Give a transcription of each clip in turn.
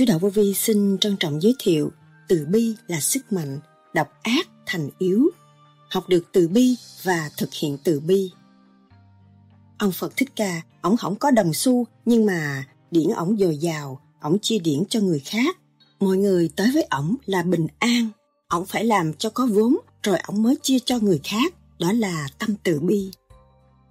Sứ đạo vô vi xin trân trọng giới thiệu từ bi là sức mạnh, độc ác thành yếu. Học được từ bi và thực hiện từ bi. Ông Phật Thích Ca, ổng không có đồng xu nhưng mà điển ổng dồi dào, ổng chia điển cho người khác. Mọi người tới với ổng là bình an. Ổng phải làm cho có vốn rồi ổng mới chia cho người khác. Đó là tâm từ bi.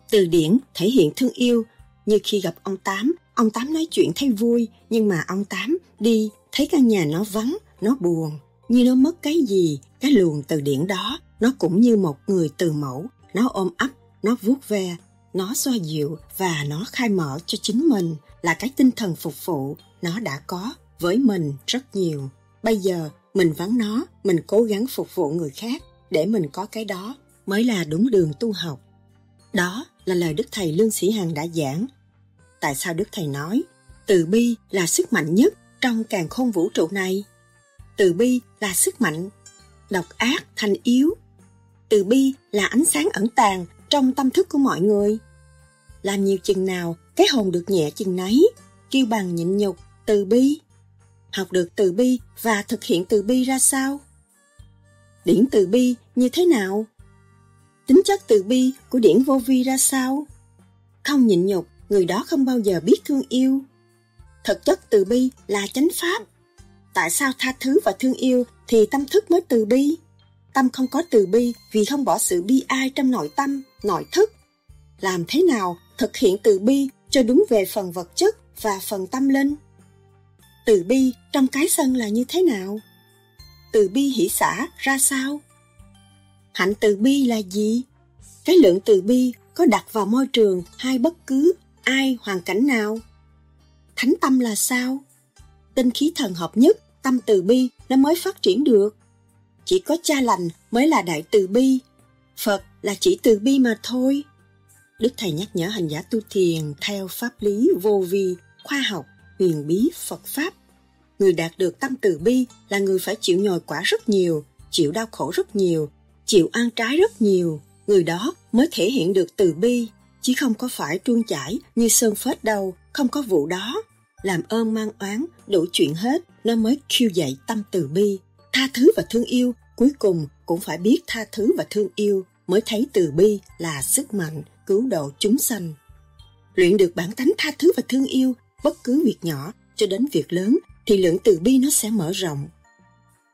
Từ điển thể hiện thương yêu như khi gặp ông Tám, ông Tám nói chuyện thấy vui, nhưng mà ông Tám đi thấy căn nhà nó vắng, nó buồn, như nó mất cái gì, cái luồng từ điển đó, nó cũng như một người từ mẫu, nó ôm ấp, nó vuốt ve, nó xoa dịu và nó khai mở cho chính mình là cái tinh thần phục vụ nó đã có với mình rất nhiều. Bây giờ mình vắng nó, mình cố gắng phục vụ người khác để mình có cái đó mới là đúng đường tu học. Đó là lời Đức Thầy Lương Sĩ Hằng đã giảng. Tại sao Đức Thầy nói từ bi là sức mạnh nhất trong càng khôn vũ trụ này? Từ bi là sức mạnh, độc ác thành yếu. Từ bi là ánh sáng ẩn tàng trong tâm thức của mọi người. Làm nhiều chừng nào, cái hồn được nhẹ chừng nấy, kêu bằng nhịn nhục, từ bi. Học được từ bi và thực hiện từ bi ra sao? Điển từ bi như thế nào? Tính chất từ bi của điển vô vi ra sao? Không nhịn nhục, người đó không bao giờ biết thương yêu. Thực chất từ bi là chánh pháp. Tại sao tha thứ và thương yêu thì tâm thức mới từ bi? Tâm không có từ bi vì không bỏ sự bi ai trong nội tâm, nội thức. Làm thế nào thực hiện từ bi cho đúng về phần vật chất và phần tâm linh? Từ bi trong cái sân là như thế nào? Từ bi hỷ xã ra sao? Hạnh từ bi là gì? Cái lượng từ bi có đặt vào môi trường hay bất cứ ai hoàn cảnh nào? Thánh tâm là sao? Tinh khí thần hợp nhất, tâm từ bi nó mới phát triển được. Chỉ có cha lành mới là đại từ bi. Phật là chỉ từ bi mà thôi. Đức Thầy nhắc nhở hành giả tu thiền theo pháp lý vô vi, khoa học, huyền bí Phật Pháp. Người đạt được tâm từ bi là người phải chịu nhồi quả rất nhiều, chịu đau khổ rất nhiều, chịu ăn trái rất nhiều. Người đó mới thể hiện được từ bi, chứ không có phải tuôn chảy như sơn phết đâu, không có vụ đó. Làm ơn mang oán, đủ chuyện hết, nó mới khiêu dậy tâm từ bi. Tha thứ và thương yêu, cuối cùng cũng phải biết tha thứ và thương yêu mới thấy từ bi là sức mạnh cứu độ chúng sanh. Luyện được bản tánh tha thứ và thương yêu, bất cứ việc nhỏ cho đến việc lớn thì lượng từ bi nó sẽ mở rộng.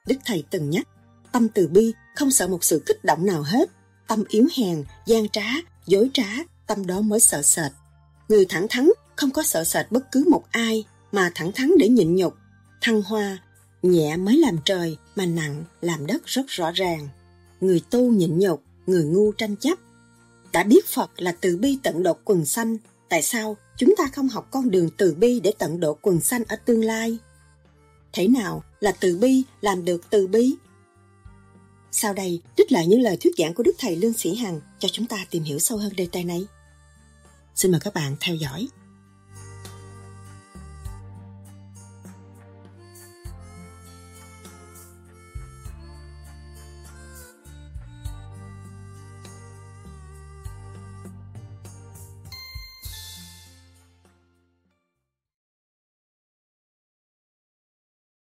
Đức Thầy từng nhắc, tâm từ bi không sợ một sự kích động nào hết. Tâm yếu hèn, gian trá, dối trá, tâm đó mới sợ sệt. Người thẳng thắn không có sợ sệt bất cứ một ai, mà thẳng thắn để nhịn nhục, thăng hoa, nhẹ mới làm trời mà nặng làm đất rất rõ ràng. Người tu nhịn nhục, người ngu tranh chấp. Đã biết Phật là từ bi tận độ quần sanh, tại sao chúng ta không học con đường từ bi để tận độ quần sanh ở tương lai? Thế nào là từ bi làm được từ bi? Sau đây, trích lại những lời thuyết giảng của Đức Thầy Lương Sĩ Hằng cho chúng ta tìm hiểu sâu hơn đề tài này. Xin mời các bạn theo dõi.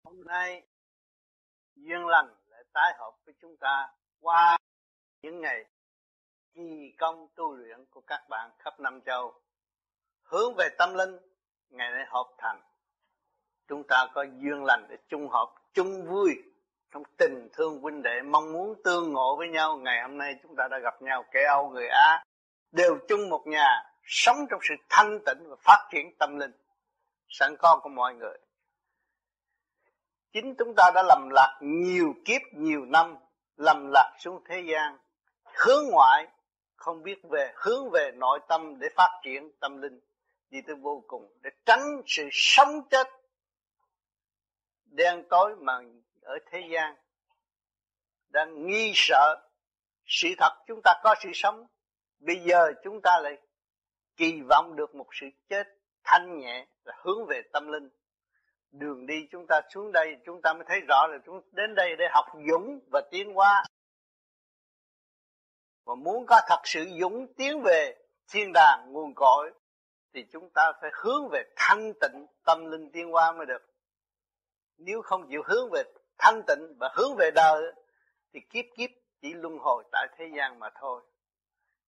hôm nay, duyên lành lại tái hợp với chúng ta qua những ngày kỳ công tu luyện của các bạn khắp năm châu. Hướng về tâm linh, ngày nay hợp thành. Chúng ta có duyên lành để chung hợp chung vui trong tình thương huynh đệ, mong muốn tương ngộ với nhau. Ngày hôm nay chúng ta đã gặp nhau, kẻ Âu, người Á, đều chung một nhà, sống trong sự thanh tịnh và phát triển tâm linh. Sẵn có của mọi người. Chính chúng ta đã lầm lạc nhiều kiếp, nhiều năm, lầm lạc xuống thế gian, hướng ngoại không biết về, hướng về nội tâm để phát triển tâm linh đi tới vô cùng, để tránh sự sống chết đen tối mà ở thế gian, đang nghi sợ sự thật chúng ta có sự sống. Bây giờ chúng ta lại kỳ vọng được một sự chết thanh nhẹ là hướng về tâm linh. Đường đi chúng ta xuống đây, chúng ta mới thấy rõ là chúng đến đây để học dũng và tiến hóa mà muốn có thật sự dũng tiến về thiên đàng nguồn cội, thì chúng ta phải hướng về thanh tịnh tâm linh tiên hoa mới được. Nếu không chịu hướng về thanh tịnh và hướng về đời, thì kiếp kiếp chỉ luân hồi tại thế gian mà thôi.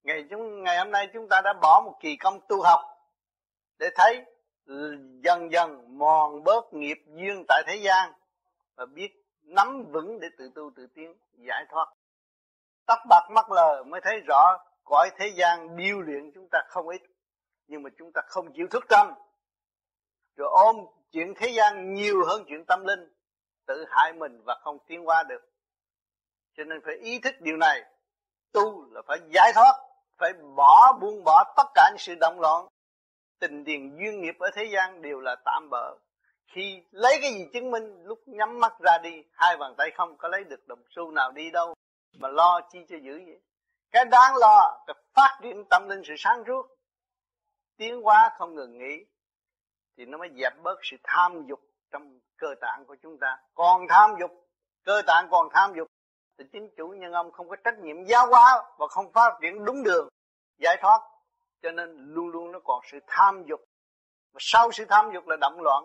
Ngày chúng, ngày hôm nay chúng ta đã bỏ một kỳ công tu học để thấy dần dần mòn bớt nghiệp duyên tại thế gian và biết nắm vững để tự tu tự tiến, giải thoát tóc bạc mắt lờ mới thấy rõ cõi thế gian điêu luyện chúng ta không ít. Nhưng mà chúng ta không chịu thức tâm. Rồi ôm chuyện thế gian nhiều hơn chuyện tâm linh, tự hại mình và không tiến qua được. Cho nên phải ý thức điều này. Tu là phải giải thoát, phải bỏ buông bỏ tất cả những sự động loạn. Tình tiền duyên nghiệp ở thế gian đều là tạm bợ. Khi lấy cái gì chứng minh, lúc nhắm mắt ra đi, hai bàn tay không có lấy được đồng xu nào đi đâu mà lo chi cho dữ vậy? Cái đáng lo là phát triển tâm linh sự sáng suốt. Tiến hóa không ngừng nghỉ, thì nó mới dẹp bớt sự tham dục trong cơ tạng của chúng ta. Còn tham dục, cơ tạng còn tham dục, thì chính chủ nhân ông không có trách nhiệm giáo hóa và không phát triển đúng đường, giải thoát. Cho nên luôn luôn nó còn sự tham dục. Và sau sự tham dục là động loạn,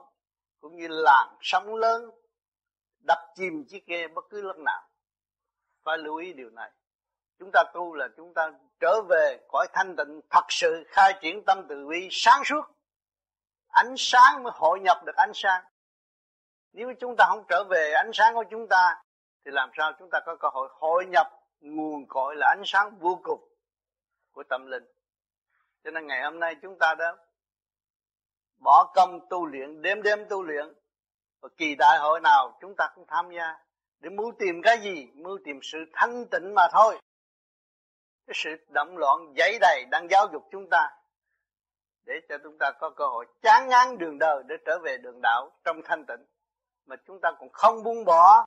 cũng như làn sóng lớn, đập chìm chiếc ghe bất cứ lúc nào phải lưu ý điều này. Chúng ta tu là chúng ta trở về cõi thanh tịnh thật sự, khai triển tâm từ bi sáng suốt. Ánh sáng mới hội nhập được ánh sáng. Nếu chúng ta không trở về ánh sáng của chúng ta, thì làm sao chúng ta có cơ hội hội nhập nguồn cội là ánh sáng vô cùng của tâm linh? Cho nên ngày hôm nay chúng ta đã bỏ công tu luyện, đêm đêm tu luyện. Và kỳ đại hội nào chúng ta cũng tham gia để muốn tìm cái gì? Muốn tìm sự thanh tịnh mà thôi. Cái sự động loạn dãy đầy đang giáo dục chúng ta, để cho chúng ta có cơ hội chán ngán đường đời, để trở về đường đạo trong thanh tịnh. Mà chúng ta còn không buông bỏ,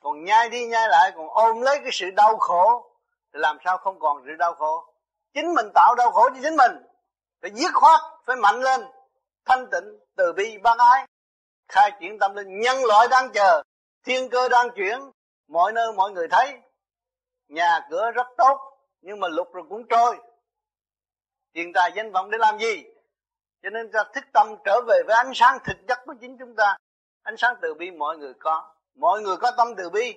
còn nhai đi nhai lại, còn ôm lấy cái sự đau khổ, thì làm sao không còn sự đau khổ? Chính mình tạo đau khổ cho chính mình. Phải dứt khoát, phải mạnh lên, thanh tịnh, từ bi, bác ái, khai triển tâm linh, nhân loại đang chờ thiên cơ đang chuyển, mọi nơi mọi người thấy. Nhà cửa rất tốt, nhưng mà lục rồi cũng trôi. Tiền tài danh vọng để làm gì? Cho nên ta thức tâm trở về với ánh sáng thực chất của chính chúng ta. Ánh sáng từ bi mọi người có. Mọi người có tâm từ bi.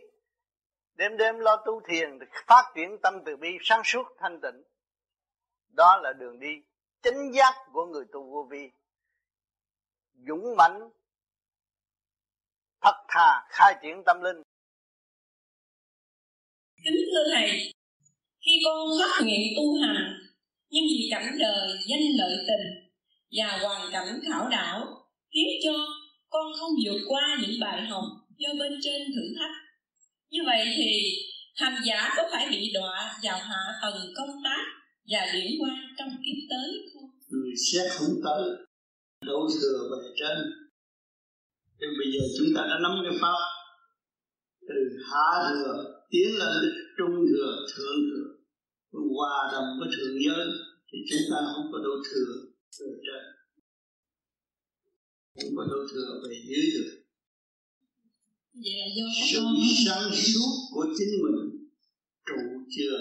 Đêm đêm lo tu thiền phát triển tâm từ bi sáng suốt, thanh tịnh. Đó là đường đi chính giác của người tu vô vi. Dũng mãnh thật thà khai triển tâm linh. Kính thưa thầy khi con phát nguyện tu hành nhưng vì cảnh đời danh lợi tình và hoàn cảnh khảo đảo khiến cho con không vượt qua những bài học do bên trên thử thách. Như vậy thì hành giả có phải bị đọa vào hạ tầng công tác và điển qua trong kiếp tới không? Người xét không tới đổ thừa về trên thì bây giờ chúng ta đã nắm cái pháp từ hạ thừa tiến lên trung thừa thượng thừa. Hòa đồng với thượng giới thì chúng ta không có đổ thừa về trên. Không có đổ thừa về dưới được. Vậy là do sự sáng suốt của chính mình trụ chưa?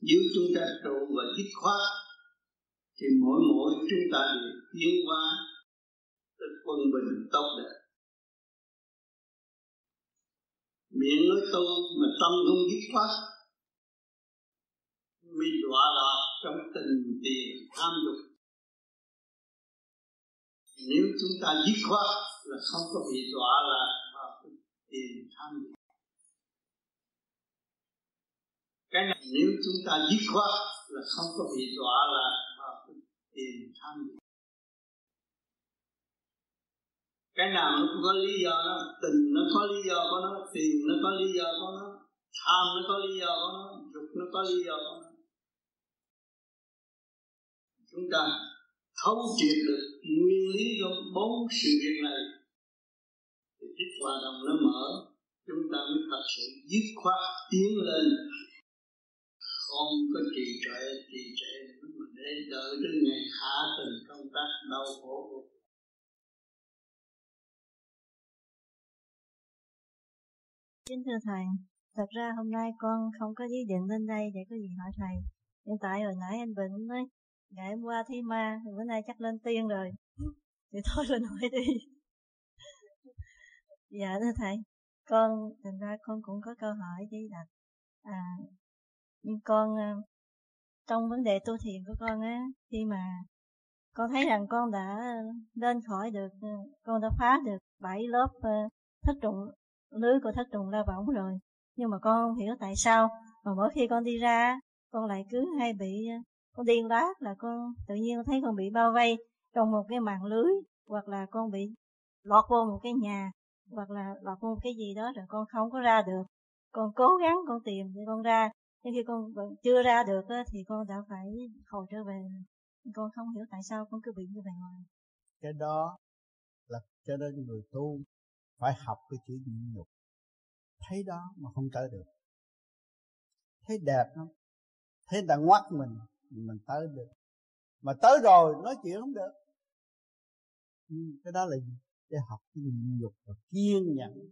Nếu chúng ta trụ và dứt khoát thì mỗi mỗi chúng ta đều tiến qua tới quân bình tốt đẹp miệng nói tu mà tâm không dứt khoát. Bị đọa lạc trong tình tiền tham dục. Nếu chúng ta dứt khoát là không có bị đọa lạc vào tiền tham dục. Cái này, nếu chúng ta dứt khoát là không có bị đọa lạc vào tiền tham dục. Cái nào nó cũng có lý do đó. Tình nó có lý do của nó, tiền nó có lý do của nó, tham nó có lý do của nó, dục nó có lý do của nó. Chúng ta thấu triệt được nguyên lý của bốn sự việc này. Thì thích hòa đồng nó mở, chúng ta mới thật sự dứt khoát tiến lên. Không có trì trệ trì trệ mà để đợi đến ngày hạ tình công tác, đau khổ của Kính thưa Thầy, thật ra hôm nay con không có ý định lên đây để có gì hỏi Thầy. Hiện tại hồi nãy anh Bình nói, ngày hôm qua thi ma, bữa nay chắc lên tiên rồi. Thì thôi lên hỏi đi. dạ thưa thầy con thành ra con cũng có câu hỏi đi đặt à nhưng con à, trong vấn đề tu thiền của con á khi mà con thấy rằng con đã lên khỏi được con đã phá được bảy lớp à, thất trụ lưới của thất trùng la võng rồi. Nhưng mà con không hiểu tại sao mà mỗi khi con đi ra, con lại cứ hay bị ờ, con điên loát là con tự nhiên thấy con bị bao vây trong một cái màn lưới, hoặc là con bị lọt vô một cái nhà, hoặc là lọt vô một cái gì đó rồi con không có ra được. Con cố gắng con tìm để con ra, nhưng khi con vẫn chưa ra được thì con đã phải hồi trở về. Con không hiểu tại sao con cứ bị như vậy hoài. Cái đó là cho nên người tu phải học cái chữ nhịn nhục. Thấy đó mà không tới được. Thấy đẹp không thấy người ta ngoắt mình mình tới được. Mà tới rồi, nói chuyện không được. Nhưng cái đó là gì? Để học cái nhịn nhục và kiên nhẫn.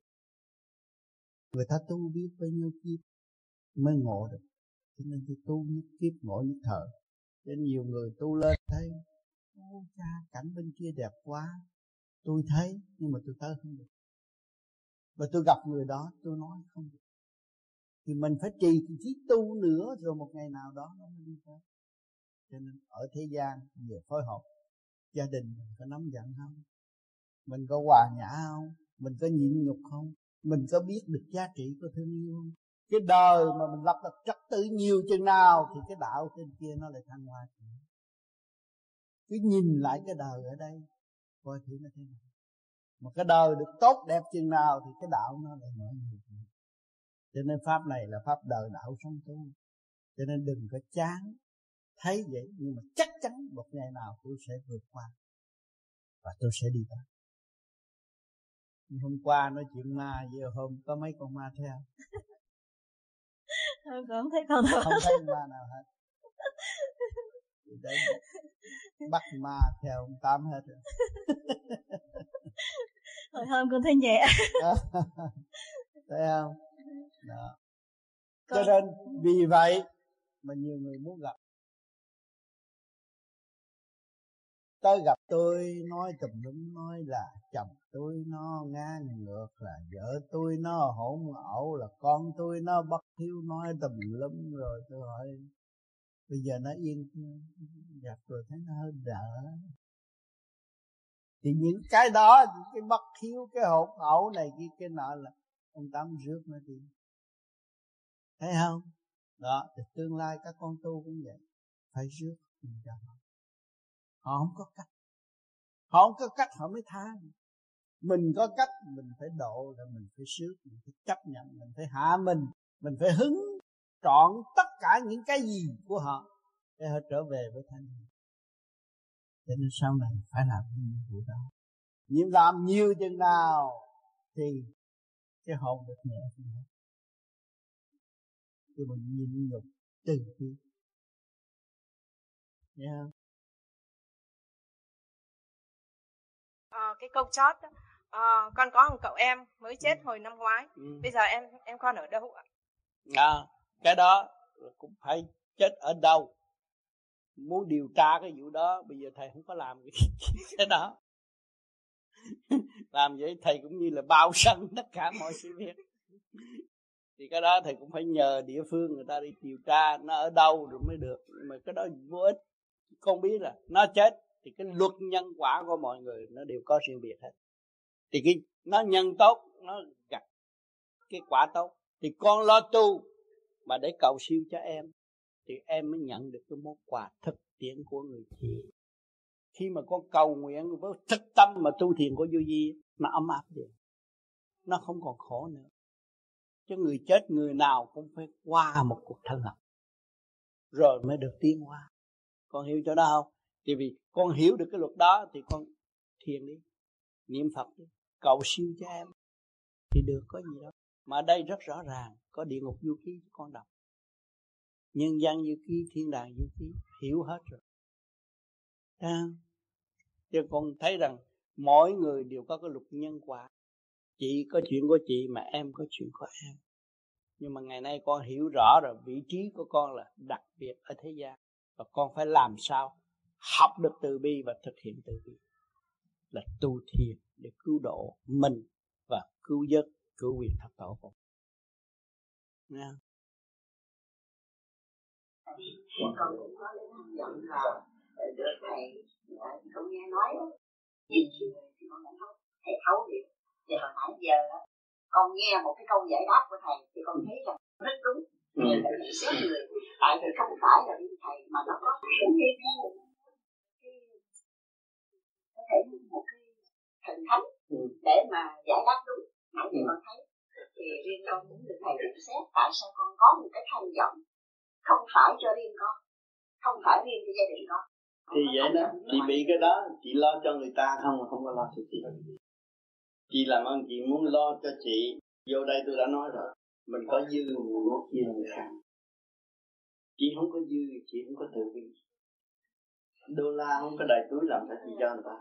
Người ta tu biết bao nhiêu kiếp mới ngộ được. Cho nên tôi tu nhất kiếp, ngộ nhất thở cho nhiều người tu lên thấy, ô cha, cảnh bên kia đẹp quá. Tôi thấy, nhưng mà tôi tới không được và tôi gặp người đó, tôi nói không được. Thì mình phải trì trí tu nữa rồi một ngày nào đó nó mới đi tới. Cho nên ở thế gian về phối hợp, gia đình mình có nắm giận không? Mình có hòa nhã không? Mình có nhịn nhục không? Mình có biết được giá trị của thương yêu không? Cái đời mà mình lập được trật tự nhiều chừng nào thì cái đạo trên kia nó lại thăng hoa. Cứ nhìn lại cái đời ở đây, coi thử nó thế nào mà cái đời được tốt đẹp chừng nào thì cái đạo nó lại mở nhiều cho nên pháp này là pháp đời đạo sống tu. Cho nên đừng có chán thấy vậy nhưng mà chắc chắn một ngày nào tôi sẽ vượt qua. Và tôi sẽ đi tới. Hôm qua nói chuyện ma giờ hôm có mấy con ma theo Thôi con thấy con nào không thấy ma nào hết. Đấy bắt ma theo ông tám hết rồi hồi hôm con thấy nhẹ. Thấy không? Đó. Cho nên vì vậy mà nhiều người muốn gặp. Tới gặp tôi nói tùm lum nói là chồng tôi nó ngang ngược là vợ tôi nó hỗn ẩu là con tôi nó bất hiếu nói tùm lum rồi tôi hỏi bây giờ nó yên gặp rồi thấy nó hơi đỡ thì những cái đó, những cái bất hiếu, cái hỗn ẩu này kia, cái nọ là ông tắm rước nó đi thấy không? Đó, thì tương lai các con tu cũng vậy. Phải rước cho họ. Họ không có cách. Họ không có cách, họ mới tha. Mình có cách, mình phải độ là mình phải sước mình phải chấp nhận, mình phải hạ mình mình phải hứng trọn tất cả những cái gì của họ để họ trở về với thanh cho nên sau này phải làm cái nhiệm vụ đó nhưng làm nhiều chừng nào thì cái hồn được nhẹ chừng đó thì mình nhịn nhục từ bi nghe không à, cái câu chót đó. À, con có một cậu em mới chết ừ. hồi năm ngoái ừ. bây giờ em em con ở đâu ạ à, cái đó cũng phải chết ở đâu muốn điều tra cái vụ đó, bây giờ thầy không có làm cái đó. Làm vậy thầy cũng như là bao sân tất cả mọi sự việc. Thì cái đó thầy cũng phải nhờ địa phương người ta đi điều tra, nó ở đâu rồi mới được. Mà cái đó vô ích. Con biết là nó chết thì cái luật nhân quả của mọi người nó đều có riêng biệt hết. Thì cái, nó nhân tốt, nó gặp cái quả tốt. Thì con lo tu mà để cầu siêu cho em thì em mới nhận được cái món quà thực tiễn của người thiện khi mà con cầu nguyện với thực tâm mà tu thiền của vô vi nó ấm áp đi nó không còn khổ nữa. Chứ người chết, người nào cũng phải qua một cuộc thân học rồi mới được tiến hóa. Con hiểu chỗ đó không? Thì vì con hiểu được cái luật đó thì con thiền đi. Niệm phật đi. Cầu siêu cho em. Thì được, có gì đâu. Mà đây rất rõ ràng, có địa ngục du ký con đọc nhân gian như ký thiên đàng như ký hiểu hết rồi. À, cho con thấy rằng mỗi người đều có cái luật nhân quả. Chị có chuyện của chị mà em có chuyện của em. Nhưng mà ngày nay con hiểu rõ rồi vị trí của con là đặc biệt ở thế gian. Và con phải làm sao học được từ bi và thực hiện từ bi. Là tu thiền để cứu độ mình và cứu giấc cứu quyền thất tổ không? Nha con cũng có giận là được thầy con nghe nói nhìn thì con lại thấu thầy thấu được thì hồi nãy giờ con nghe một cái câu giải đáp của thầy thì con thấy rằng rất đúng. Ừ. là thầy xét người tại vì không phải là đi thầy mà nó có cái cái có thể một cái thần thánh ừ. để mà giải đáp đúng. Nãy giờ con thấy thì riêng con muốn được thầy nhận xét tại sao con có một cái thanh giọng không phải cho riêng con. Không phải riêng cho gia đình con. Thì vậy đó. chị bị cái đó chị lo cho người ta không mà không có lo cho chị. Chị làm ơn chị muốn lo cho chị. Vô đây tôi đã nói rồi. Mình có dư mình muốn chia người khác. Chị không có dư chị không có tự bi. Đô la không có đầy túi làm sao chị cho người ta?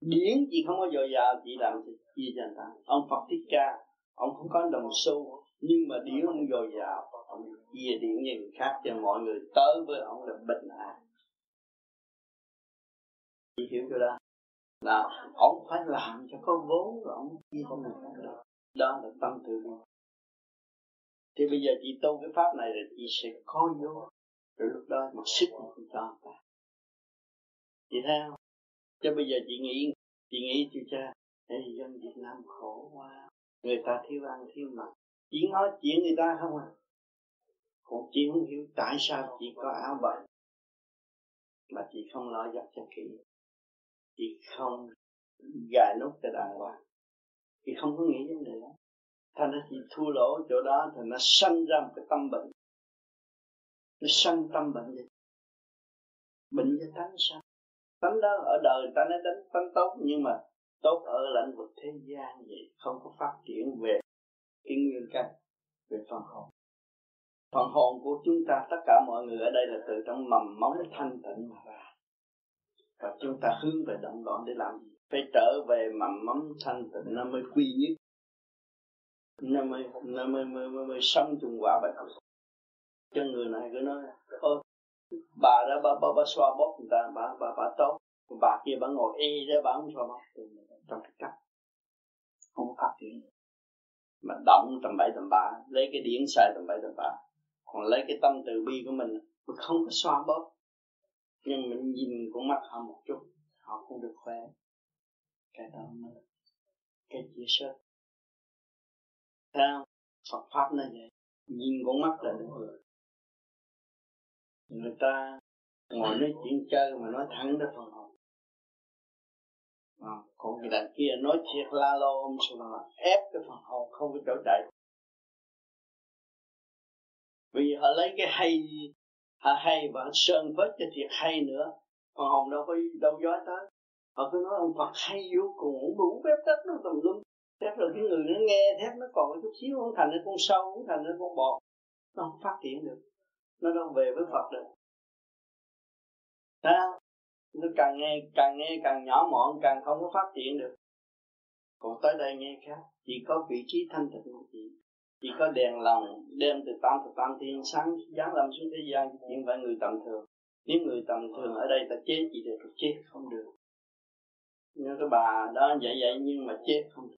Điển chị không có dồi dào chị làm thì chia cho người ta? Ông Phật Thích Ca ông không có đồng xu nhưng mà điển ông dồi dào ông chia điển cho người khác cho mọi người tới với ông là bình an. Chị hiểu chưa đó là ông phải làm cho có vốn rồi ông chia cho người khác được. Đó là tâm từ bi thì bây giờ chị tu cái pháp này là chị sẽ có vô. Rồi lúc đó một sức mà chị cho ta. Chị thấy không? Cho bây giờ chị nghĩ chị nghĩ chị cha? Ê, dân Việt Nam khổ quá. Người ta thiếu ăn thiếu mặc. Chỉ nói chuyện người ta không à còn chị không hiểu tại sao chị có áo bệnh mà chị không lo giặt cho kỹ chị không gài nút cho đàng hoàng. Chị không có nghĩ vấn đề đó. Thành ra chị thua lỗ chỗ đó thì nó sanh ra một cái tâm bệnh. Nó sanh tâm bệnh gì bệnh cho tánh sao tánh đó ở đời người ta nói đánh tánh tốt, nhưng mà tốt ở lãnh vực thế gian vậy, không có phát triển về cái nguyên căn, về phần hồn phần hồn của chúng ta tất cả mọi người ở đây là từ trong mầm móng thanh tịnh mà ra. Và chúng ta hướng về động loạn để làm gì? Phải trở về mầm móng thanh tịnh nó mới quy nhất. Nó mới nó mới mới, mới, mới sống chung quả bệnh cho người này cứ nói ôi bà đó bà bà, bà xoa bóp người ta bà bà bà tốt. Bà kia bà ngồi y ra bà không xoa bóp. Trong cái cách không phát triển. Mà động tầm bậy tầm bạ lấy cái điển xài tầm bậy tầm bạ còn lấy cái tâm từ bi của mình mình không có xoa bóp. Nhưng mình nhìn con mắt họ một chút họ không được khỏe. Cái đó mới cái chia sẻ sao Phật pháp nó vậy. Nhìn con mắt là được rồi. Người ta ngồi nói chuyện chơi mà nói thẳng ra phần hồn à, còn người đàn kia nói thiệt la lô ôm sùm mà ép cái phần hồn không có chỗ chạy vì họ lấy cái hay, họ hay và sơn vết cho thiệt hay nữa. Còn hồng đâu có đâu gió tới. Họ cứ nói ông Phật hay vô cùng cũng đủ phép tất nó tùm lum phép rồi cái người nó nghe thép nó còn chút xíu, không thành ra con sâu, không thành ra con bọt. Nó không phát triển được. Nó đâu về với Phật được. Thấy Nó càng nghe càng nghe càng nhỏ mọn, càng không có phát triển được. Còn tới đây nghe khác. Chỉ có vị trí thanh tịnh mà chị chỉ có đèn lòng đem từ tam từ tam thiên sáng giáng lâm xuống thế gian chuyện phải người tầm thường. Nếu người tầm thường ở đây ta chế chị được chết không được. Như cái bà đó vậy vậy nhưng mà chết không được.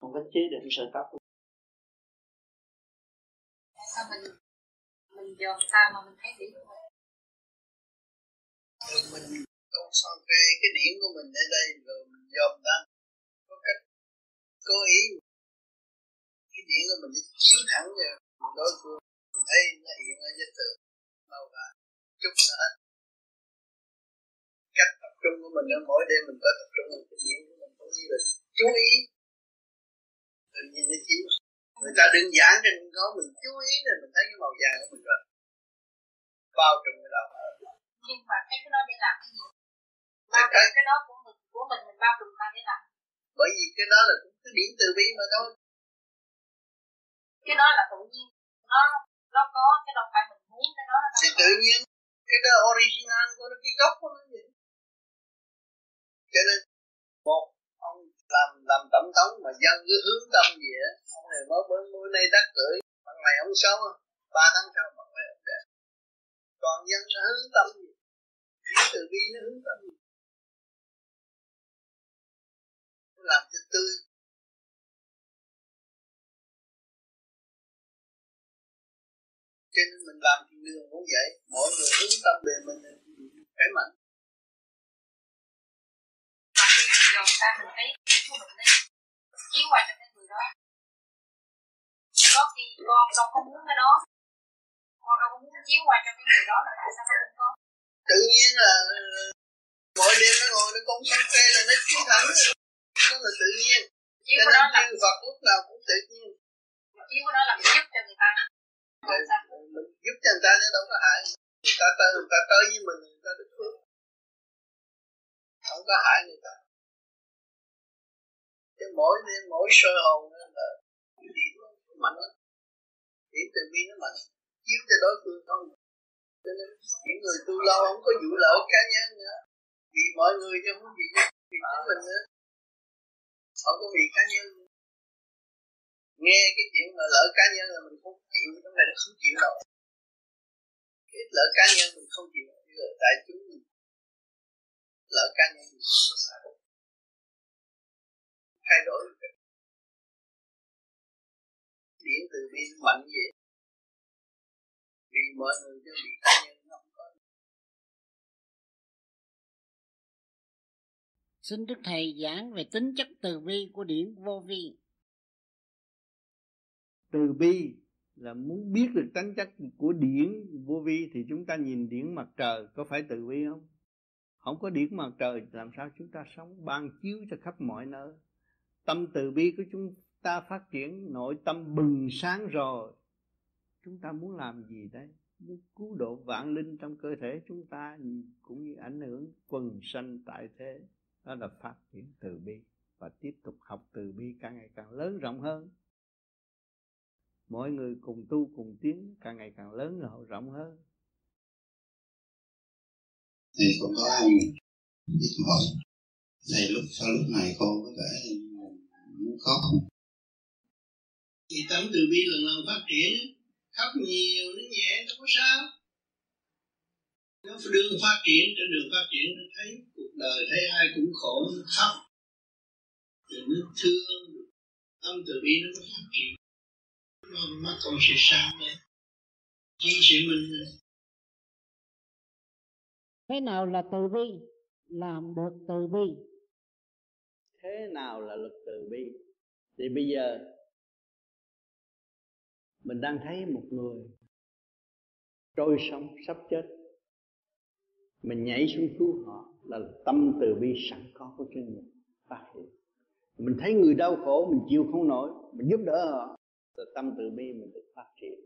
Không có chế được sợi tóc. Sao mình mình dòm sao mà mình thấy điểm rồi mình? Con son cái cái điểm của mình ở đây rồi mình dòm ta có cách cố ý cái điểm của mình chiếu thẳng vào đối phương mình thấy nó hiện ở trên tường. Đâu là chút nữa. Cách tập trung của mình ở mỗi đêm mình có tập trung vào cái điểm của mình cũng như là chú ý. Tự nhiên nó chiếu. Người ta đơn giản trên có mình chú ý rồi mình thấy cái màu vàng của mình rồi. Bao trùm cái đó. Nhưng mà thấy cái đó để làm cái gì? Bao trùm cái đó của mình của mình mình bao trùm ta để làm. Bởi vì cái đó là cũng cái điểm từ bi mà thôi cái đó là tự nhiên. Nó nó có cái đâu phải mình muốn cái đó thì tự nhiên. Cái đó original của nó cái gốc của nó vậy. Cho nên một ông làm làm tổng thống mà dân cứ hướng tâm gì á ông này mới mới mới nay đắc cưỡi bằng này ông xấu ba tháng sau bằng này ông đẹp. Còn dân nó hướng tâm gì từ bi nó hướng tâm gì làm cho tươi cho nên mình làm thiên đường cũng vậy. Mỗi người hướng tâm về mình khỏe mạnh. Mà khi mình dồn ra mình thấy điểm của mình đấy chiếu qua cho cái người đó. Có khi con đâu có muốn cái đó. Con đâu có muốn chiếu qua cho cái người đó là tại sao không có. Tự nhiên là mỗi đêm nó ngồi nó con sân phê là nó chiếu thẳng. Nó là tự nhiên. Chiếu của đó là Phật lúc nào cũng tự nhiên. Chiếu của đó là mình giúp cho người ta mình giúp cho người ta nó đâu có hại. Người ta tới người ta tới với mình, người ta được phước không có hại người ta. Cái mỗi đêm mỗi sơ hồn là điểm mạnh lắm điểm từ bi nó mạnh chiếu cho đối phương không. Cho nên những người tu lâu không có vụ lợi cá nhân nữa. Vì mọi người chứ không vì vì chính mình nữa. Không có vì cá nhân nghe cái chuyện mà lỡ cá nhân là mình không chịu, trong này là không chịu đâu cái lỡ cá nhân mình không chịu bây tại chúng mình. Lỡ cá nhân mình không có sao thay đổi được điển từ bi mạnh vậy. Vì mọi người cho bị cá nhân không có. Xin Đức Thầy giảng về tính chất từ bi của điển vô vi. Từ bi là muốn biết được tính chất của điển vô vi thì chúng ta nhìn điển mặt trời, có phải từ bi không? Không có điển mặt trời làm sao chúng ta sống ban chiếu cho khắp mọi nơi. Tâm từ bi của chúng ta phát triển, nội tâm bừng sáng rồi. Chúng ta muốn làm gì đấy? Muốn cứu độ vạn linh trong cơ thể chúng ta cũng như ảnh hưởng quần sanh tại thế đó là phát triển từ bi và tiếp tục học từ bi càng ngày càng lớn rộng hơn mỗi người cùng tu cùng tiến càng ngày càng lớn rộng hơn. Thì cũng có anh biết hỏi thầy lúc sau lúc này con có vẻ muốn khóc thì tâm từ bi lần lần phát triển khóc nhiều nó nhẹ nó có sao. Nó đường phát triển trên đường phát triển nó thấy cuộc đời thấy ai cũng khổ nó khóc. Rồi nó thương tâm từ bi nó có phát triển nó mắt con sẽ sáng lên chiến sĩ mình thế nào là từ bi? Làm được từ bi. Thế nào là lực từ bi? Thì bây giờ mình đang thấy một người trôi sông sắp chết. Mình nhảy xuống cứu họ là tâm từ bi sẵn có của chính mình. Phát hiện. Mình thấy người đau khổ mình chịu không nổi mình giúp đỡ họ rồi tâm từ bi mình được phát triển.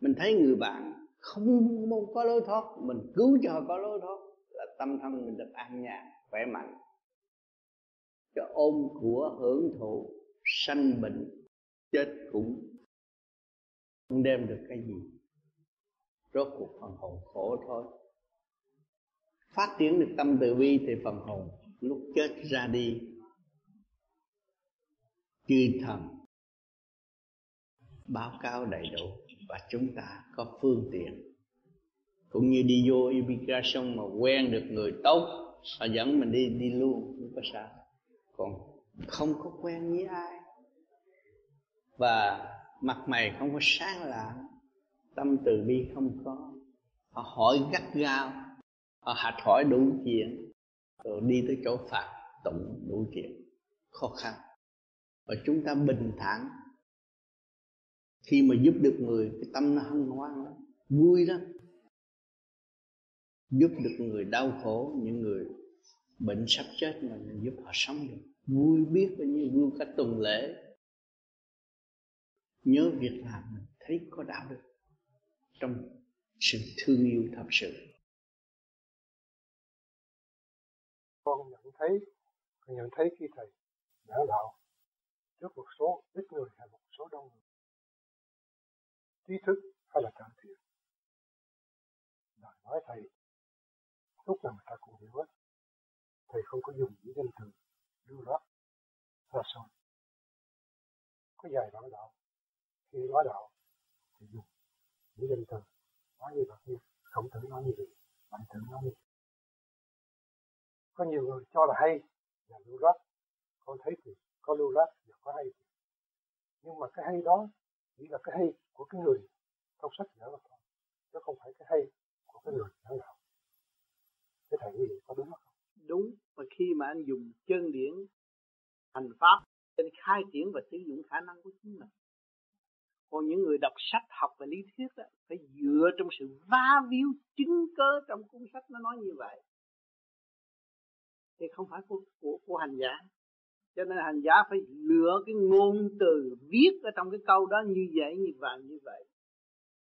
Mình thấy người bạn không không có lối thoát, mình cứu cho họ có lối thoát là tâm thân mình được an nhàn, khỏe mạnh. Cho ôm của hưởng thụ, sanh bệnh, chết cũng không đem được cái gì. Rốt cuộc phần hồn khổ thôi. Phát triển được tâm từ bi thì phần hồn lúc chết ra đi. Chư thần báo cáo đầy đủ và chúng ta có phương tiện. Cũng như đi vô immigration mà quen được người tốt, họ dẫn mình đi đi luôn, không có sao. Còn không có quen với ai. Và mặt mày không có sáng lạ tâm từ bi không có. Họ hỏi gắt gao, họ hạch hỏi đủ chuyện, rồi đi tới chỗ phạt tụng đủ chuyện. Khó khăn. Và chúng ta bình thản khi mà giúp được người, cái tâm nó hân hoan lắm, vui lắm. Giúp được người đau khổ, những người bệnh sắp chết mà mình giúp họ sống được. Vui biết bao nhiêu, vui cách tuần lễ. Nhớ việc làm mình thấy có đạo đức trong sự thương yêu thật sự. Con nhận thấy, con nhận thấy khi thầy giảng đạo, trước một số ít người hay một số đông người trí thức hay là cải thiện. Lời nói thầy lúc nào người ta cũng hiểu hết. Thầy không có dùng những danh từ lưu loát, ra sao có dài bản đạo khi nói đạo thì dùng những danh từ nói như vậy như không thử nói như vậy bạn thử nói như vậy. Có nhiều người cho là hay là lưu loát, con thấy thì có lưu loát và có hay. Thì. nhưng mà cái hay đó chỉ là cái hay của cái người trong sách vở mà thôi nó không phải cái hay của cái người giảng đạo. Cái thầy gì có đúng không? Đúng và khi mà anh dùng chân điển hành pháp để khai triển và sử dụng khả năng của chính mình còn những người đọc sách học và lý thuyết đó, phải dựa trong sự va víu chứng cơ trong cuốn sách nó nói như vậy. Thì không phải của, của, của hành giả cho nên hành giả phải lựa cái ngôn từ viết ở trong cái câu đó như vậy như vậy như vậy.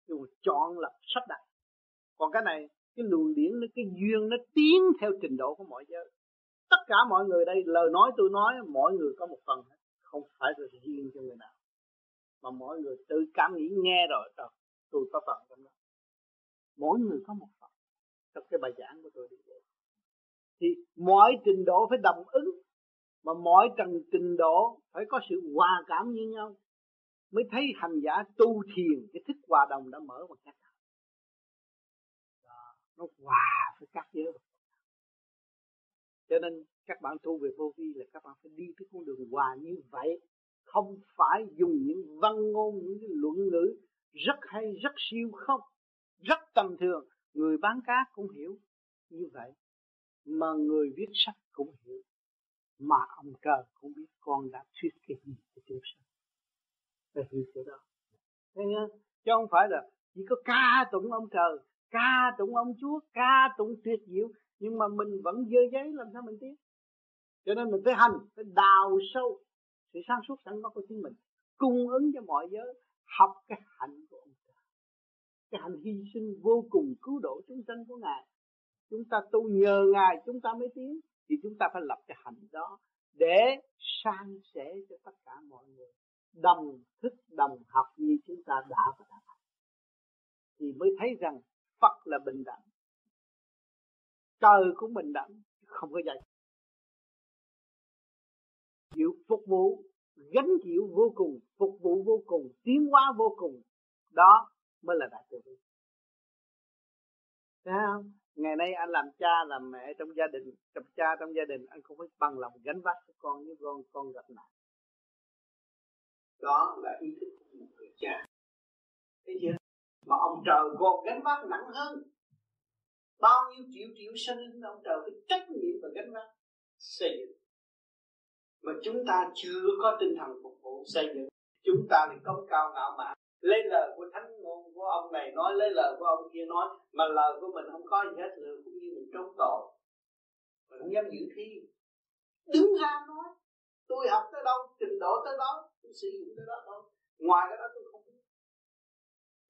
Nhưng mà chọn lập sách đặt còn cái này, cái luồng điển, nó, cái duyên nó tiến theo trình độ của mọi giới. Tất cả mọi người đây, lời nói tôi nói mọi người có một phần không phải là riêng cho người nào. Mà mọi người tự cảm nghĩ nghe rồi rồi tôi có phần trong đó. Mỗi người có một phần trong cái bài giảng của tôi đi. Vậy thì mọi trình độ phải đồng ứng mà mỗi tầng trình độ phải có sự hòa cảm như nhau mới thấy hành giả tu thiền cái thức hòa đồng đã mở bằng cách nó hòa với các giới cho nên các bạn tu về vô vi là các bạn phải đi cái con đường hòa như vậy, không phải dùng những văn ngôn, những cái luận ngữ rất hay, rất siêu không, rất tầm thường. Người bán cá cũng hiểu như vậy, mà người viết sách cũng hiểu mà ông trời cũng biết con đã thuyết cái gì cho chúng sanh. Về hiểu chỗ đó thấy không, chứ không phải là chỉ có ca tụng ông trời ca tụng ông chúa ca tụng tuyệt diệu nhưng mà mình vẫn dơ giấy làm sao mình tiến? cho nên mình phải hành phải đào sâu sự sáng suốt sẵn có của chính mình cung ứng cho mọi giới học cái hạnh của ông trời. Cái hạnh hy sinh vô cùng cứu độ chúng sanh của ngài. Chúng ta tu nhờ ngài chúng ta mới tiến thì chúng ta phải lập cái hạnh đó để san sẻ cho tất cả mọi người. Đồng thức, đồng học như chúng ta đã và đã thì mới thấy rằng Phật là bình đẳng. Trời cũng bình đẳng, không có dạy. Chịu phục vụ, gánh chịu vô cùng, phục vụ vô cùng, tiến hóa vô cùng. Đó mới là đại từ. Bi không? Ngày nay anh làm cha, làm mẹ trong gia đình trong cha trong gia đình, anh không phải bằng lòng gánh vác cho con như con con gặp nạn. Đó là ý thức của một người cha. Thấy chưa? Mà ông trời còn gánh vác nặng hơn. Bao nhiêu triệu triệu sinh linh ông trời phải trách nhiệm và gánh vác, xây dựng. Mà chúng ta chưa có tinh thần phục vụ xây dựng, chúng ta thì công cao ngạo mạn lấy lời của thánh ngôn của ông này nói lấy lời của ông kia nói mà lời của mình không có gì hết nữa cũng như mình trốn tội. Mình không dám giữ thi đứng ra nói tôi học tới đâu trình độ tới đó tôi sử dụng tới đó thôi. Ngoài cái đó tôi không biết.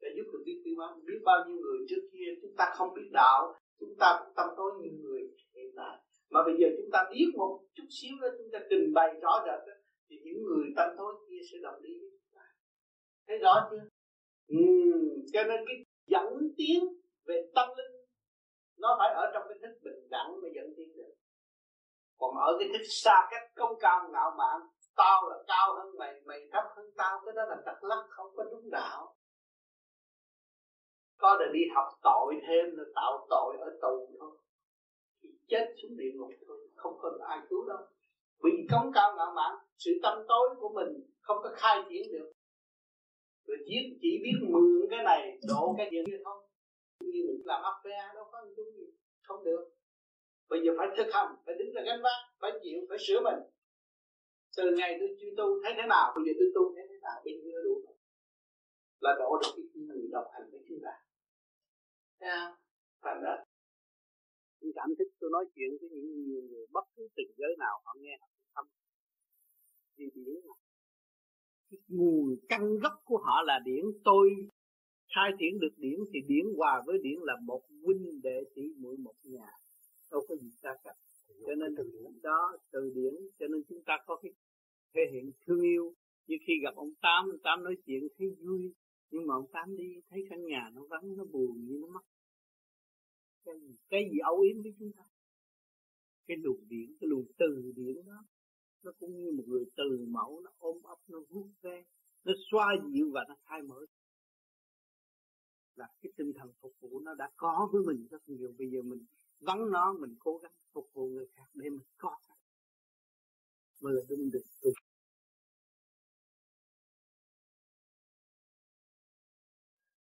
Để giúp được biết tiêu hóa biết bao nhiêu người trước kia chúng ta không biết đạo. Chúng ta cũng tâm tối như người hiện tại. Mà bây giờ chúng ta biết một chút xíu đó chúng ta trình bày rõ rệt đó, thì những người tâm tối kia sẽ đồng ý với chúng thấy rõ chưa? Ừ, cho nên cái dẫn tiến về tâm linh nó phải ở trong cái thức bình đẳng mới dẫn tiến được. Còn ở cái thức xa cách công cao ngạo mạn tao là cao hơn mày mày thấp hơn tao cái đó là tật lắc không có đúng đạo. Có là đi học tội thêm là tạo tội ở tù thôi. Chết xuống địa ngục thôi không có ai cứu đâu. Vì cống cao ngạo mạn sự tâm tối của mình không có khai triển được rồi chỉ chỉ biết mượn cái này độ cái gì không như mình làm ấp đâu có chút gì. Không được. Bây giờ phải thực hành phải đứng ra gánh vác phải chịu phải sửa mình. Từ ngày tôi chưa tu thấy thế nào? Bây giờ tôi tu thấy thế nào? Bây giờ đủ là độ được cái người đồng hành với chúng ta thành đó. Tôi cảm thức tôi nói chuyện với những nhiều người bất cứ từng giới nào họ nghe họ cũng thâm vì điển là cái nguồn căn gốc của họ là điển tôi. Khai triển được điển thì điển hòa với điển là một huynh đệ tỷ muội một nhà. Đâu có gì xa cách. Cho nên từ điển. đó từ điển. Cho nên chúng ta có cái thể hiện thương yêu. Như khi gặp ông tám ông tám nói chuyện thấy vui. Nhưng mà ông tám đi thấy căn nhà nó vắng nó buồn như nó mất cái gì, cái gì âu yếm với chúng ta? Cái luồng điển cái luồng từ điển đó nó cũng như một người từ mẫu, nó ôm ấp, nó vuốt ve, nó xoa dịu và nó thay mở là cái tinh thần phục vụ nó đã có với mình rất nhiều. Bây giờ mình vắng nó, mình cố gắng phục vụ người khác để mình có. Mới là đúng được tu.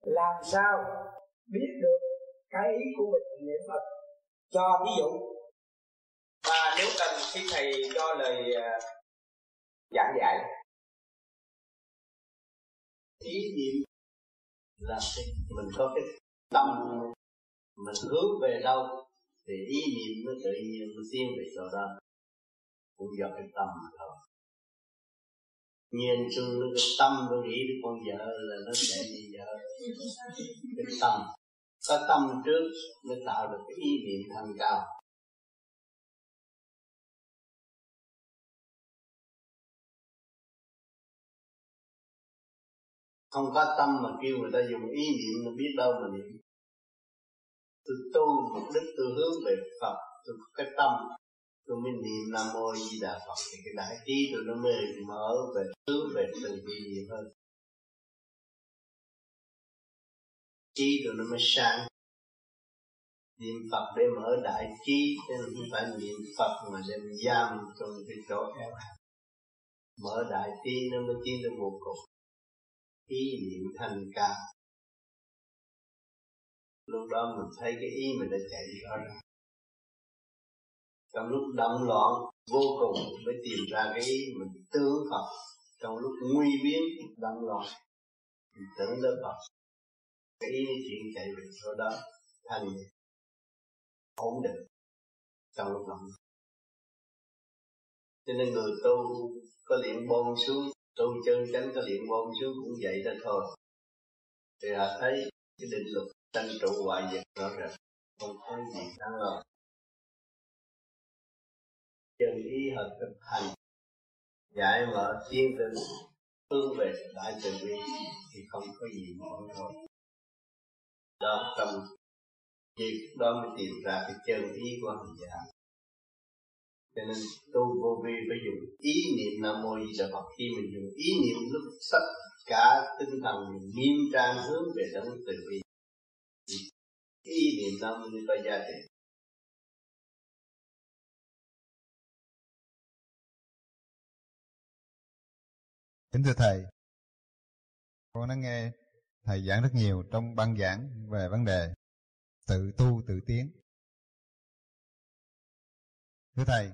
Làm sao biết được cái ý của mình niệm phật? Cho ví dụ nếu cần, khi thầy cho lời à, giảng dạy. Ý niệm là mình có cái tâm, mình hướng về đâu, thì ý niệm nó tự nhiên, nó tiến về chỗ đó. Cũng do cái tâm mà thôi. Nhiên chung nó cái tâm nó nghĩ đến con vợ là nó sẽ đi vợ cái tâm. Có tâm trước, nó tạo được cái ý niệm thanh cao. Không có tâm mà kêu người ta dùng ý niệm mà biết đâu mà niệm. Tôi tu mục đích, tôi hướng về Phật, tôi có cái tâm. Tôi mới niệm Nam Mô Di Đà Phật. Thì cái đại trí tôi nó mới mở về, hướng về từ bi nhiều hơn. Trí tôi nó mới sáng. Niệm Phật để mở đại trí nên không phải niệm Phật mà đem giam trong cái chỗ eo mở đại trí nó mới tiến tới vô cùng ý niệm thành ca. Lúc đó mình thấy cái ý mình đã chạy rõ ra trong lúc động loạn, vô cùng mới tìm ra cái ý mình tưởng Phật. Trong lúc nguy biến động loạn, mình tưởng đến Phật. Cái ý nó chuyển chạy về chỗ đó thành ổn định trong lúc động cho nên người tu có niệm bôn xuống tu chân chánh có điện môn xuống cũng vậy đó thôi. Thì họ thấy cái định luật sanh trụ hoại diệt rõ rệt không có gì đáng lo chân ý hợp thực hành, giải mở tiên tình hướng về đại từ bi thì không có gì mỏi thôi đó trong việc đó mới tìm ra cái chân ý của hành giả cho nên tu vô vi phải dùng ý niệm nam mô di đà phật khi mình dùng ý niệm lúc tất cả tinh thần mình nghiêm trang hướng về đấng từ bi ý niệm nam mô có giá trị Kính thưa Thầy, con đã nghe Thầy giảng rất nhiều trong băng giảng về vấn đề tự tu tự tiến. Thưa Thầy,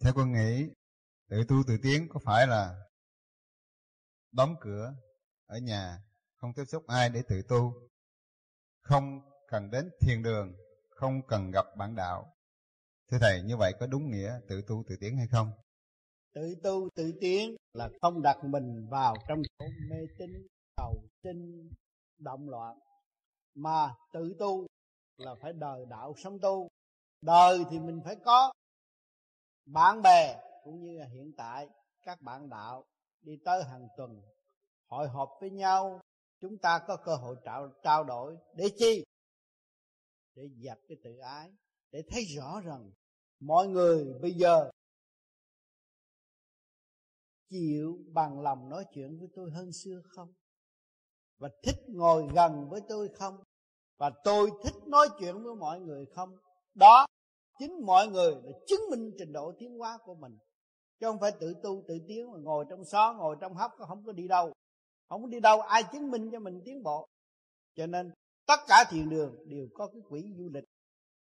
theo con nghĩ tự tu tự tiến có phải là đóng cửa ở nhà, không tiếp xúc ai để tự tu, không cần đến thiền đường, không cần gặp bạn đạo. Thưa Thầy, như vậy có đúng nghĩa tự tu tự tiến hay không? Tự tu tự tiến là không đặt mình vào trong chỗ mê tín, cầu sinh, động loạn. Mà tự tu là phải đời đạo sống tu. Đời thì mình phải có bạn bè cũng như là hiện tại các bạn đạo đi tới hàng tuần hội họp với nhau chúng ta có cơ hội trao, trao đổi để chi? Để dập cái tự ái để thấy rõ rằng mọi người bây giờ chịu bằng lòng nói chuyện với tôi hơn xưa không? Và thích ngồi gần với tôi không? Và tôi thích nói chuyện với mọi người không? Đó chính mọi người là chứng minh trình độ tiến hóa của mình. Chứ không phải tự tu, tự tiến, mà ngồi trong xó, ngồi trong hốc không có đi đâu. Không có đi đâu, ai chứng minh cho mình tiến bộ? Cho nên, tất cả thiền đường đều có cái quỹ du lịch.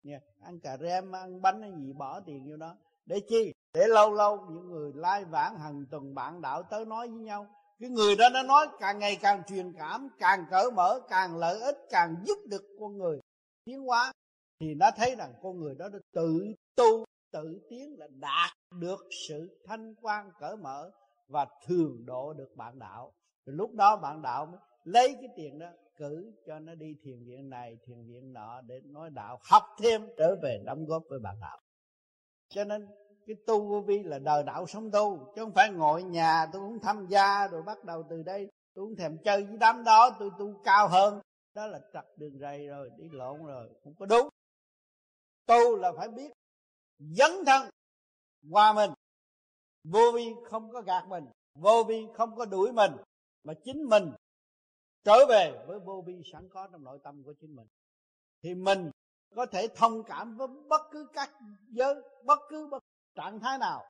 Nha, ăn cà rem, ăn bánh hay gì, bỏ tiền vô đó. Để chi? Để lâu lâu những người lai vãng hàng tuần bạn đạo tới nói với nhau. Cái người đó nó nói càng ngày càng truyền cảm, càng cởi mở, càng lợi ích, càng giúp được con người tiến hóa thì nó thấy rằng con người đó đã tự tu, tự tiến là đạt được sự thanh quan cởi mở và thường độ được bạn đạo. Rồi lúc đó bạn đạo mới lấy cái tiền đó cử cho nó đi thiền viện này, thiền viện nọ để nói đạo, học thêm trở về đóng góp với bạn đạo. Cho nên cái tu vô vi là đời đạo sống tu, chứ không phải ngồi nhà tôi cũng tham gia rồi bắt đầu từ đây, tôi cũng thèm chơi với đám đó, tôi tu cao hơn. Đó là trật đường rầy rồi, đi lộn rồi, không có đúng tu là phải biết dấn thân qua mình. Vô vi không có gạt mình, vô vi không có đuổi mình, mà chính mình trở về với vô vi sẵn có trong nội tâm của chính mình. Thì mình có thể thông cảm với bất cứ các giới, bất cứ bất trạng thái nào.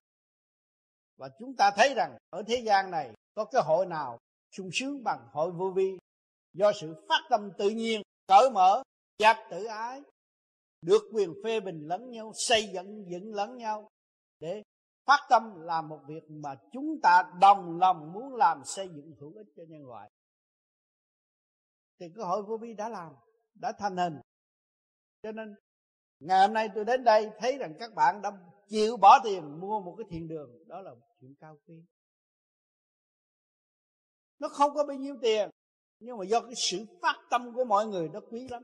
Và chúng ta thấy rằng ở thế gian này có cái hội nào sung sướng bằng hội vô vi do sự phát tâm tự nhiên, cởi mở dẹp tự ái được quyền phê bình lẫn nhau, xây dựng dựng lẫn nhau. Để phát tâm làm một việc mà chúng ta đồng lòng muốn làm xây dựng hữu ích cho nhân loại. Thì cơ hội vô vi đã làm, đã thành hình. Cho nên, ngày hôm nay tôi đến đây thấy rằng các bạn đã chịu bỏ tiền mua một cái thiền đường. Đó là chuyện cao quý. Nó không có bao nhiêu tiền, nhưng mà do cái sự phát tâm của mọi người nó quý lắm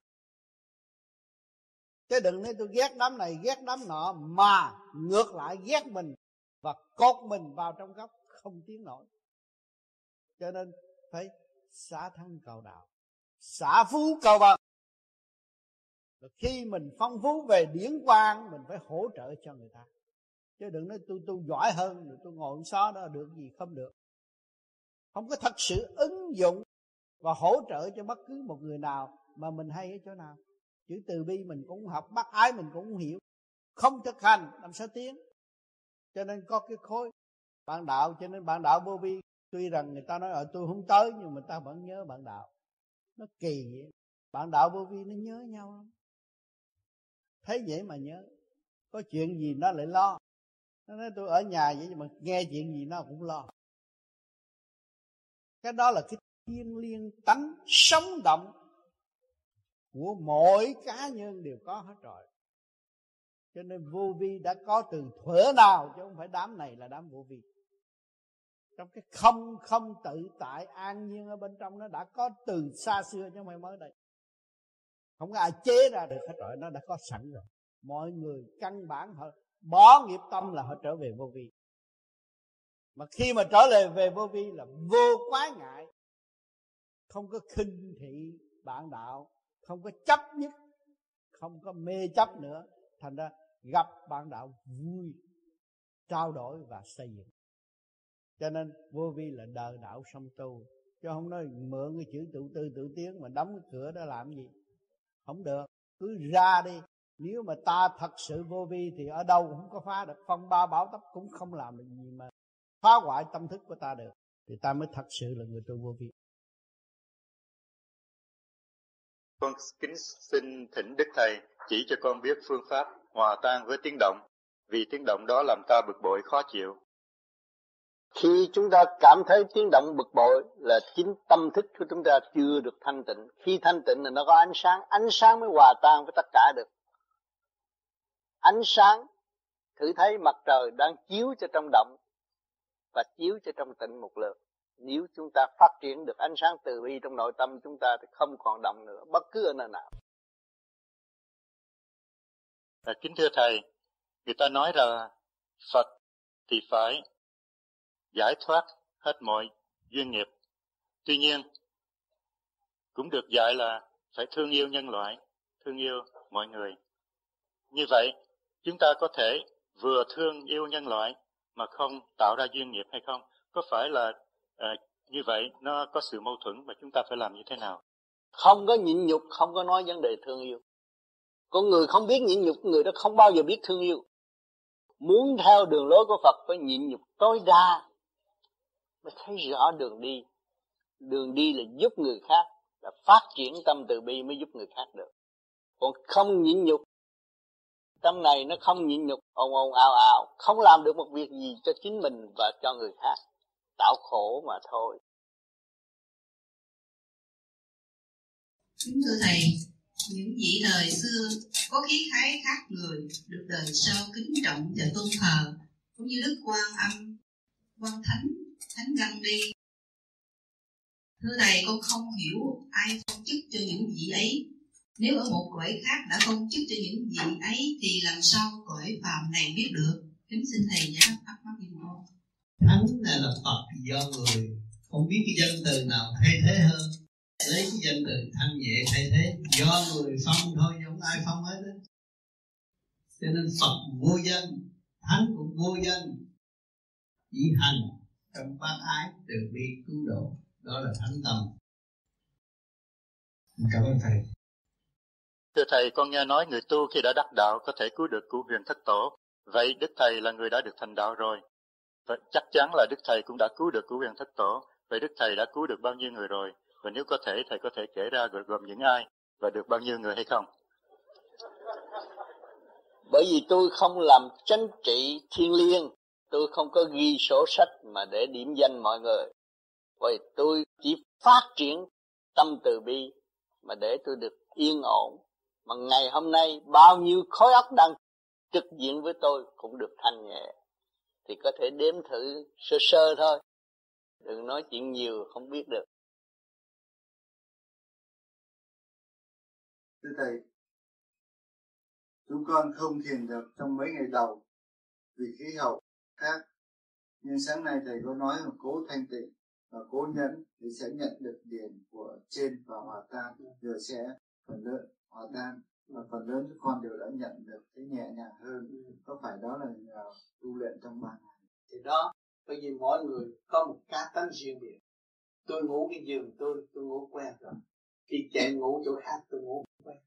chứ đừng nói tôi ghét đám này, ghét đám nọ, mà ngược lại ghét mình và cột mình vào trong góc không tiến nổi. Cho nên phải xả thân cầu đạo, xả phú cầu bằng rồi khi mình phong phú về điển quang, mình phải hỗ trợ cho người ta. Chứ đừng nói tôi tôi giỏi hơn, rồi tôi ngồi xó đó, được gì không được. Không có thật sự ứng dụng và hỗ trợ cho bất cứ một người nào mà mình hay ở chỗ nào chữ từ bi mình cũng học, bác ái mình cũng hiểu. Không thực hành, làm sao tiến? Cho nên có cái khối bạn đạo, cho nên bạn đạo vô vi. Tuy rằng người ta nói ở tôi không tới nhưng mà ta vẫn nhớ bạn đạo. Nó kỳ vậy bạn đạo vô vi nó nhớ nhau lắm. Thấy vậy mà nhớ. Có chuyện gì nó lại lo. Nó nói, tôi ở nhà vậy mà nghe chuyện gì nó cũng lo. Cái đó là cái thiên liên tánh sống động của mỗi cá nhân đều có hết rồi. Cho nên vô vi đã có từ thuở nào, chứ không phải đám này là đám vô vi. Trong cái không không tự tại an nhiên ở bên trong nó đã có từ xa xưa chứ không phải mới đây. Không có ai chế ra được hết rồi, nó đã có sẵn rồi. Mọi người căn bản họ bỏ nghiệp tâm là họ trở về vô vi. Mà khi mà trở lại về vô vi là vô quá ngại, không có khinh thị bạn đạo không có chấp nhất, không có mê chấp nữa. Thành ra gặp bạn đạo vui, trao đổi và xây dựng. Cho nên vô vi là đời đạo song tu. Chứ không nói mượn cái chữ tự tư tự tiến mà đóng cái cửa đó làm gì? Không được. Cứ ra đi. Nếu mà ta thật sự vô vi thì ở đâu cũng có phá được. Phong ba bảo tấp cũng không làm được gì mà phá hoại tâm thức của ta được. Thì ta mới thật sự là người tu vô vi. Con kính xin thỉnh đức thầy chỉ cho con biết phương pháp hòa tan với tiếng động, vì tiếng động đó làm ta bực bội khó chịu. Khi chúng ta cảm thấy tiếng động bực bội là chính tâm thức của chúng ta chưa được thanh tịnh. Khi thanh tịnh là nó có ánh sáng ánh sáng mới hòa tan với tất cả được. Ánh sáng, thử thấy mặt trời đang chiếu cho trong động và chiếu cho trong tịnh một lượt nếu chúng ta phát triển được ánh sáng từ bi trong nội tâm chúng ta thì không còn động nữa bất cứ ở nơi nào. À, kính thưa thầy người ta nói là phật thì phải giải thoát hết mọi duyên nghiệp. Tuy nhiên cũng được dạy là phải thương yêu nhân loại thương yêu mọi người. Như vậy chúng ta có thể vừa thương yêu nhân loại mà không tạo ra duyên nghiệp hay không? Có phải là à, như vậy nó có sự mâu thuẫn và chúng ta phải làm như thế nào? Không có nhịn nhục không có nói vấn đề thương yêu. Con người không biết nhịn nhục người đó không bao giờ biết thương yêu. Muốn theo đường lối của phật phải nhịn nhục tối đa mới thấy rõ đường đi. Đường đi là giúp người khác là phát triển tâm từ bi mới giúp người khác được. Còn không nhịn nhục tâm này nó không nhịn nhục ồn ồn ào ào không làm được một việc gì cho chính mình và cho người khác tạo khổ mà thôi. Kính thưa thầy, những vị đời xưa có khí khái khác người được đời sau kính trọng và tôn thờ, cũng như đức quan âm, quan thánh thánh găng đi thưa thầy, con không hiểu ai phong chức cho những vị ấy. Nếu ở một cõi khác đã phong chức cho những vị ấy thì làm sao cõi phàm này biết được? Kính xin thầy giải đáp thắc mắc thánh này là phật do người không biết cái danh từ nào thay thế hơn lấy cái danh từ thanh nhẹ thay thế do người phong thôi không ai phong hết đó. cho nên phật vô danh thánh cũng vô danh chỉ hành trong bác ái từ bi cứu độ đó là thánh tâm cảm ơn thầy Thưa Thầy, con nghe nói người tu khi đã đắc đạo có thể cứu được cụ huyền thất tổ. Vậy Đức Thầy là người đã được thành đạo rồi. Và chắc chắn là Đức Thầy cũng đã cứu được cứu huyền thất tổ. Vậy Đức Thầy đã cứu được bao nhiêu người rồi? và nếu có thể, thầy có thể kể ra gồm những ai và được bao nhiêu người hay không? Bởi vì tôi không làm chánh trị thiên liêng. Tôi không có ghi sổ sách mà để điểm danh mọi người. Vậy tôi chỉ phát triển tâm từ bi mà để tôi được yên ổn. Mà ngày hôm nay, bao nhiêu khối óc đang trực diện với tôi cũng được thanh nhẹ thì có thể đếm thử sơ sơ thôi. Đừng nói chuyện nhiều, không biết được. Thưa thầy, chúng con không thiền được trong mấy ngày đầu vì khí hậu khác. Nhưng sáng nay thầy có nói là cố thanh tịnh và cố nhẫn thì sẽ nhận được điển của trên và hòa tan rồi sẽ phần lớn hòa tan và phần lớn các con đều đã nhận được cái nhẹ nhàng hơn. Có phải đó là nhờ tu luyện trong ba ngày? Thì đó bởi vì mỗi người có một cá tánh riêng biệt. Tôi ngủ cái giường tôi tôi ngủ quen rồi. Khi chạy ngủ chỗ khác tôi ngủ quen.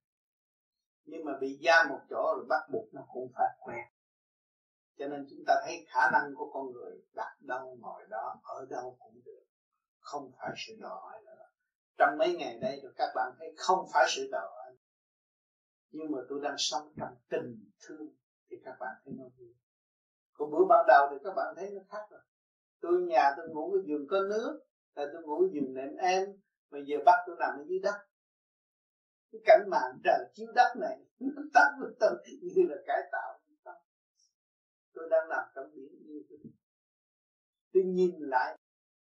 Nhưng mà bị giam một chỗ rồi bắt buộc nó cũng phải quen. Cho nên chúng ta thấy khả năng của con người đặt đâu ngồi đó ở đâu cũng được. Không phải sự đòi hỏi nữa. Trong mấy ngày đây rồi các bạn thấy không phải sự đòi hỏi nhưng mà tôi đang sống trong tình, thương, thì các bạn thấy nó vui. Còn bữa ban đầu thì các bạn thấy nó khác rồi. Tôi nhà tôi ngủ cái giường có nước là tôi ngủ giường nệm em mà giờ bắt tôi nằm ở dưới đất. Cái cảnh màn trời chiếu đất này, nó tắt với tôi, như là cải tạo. Tôi đang nằm trong biển như thế. Tôi nhìn lại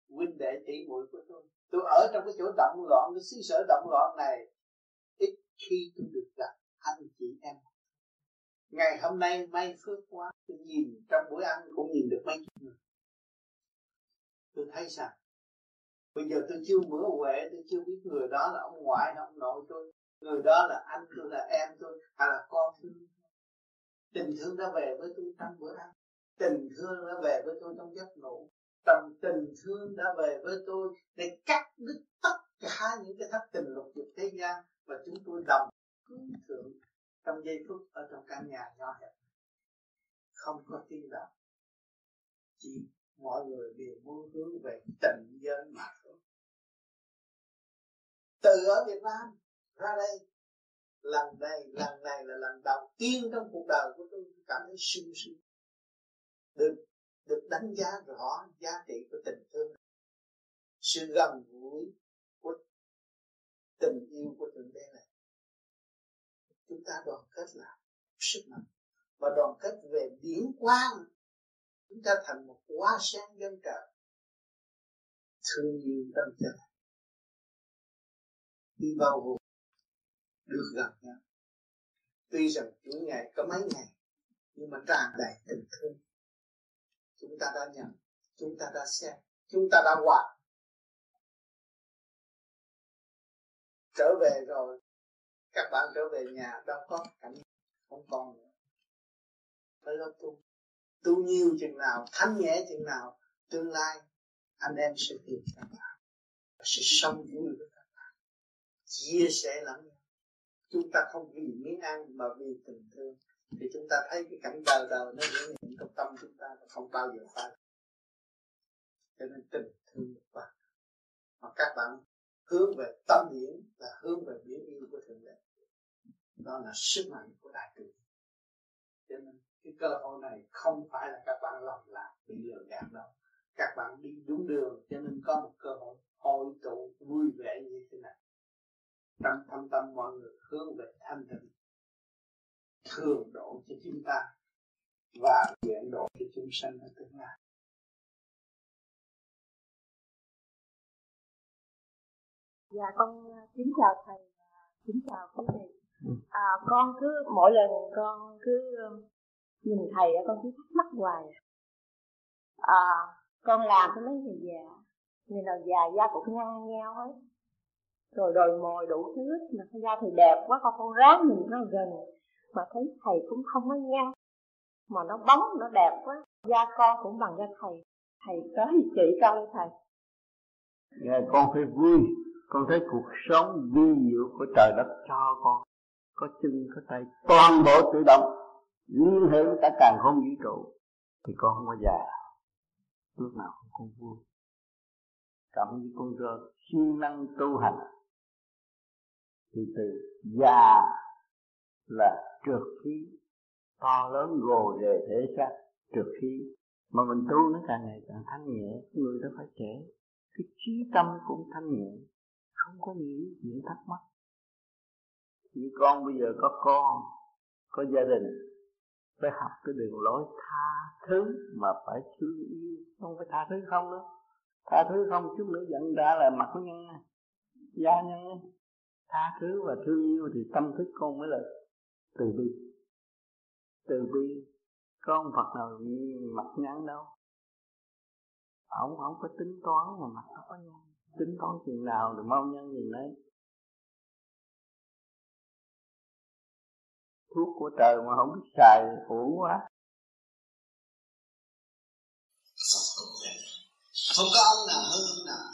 huynh đệ tỷ muội của tôi. Tôi ở trong cái chỗ động loạn, cái xứ sở động loạn này, ít khi tôi được gặp anh chị em. Ngày hôm nay may phước quá, tôi nhìn trong buổi ăn cũng nhìn được mấy chục người. Tôi thấy sao? Bây giờ tôi chưa mở huệ tôi chưa biết người đó là ông ngoại hay ông nội tôi. Người đó là anh tôi, là em tôi hay là con tôi. Tình thương đã về với tôi trong bữa ăn. Tình thương đã về với tôi trong giấc ngủ. Trong tình thương đã về với tôi để cắt đứt tất cả những cái thất tình lục dục thế gian và chúng tôi đồng cứu thượng trong giây phút ở trong căn nhà nhỏ hẹp không có tiếng động chỉ mọi người đều muốn hướng về tình giới mà thôi. Từ ở Việt Nam ra đây, lần này lần này là lần đầu tiên trong cuộc đời của tôi cảm thấy sung sướng. Được được đánh giá rõ giá trị của tình thương. Sự gần gũi của tình yêu của thượng đế này chúng ta đoàn kết là sức mạnh và đoàn kết về điển quang. Chúng ta thành một hoa sen dân trời. Thương yêu tâm chân đi bao gồm được gặp nhau. Tuy rằng chuỗi ngày có mấy ngày, nhưng mà tràn đầy tình thương. Chúng ta đã nhận, chúng ta đã xem, chúng ta đã hòa. Trở về rồi các bạn trở về nhà đâu có cảnh không còn nữa. Phải lo tu. Tu nhiều chừng nào, thanh nhẹ chừng nào, tương lai anh em sẽ tìm các bạn. Sẽ sống vui với các bạn. Chia sẻ lẫn nhau. Chúng ta không vì miếng ăn mà vì tình thương. Thì chúng ta thấy cái cảnh đời đời nó diễn hiện trong tâm chúng ta không bao giờ phai. Cho nên tình thương một bạn mà các bạn hướng về tâm điển là hướng về biển yêu của thượng đế đó là sức mạnh của đại từ cho nên cái cơ hội này không phải là các bạn lầm lạc, bị lừa gạt đâu. Các bạn đi đúng đường, cho nên có một cơ hội hội tụ vui vẻ như thế này. Trong thâm tâm mọi người hướng về thanh tịnh, thường độ cho chúng ta và nguyện độ cho chúng sanh ở tương lai. Dạ con ờ, kính chào thầy kính chào quý vị à, con cứ mỗi lần con cứ um, nhìn thầy con cứ thắc mắc hoài. À, con làm cái mấy người già người nào già da cũng nhăn nheo hết. Rồi đồi mồi đủ thứ mà con da thì đẹp quá con con ráng nhìn nó gần mà thấy thầy cũng không có nhăn mà nó bóng nó đẹp quá. Da con cũng bằng da thầy thầy có gì chỉ con đi thầy. Dạ con phải vui con thấy cuộc sống vi diệu của trời đất cho con có chân, có tay, toàn bộ tự động. Liên hệ với cả càng không vũ trụ, thì con không có già. Lúc nào cũng không vui. Cảm như con rơ siêng năng tu hành. Thì từ già là trượt khí. To lớn gồ ghề thể xác, trượt khí. Mà mình tu nó càng ngày càng thanh nhẹ, người đó phải trẻ. Cái trí tâm cũng thanh nhẹ. Không có những chuyện thắc mắc như con bây giờ có con, có gia đình, phải học cái đường lối tha thứ mà phải thương yêu. Không phải tha thứ không nữa tha thứ không, chút nữa giận đã là mặt của nhân gia nhân tha thứ và thương yêu thì tâm thức con mới là từ bi. Từ bi con Phật nào mặt nhăn đâu? Ông không có tính toán mà mặt nó có nhăn. Tính toán chừng nào thì mau nhân nhìn đấy thuốc của trời mà không biết xài uổng quá. Không có ông nào hơn ông nào.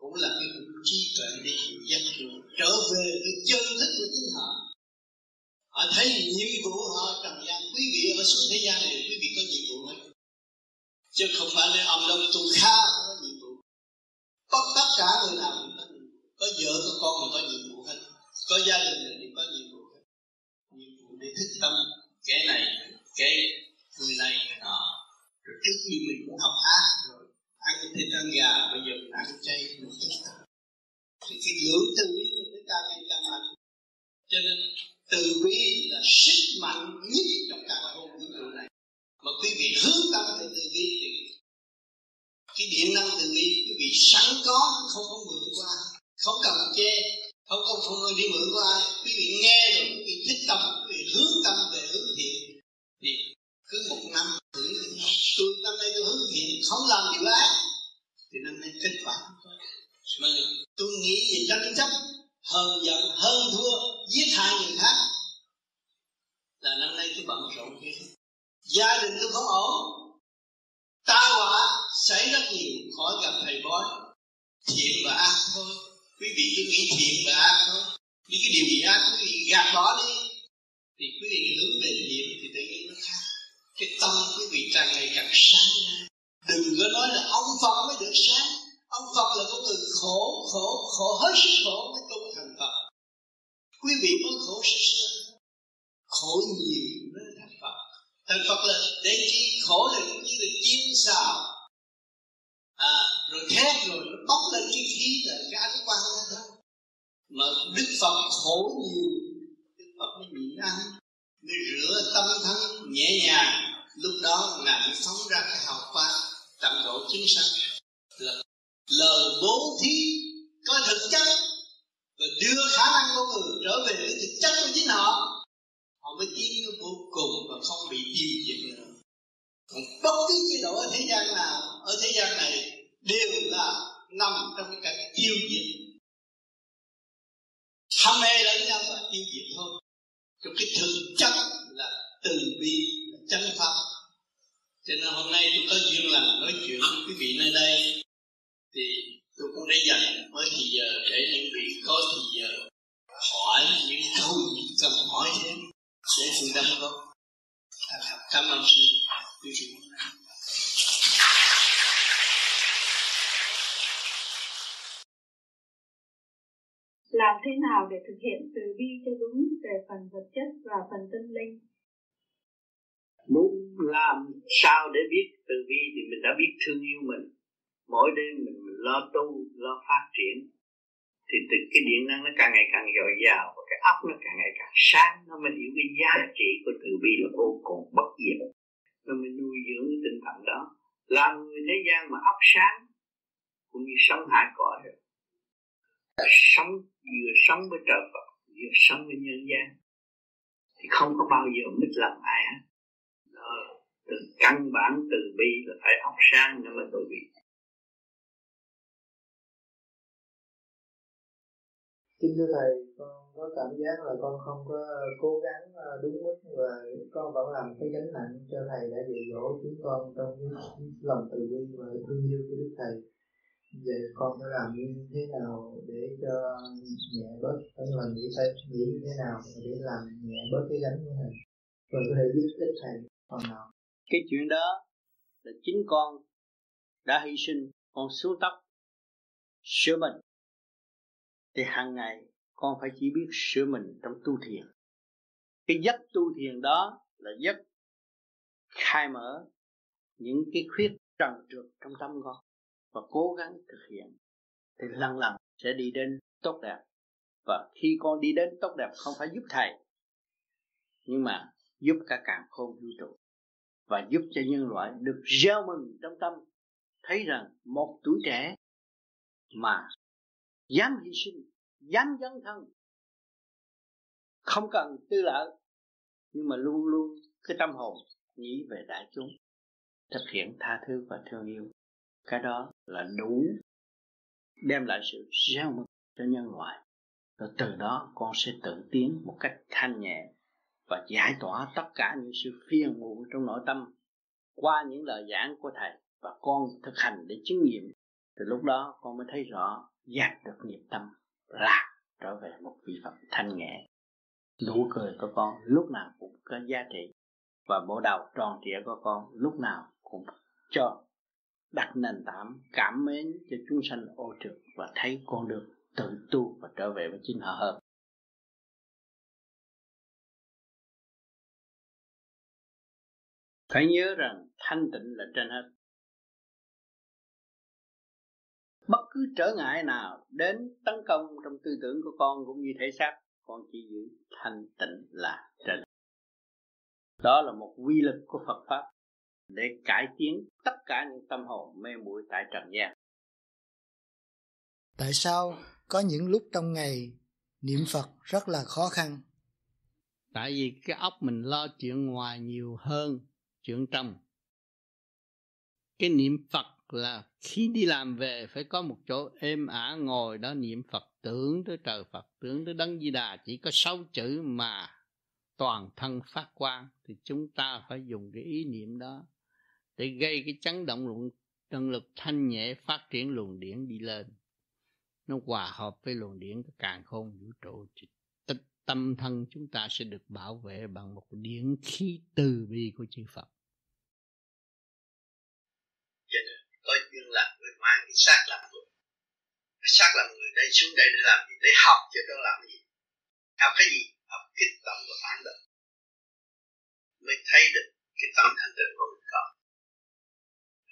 Cũng là cái trí tuệ để dắt trở về cái chân thức của chính họ. Họ thấy nhiệm vụ họ trần gian. Quý vị ở xuống thế gian này, quý vị có nhiệm vụ hết chứ không phải là ông đông tu kha có nhiệm vụ. Có tất cả người nào cũng có nhiệm vụ có vợ, có con mà có nhiệm vụ hết. Có gia đình tâm, cái này, cái người này người nọ rồi trước khi mình cũng học ác rồi, ăn thịt ăn gà, bây giờ mình ăn chay, mình thức tâm thì cái lượng từ bi nó càng ngày càng mạnh cho nên, từ bi là sức mạnh nhất trong cả không vũ trụ này. Mà quý vị hướng tâm về từ bi thì cái điện năng từ bi, quý vị sẵn có, không có mượn qua, không cần chê, không có không đi mượn của ai quý vị nghe rồi quý vị thích tâm hướng tâm về hướng thiện, thì cứ một năm thử tôi năm nay tôi hướng thiện, không làm điều ác thì năm nay kết quả mà tôi nghĩ về tranh chấp, hờn giận, hơn thua, giết hại người khác, là năm nay tôi bận rộn kia gia đình tôi không ổn, tai họa xảy rất nhiều, khỏi gặp thầy bói. Thiện và ác thôi. Quý vị cứ nghĩ thiện và ác thôi. Những cái điều gì ác, quý vị gạt bỏ đi thì quý vị hướng về niệm thì tự nhiên nó khác. Cái tâm quý vị càng ngày càng sáng. Ra đừng có nói là ông Phật mới được sáng. Ông Phật là con người khổ khổ khổ hết sức khổ mới tu thành Phật. Quý vị mới khổ sơ sơ. Khổ nhiều mới thành Phật. Thành Phật là để chi? Khổ là cũng như là chiên xào. À, rồi thét rồi nó bốc lên cái khí là cái ánh quang đó mà Đức Phật khổ nhiều Đức Phật mới nhịn ăn mới rửa tâm thân nhẹ nhàng, lúc đó ngài mới phóng ra cái hào quang, tận độ chính sanh là lời bố thí có thực chất và đưa khả năng của người trở về với thực chất của chính họ. Họ mới tiến vô cùng và không bị tiêu diệt nữa. Còn bất cứ chế độ ở thế gian nào, ở thế gian này đều là nằm trong cái cảnh tiêu diệt. Tham mê lẫn nhau và tiêu diệt thôi cho cái thực chất là từ bi, là chân pháp. Cho nên hôm nay tôi có duyên là nói chuyện với quý vị nơi đây. Thì tôi cũng đã dành mới thì giờ, để những vị có thì giờ hỏi những câu gì cần hỏi thêm để sự đâm góp cảm ơn sư quý vị làm thế nào để thực hiện từ bi cho đúng về phần vật chất và phần tâm linh? Muốn làm sao để biết từ bi thì mình đã biết thương yêu mình. Mỗi đêm mình, mình lo tu lo phát triển. Thì từ cái điện năng nó càng ngày càng dồi dào và cái óc nó càng ngày càng sáng. Nó mới hiểu cái giá trị của từ bi là vô cùng bất diệt. Nó mới nuôi dưỡng cái tinh thần đó. Làm người thế gian mà óc sáng cũng như sống hạ cõi rồi sống vừa sống với trời Phật vừa sống với nhân gian. Thì không có bao giờ mít lòng ai hết. Đó từ căn bản từ bi là phải học sang nó mới tôi bị Kính thưa Thầy, con có cảm giác là con không có cố gắng à, đúng mức và con vẫn làm cái gánh nặng cho Thầy đã dạy dỗ chúng con trong cái lòng từ bi và thương yêu của Đức Thầy. Vậy con phải làm như thế nào để cho nhẹ bớt, phải là nghĩ phải nghĩ như thế nào để làm nhẹ bớt cái gánh của Thầy. Rồi có thể giúp ích Thầy phần nào. Cái chuyện đó là chính con đã hy sinh con xuống tóc sửa mình thì hàng ngày con phải chỉ biết sửa mình trong tu thiền cái giấc tu thiền đó là giấc khai mở những cái khuyết trần trượt trong tâm con và cố gắng thực hiện, thì lần lần sẽ đi đến tốt đẹp. Và khi con đi đến tốt đẹp không phải giúp thầy, nhưng mà giúp cả càng khôn vũ trụ. Và giúp cho nhân loại được gieo mừng trong tâm, thấy rằng một tuổi trẻ mà dám hy sinh, dám dấn thân, không cần tư lợi nhưng mà luôn luôn cái tâm hồn nghĩ về đại chúng, thực hiện tha thứ và thương yêu cái đó là đủ đem lại sự gieo mực cho nhân loại. Rồi từ đó con sẽ tự tiến một cách thanh nhẹ và giải tỏa tất cả những sự phiền muộn trong nội tâm qua những lời giảng của thầy và con thực hành để chứng nghiệm. Thì lúc đó con mới thấy rõ dạt được nghiệp tâm là trở về một vị phật thanh nhẹ. Nụ cười của con lúc nào cũng có giá trị và bộ đầu tròn trịa của con lúc nào cũng cho đặt nền tảng cảm mến cho chúng sanh ô trượt và thấy con được tự tu và trở về với chính họ hơn phải nhớ rằng thanh tịnh là trên hết. Bất cứ trở ngại nào đến tấn công trong tư tưởng của con cũng như thể xác, con chỉ giữ thanh tịnh là trên. Đó là một quy lực của Phật pháp để cải tiến tất cả những tâm hồn mê muội tại trần gian. Tại sao có những lúc trong ngày niệm Phật rất là khó khăn? Tại vì cái óc mình lo chuyện ngoài nhiều hơn chuyện trong. Cái niệm Phật là khi đi làm về phải có một chỗ êm ả ngồi đó niệm Phật tưởng tới trời Phật tưởng tới Đấng Di Đà. Chỉ có sáu chữ mà toàn thân phát quang thì chúng ta phải dùng cái ý niệm đó để gây cái chấn động luồng năng lực thanh nhẹ phát triển luồng điển đi lên. Nó hòa hợp với luồng điển của càng khôn vũ trụ tích tâm thân chúng ta sẽ được bảo vệ bằng một điển khí từ bi của chư Phật. Cho nên, có duyên làm người mang cái xác làm người. Cái xác làm người đây xuống đây để làm gì? Để học chứ đâu làm gì. Học cái gì? Học kích tâm và phản động mới thấy được cái tâm thành tựu của mình có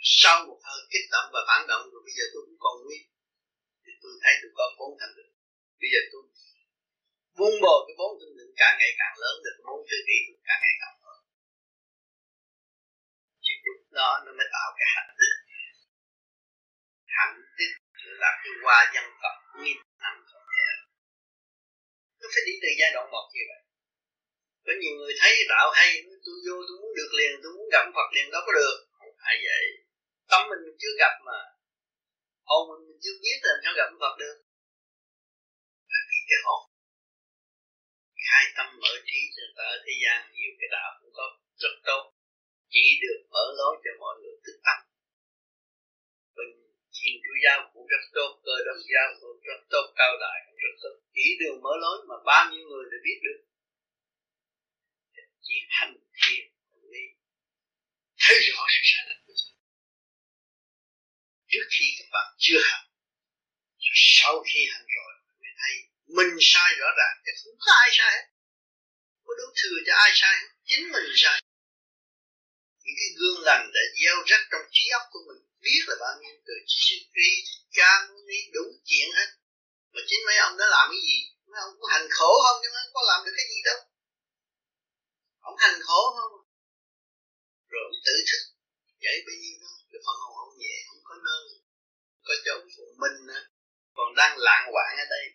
sau một hơi kích động và phản động, rồi bây giờ tôi cũng còn nguyên. Thì tôi thấy tôi có bốn thành tựu. Bây giờ tôi muốn bồi cái bốn thành tựu càng ngày càng lớn, được bốn từ bi tôi càng ngày càng lớn. Thì lúc đó nó mới tạo cái hạnh đức hạnh đức là cái qua dân tộc nghìn năm không thể nó phải đi từ giai đoạn một như vậy. Có nhiều người thấy đạo hay, tôi vô, tôi muốn được liền, tôi muốn gặp Phật liền đó có được. Không phải vậy tâm mình, mình chưa gặp mà. Hồn mình, mình chưa biết là sao gặp Phật được. Là cái hồn. Hai tâm mở trí cho ta ở thế gian nhiều cái đạo cũng có rất tốt. Chỉ được mở lối cho mọi người thức tâm. Mình thiền chúa giáo cũng rất tốt cơ đốc giáo cũng rất tốt cao đại cũng rất tốt. Chỉ đường mở lối mà bao nhiêu người đã biết được. Chỉ hành thiền lý. Thấy rõ sự sai lầm của mình trước khi các bạn chưa hành sau khi hành rồi mới thấy mình sai rõ ràng. Thì không có ai sai hết. Có đủ thừa cho ai sai hết? Chính mình sai. Những cái gương lành đã gieo rắc trong trí óc của mình, biết là bạn nhiêu từ sự trí, cha đi đủ chuyện hết. Mà chính mấy ông đã làm cái gì? Mấy ông có hành khổ không? Nhưng không có làm được cái gì đâu. Ông hành khổ không? Rồi ông tự thức. Vậy bao nhiêu đó cái phần hồn ông nhẹ có nơi, có chỗ phụ minh á, còn đang lạng quạng ở đây.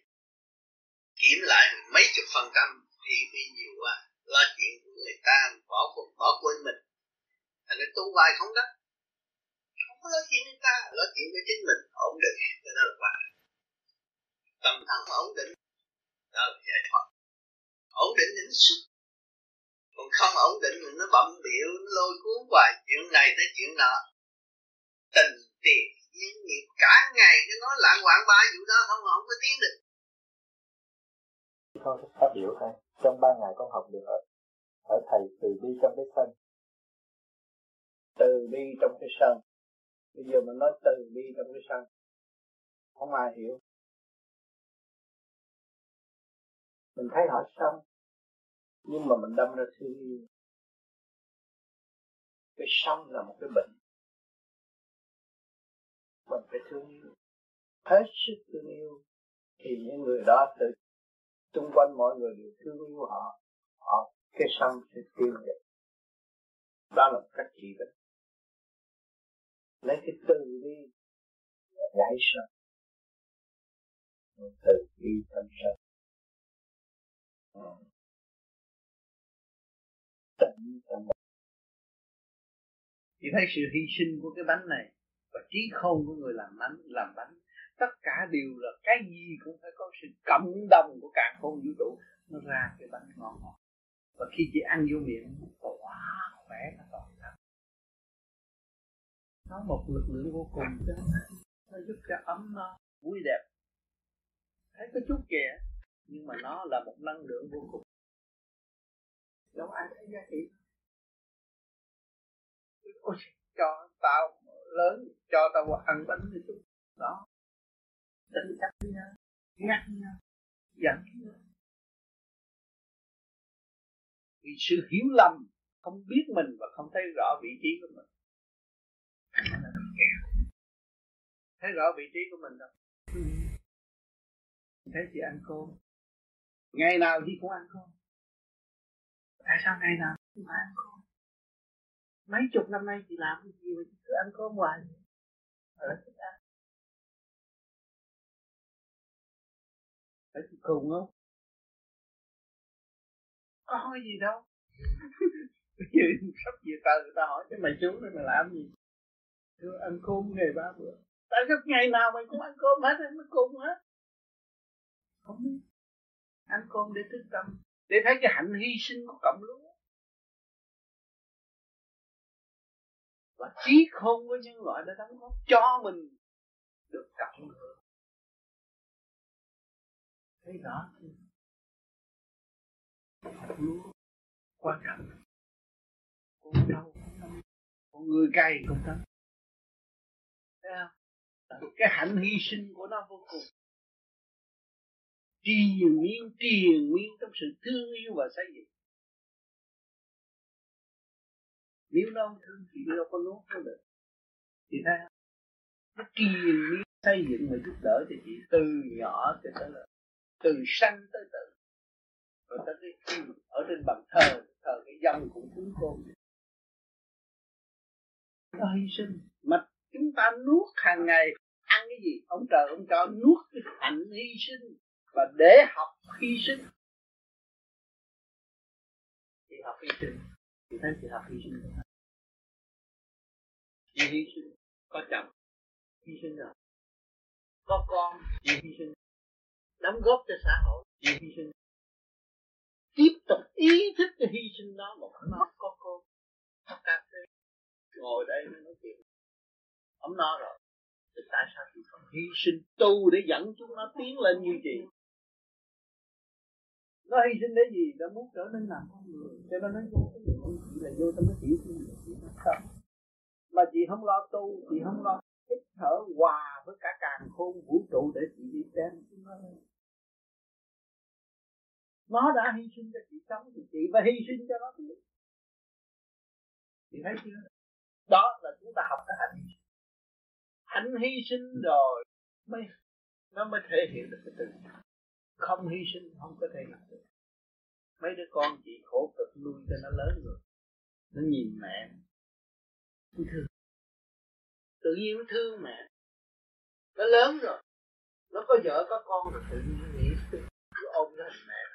Kiểm lại mấy chục phần trăm, thì bị nhiều quá, lo chuyện của người ta, bỏ bỏ quên mình. Thành nên tu hoài không đó. Không có lo chuyện người ta, lo chuyện cho chính mình, ổn định, cho nó là quá. Tâm thần ổn định, đó là giải thoát. Ổn định thì nó xuất còn không ổn định thì nó bậm biểu nó lôi cuốn hoài, chuyện này tới chuyện nọ. Tình tiền. Nhân nghiệp cả ngày cái nói lạng quạng ba vụ đó không không có tiến được. Con phát biểu thôi. Trong ba ngày con học được ở, ở thầy từ bi trong cái sân. Từ bi trong cái sân. Bây giờ mình nói từ bi trong cái sân. Không ai hiểu. Mình thấy họ sống. Nhưng mà mình đâm ra thương yêu. Cái sống là một cái bệnh hết sức thương yêu. Thì những người đó tự, xung quanh mọi người đều thương yêu họ. Họ, cái sân sẽ tiêu diệt đó là cách trị bệnh. Lấy cái từ đi giải sân. Từ bi tâm sân. Ừ. Tận tâm chỉ thấy sự hy sinh của cái bánh này và trí khôn của người làm bánh làm bánh tất cả đều là cái gì cũng phải có sự cộng đồng của cả con vũ trụ nó ra cái bánh ngon ngọt. Và khi chị ăn vô miệng nó quá khỏe nó toàn thân. Nó một lực lượng vô cùng chứ nó giúp cho ấm nó vui đẹp. Thấy có chút kìa nhưng mà nó là một năng lượng vô cùng. Đâu ai thấy giá trị? Ôi, cho tao lớn cho tao ăn bánh một chút. Đó đánh cắt với nhau ngắt nhau giận nhau. Vì sự hiểu lầm không biết mình và không thấy rõ vị trí của mình. Thấy rõ vị trí của mình đâu? Thấy chị ăn cơm. Ngày nào chị cũng ăn cơm. Tại sao ngày nào cũng phải ăn cơm? Mấy chục năm nay chị làm cái gì mà chị cứ ăn cơm hoài? Ở thích ăn phải cùng không? Có hỏi gì đâu. Bây giờ sắp về tờ người ta hỏi cái mày chú này mày làm gì? Tôi ăn cơm ngày ba bữa. Tại sao ngày nào mày cũng ăn cơm hết mới cùng hết không biết. Ăn cơm để thức tâm. Để thấy cái hạnh hy sinh của cộng lúa và trí khôn của nhân loại đã đóng góp cho mình được cộng hưởng thấy rõ hạt lúa quan trọng. Con trâu con người cày cũng thế thấy không? Cái hạnh hy sinh của nó vô cùng. Triền miên triền miên trong sự thương yêu và xây dựng. Nếu nó không thương thì đâu có nuốt nó được. Thì thấy không? Nó triền miên xây dựng và giúp đỡ cho chị từ nhỏ cho tới lớn từ sanh tới tử. Rồi tới cái ở trên bàn thờ thờ cái dân cũng cúng côn nó hy sinh. Mà chúng ta nuốt hàng ngày, ăn cái gì ông trời ông cho nuốt cái hạnh hy sinh và để học hy sinh. Thì học hy sinh. Thì thấy chị học hy sinh rồi. Chị hy sinh. Có chồng. Hy sinh rồi. Có con. Chị hy sinh đóng góp cho xã hội. Chịu hy sinh. Tiếp tục ý thức cái hy sinh đó một nó có cô. Cà phê. Ngồi đây nói chuyện. Ấm no rồi. Thì tại sao chị không hy sinh? Tu để dẫn chúng nó tiến lên như chị nó hy sinh để gì? Nó muốn trở nên làm con người. Cho nên nó vô cái gì? Chỉ là vô trong cái tiểu thiên địa, chỉ nó không mà chị không lo tu chị không lo hít thở hòa với cả càng khôn vũ trụ để chị đi xem chúng nó nó đã hy sinh cho chị sống thì chị phải hy sinh cho nó biết chị thấy chưa? Đó là chúng ta học cái hạnh hy sinh. Hạnh hy sinh rồi mới, nó mới thể hiện được cái từ. Không hy sinh không có thể làm được. Mấy đứa con chị khổ cực nuôi cho nó lớn rồi. Nó nhìn mẹ. Nó thương. Tự nhiên nó thương mẹ. Nó lớn rồi. Nó có vợ có con rồi, tự nhiên nó nghĩ cứ ôm lên mẹ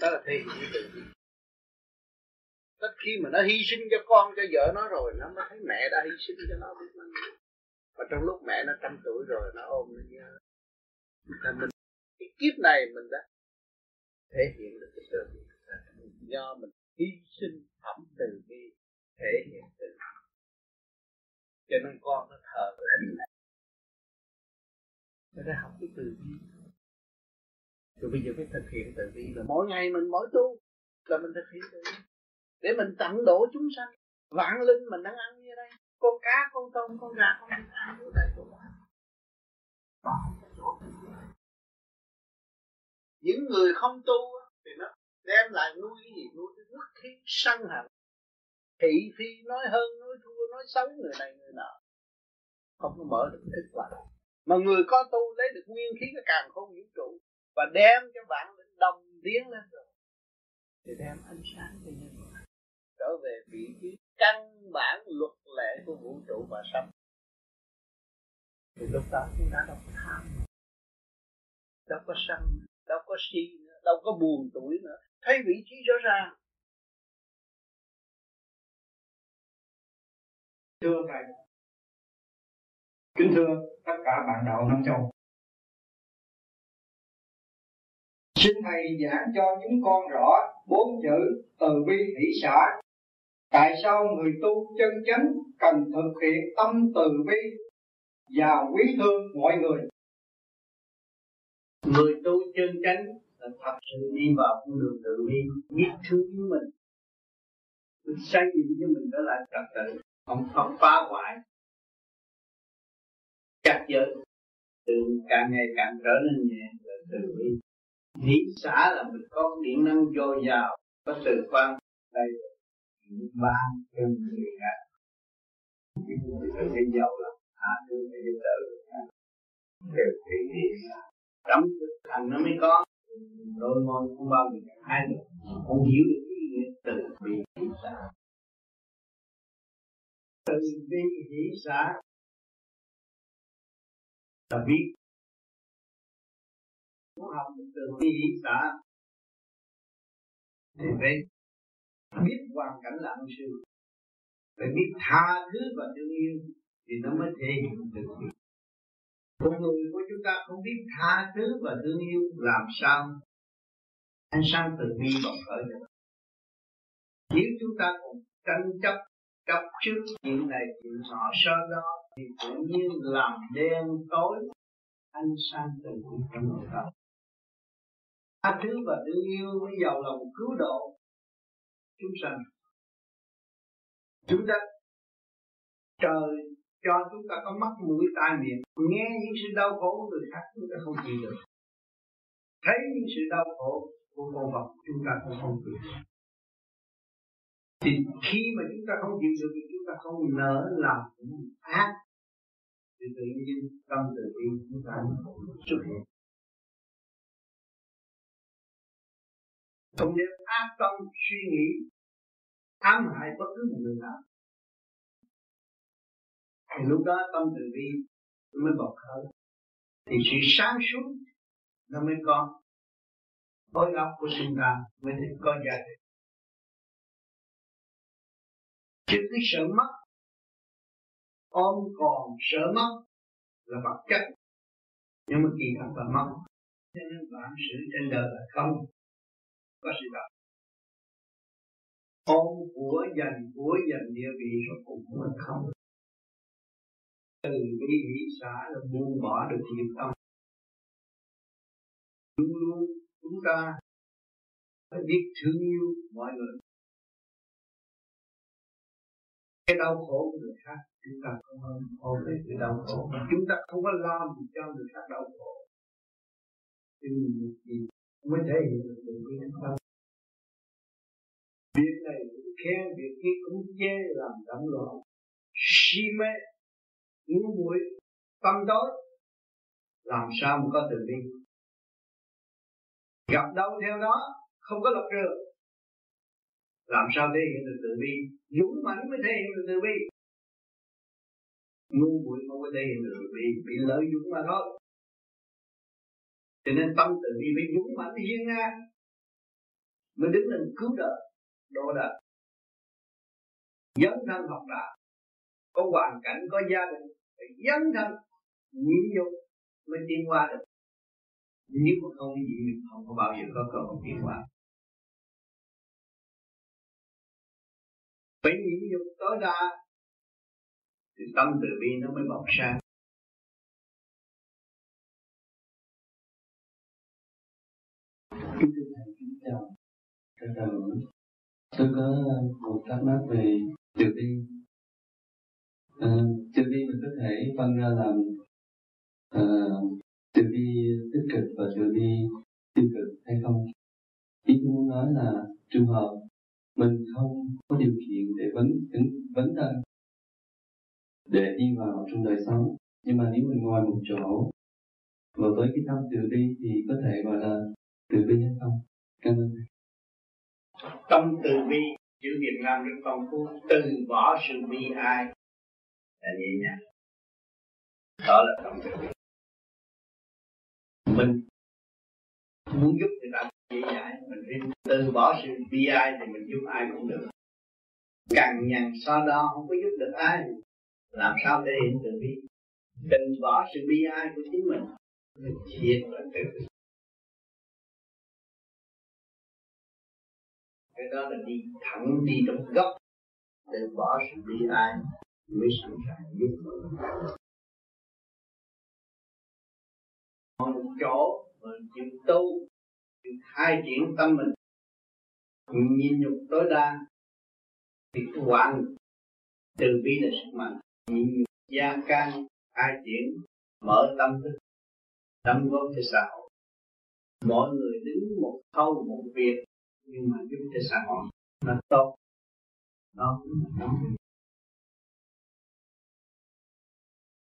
đó là thể hiện tự nhiên Tất khi mà nó hy sinh cho con, cho vợ nó rồi, nó mới thấy mẹ đã hy sinh cho nó, biết bao nhiêu và trong lúc mẹ nó trăm tuổi rồi, nó ôm nó nhớ. Là mình, cái kiếp này mình đã thể hiện được cái từ do mình hy sinh thẩm từ bi, thể hiện từ cho nên con nó thờ về mẹ. Nó đã học cái từ bi rồi bây giờ phải thực hiện tự vi là mỗi ngày mình mỗi tu là mình thực hiện tự vi để mình tận độ chúng sanh. Vạn linh mình đang ăn như đây. Con cá, con tôm, con gà, con vịt ăn như đây của những người không tu thì nó đem lại nuôi cái gì? Nuôi cái quốc khí sân hận. Thị phi nói hơn, nói thua, nói xấu, người này, người nọ. Không có mở được thức quả. Mà người có tu lấy được nguyên khí cái càng không vũ trụ và đem cho bạn linh đồng tiến lên rồi. Thì đem ánh sáng cho nhân loại. Trở về vị trí căn bản luật lệ của vũ trụ và sống thì lúc đó chúng ta đâu có tham đâu có sân đâu có si nữa đâu có buồn tuổi nữa. Thấy vị trí rõ ràng. Thưa thầy kính thưa tất cả bạn đạo năm châu xin thầy giảng cho chúng con rõ bốn chữ từ bi hỷ xã. Tại sao người tu chân chánh cần thực hiện tâm từ bi và quý thương mọi người? Người tu chân chánh là thật sự đi vào con đường tự bi, biết thương mình mình, xây dựng cho mình trở lại trật tự, không không phá hoại. Chặt giới từ càng ngày càng trở nên nhẹ và từ bi hỷ xã là mình có điện năng dồi dào, có sự quan đây ban cho người khác cái thấy giàu là hạ thương phải giúp đỡ đều thể hiện trong thực hành nó mới có. Đôi môi không bao giờ hai được. Không hiểu được ý nghĩa từ bi hỷ xã từ bi hỷ xã là biết muốn học từ bi hỷ xã thì phải biết hoàn cảnh là ông sư. Phải biết tha thứ và thương yêu thì nó mới thể hiện được. Con người của chúng ta không biết tha thứ và thương yêu làm sao. Ánh sáng từ bi bộc khởi được. Nếu chúng ta còn tranh chấp chấp trước chuyện này chuyện nọ sơ đó thì tự nhiên làm đen tối ánh sáng từ bi trong nội tâm tha thứ và thương yêu mới giàu lòng cứu độ chúng sanh. Chúng ta trời cho chúng ta có mắt mũi tai miệng, nghe những sự đau khổ của người khác, chúng ta không chịu được. Thấy những sự đau khổ của con vật, chúng ta cũng không chịu được. Thì khi mà chúng ta không chịu được thì chúng ta không nỡ làm những ác, thì tự nhiên tâm từ bi chúng ta xuất hiện. Không nên ác tâm suy nghĩ ám hại bất cứ một người nào. Thì lúc đó tâm từ bi mới bộc khởi. Thì sự sáng suốt nó mới có. Khối óc của chúng ta mới có giá trị. Chứ cái sợ mất, ôm còn sợ mất là vật chất. Nhưng mà kỳ thật là mất. Cho nên bản sự trên đời là không có sự thật ôm của dành của dành địa vị rồi cũng là không. Từ bi hỷ xã là buông bỏ được nghiệp tâm. Luôn luôn chúng ta phải biết thương yêu mọi người. Cái đau khổ của người khác chúng ta không ôm ôm lấy cái đau khổ. Chúng ta không có lo gì cho người khác đau khổ. Nhưng mình chỉ mới thể hiện được tình yêu tâm việc này cũng khen, việc kia cũng chê làm động loạn. Si mê ngu muội tâm tối làm sao mà có từ bi? Gặp đâu theo đó, không có lập trường làm sao thể hiện được từ bi? Dũng mãnh mới thể hiện được từ bi. Ngu muội không có thể hiện được từ bi, bị lợi dụng mà thôi cho nên tâm từ bi phải dũng mãnh hiên ngang mới đứng lên cứu đời, độ đời. Dấn thân học đạo, có hoàn cảnh, có gia đình phải dấn thân nhịn nhục mới tiến qua được. Nếu mà không nhịn nhục, không có bao giờ có cơ hội tiến qua. Phải nhịn nhục tối đa, thì tâm từ bi nó mới bộc sáng kính thưa thầy kính chào thầy chào tôi có một thắc mắc về từ đi. à, ờ, từ đi mình có thể phân ra làm ờ, à, từ đi tích cực và từ đi tiêu cực hay không ý tôi muốn nói là trường hợp mình không có điều kiện để vấn vấn vấn thân để đi vào trong đời sống nhưng mà nếu mình ngồi một chỗ và với cái tâm từ bi thì có thể gọi là từ bi hay không? Cảm ơn tâm từ bi, chữ Việt Nam rất phong phú, từ bỏ sự bi ai. Là nhẹ nhàng đó là tâm từ bi. Mình muốn giúp người ta dễ dãi, mình phải từ bỏ sự bi ai thì mình giúp ai cũng được. Càng nhằn so đo, không có giúp được ai. Làm sao để hiện từ bi? Từ bỏ sự bi ai của chính mình mình thiệt là từ bi. Cái đó là đi thẳng, đi trong gốc từ bỏ sự bi ai mới sẵn sàng giúp người một chỗ mình chịu tu chịu khai triển tâm mình. Nhìn nhục tối đa, thì hoàn từ bi là sức mạnh. Nhịn nhục, gia can, khai triển, mở tâm thức đóng góp cho xã hội. Mọi người đứng một khâu, một việc nhưng mà giúp cho xã hội nó tốt. Đó cũng là tâm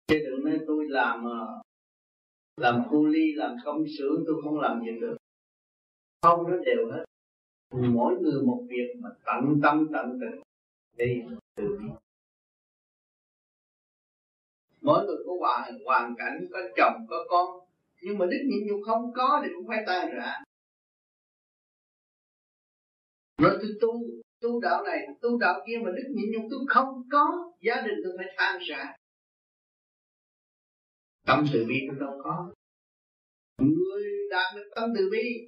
chứ đừng nói tôi làm ờ, làm cu ly, làm công xưởng, tôi không làm gì được. Không nó đều hết. Mỗi người một việc mà tận tâm, tận tình. Đi từ mỗi người có hoàn hoàn cảnh, có chồng, có con. Nhưng mà đức nhiệm vụ không có thì cũng phải tan rã rồi tôi tu tu đạo này, tu đạo kia mà đức nhịn nhục tôi không có, gia đình tôi phải than rã. Tâm từ bi tôi đâu có. Người đạt được tâm từ bi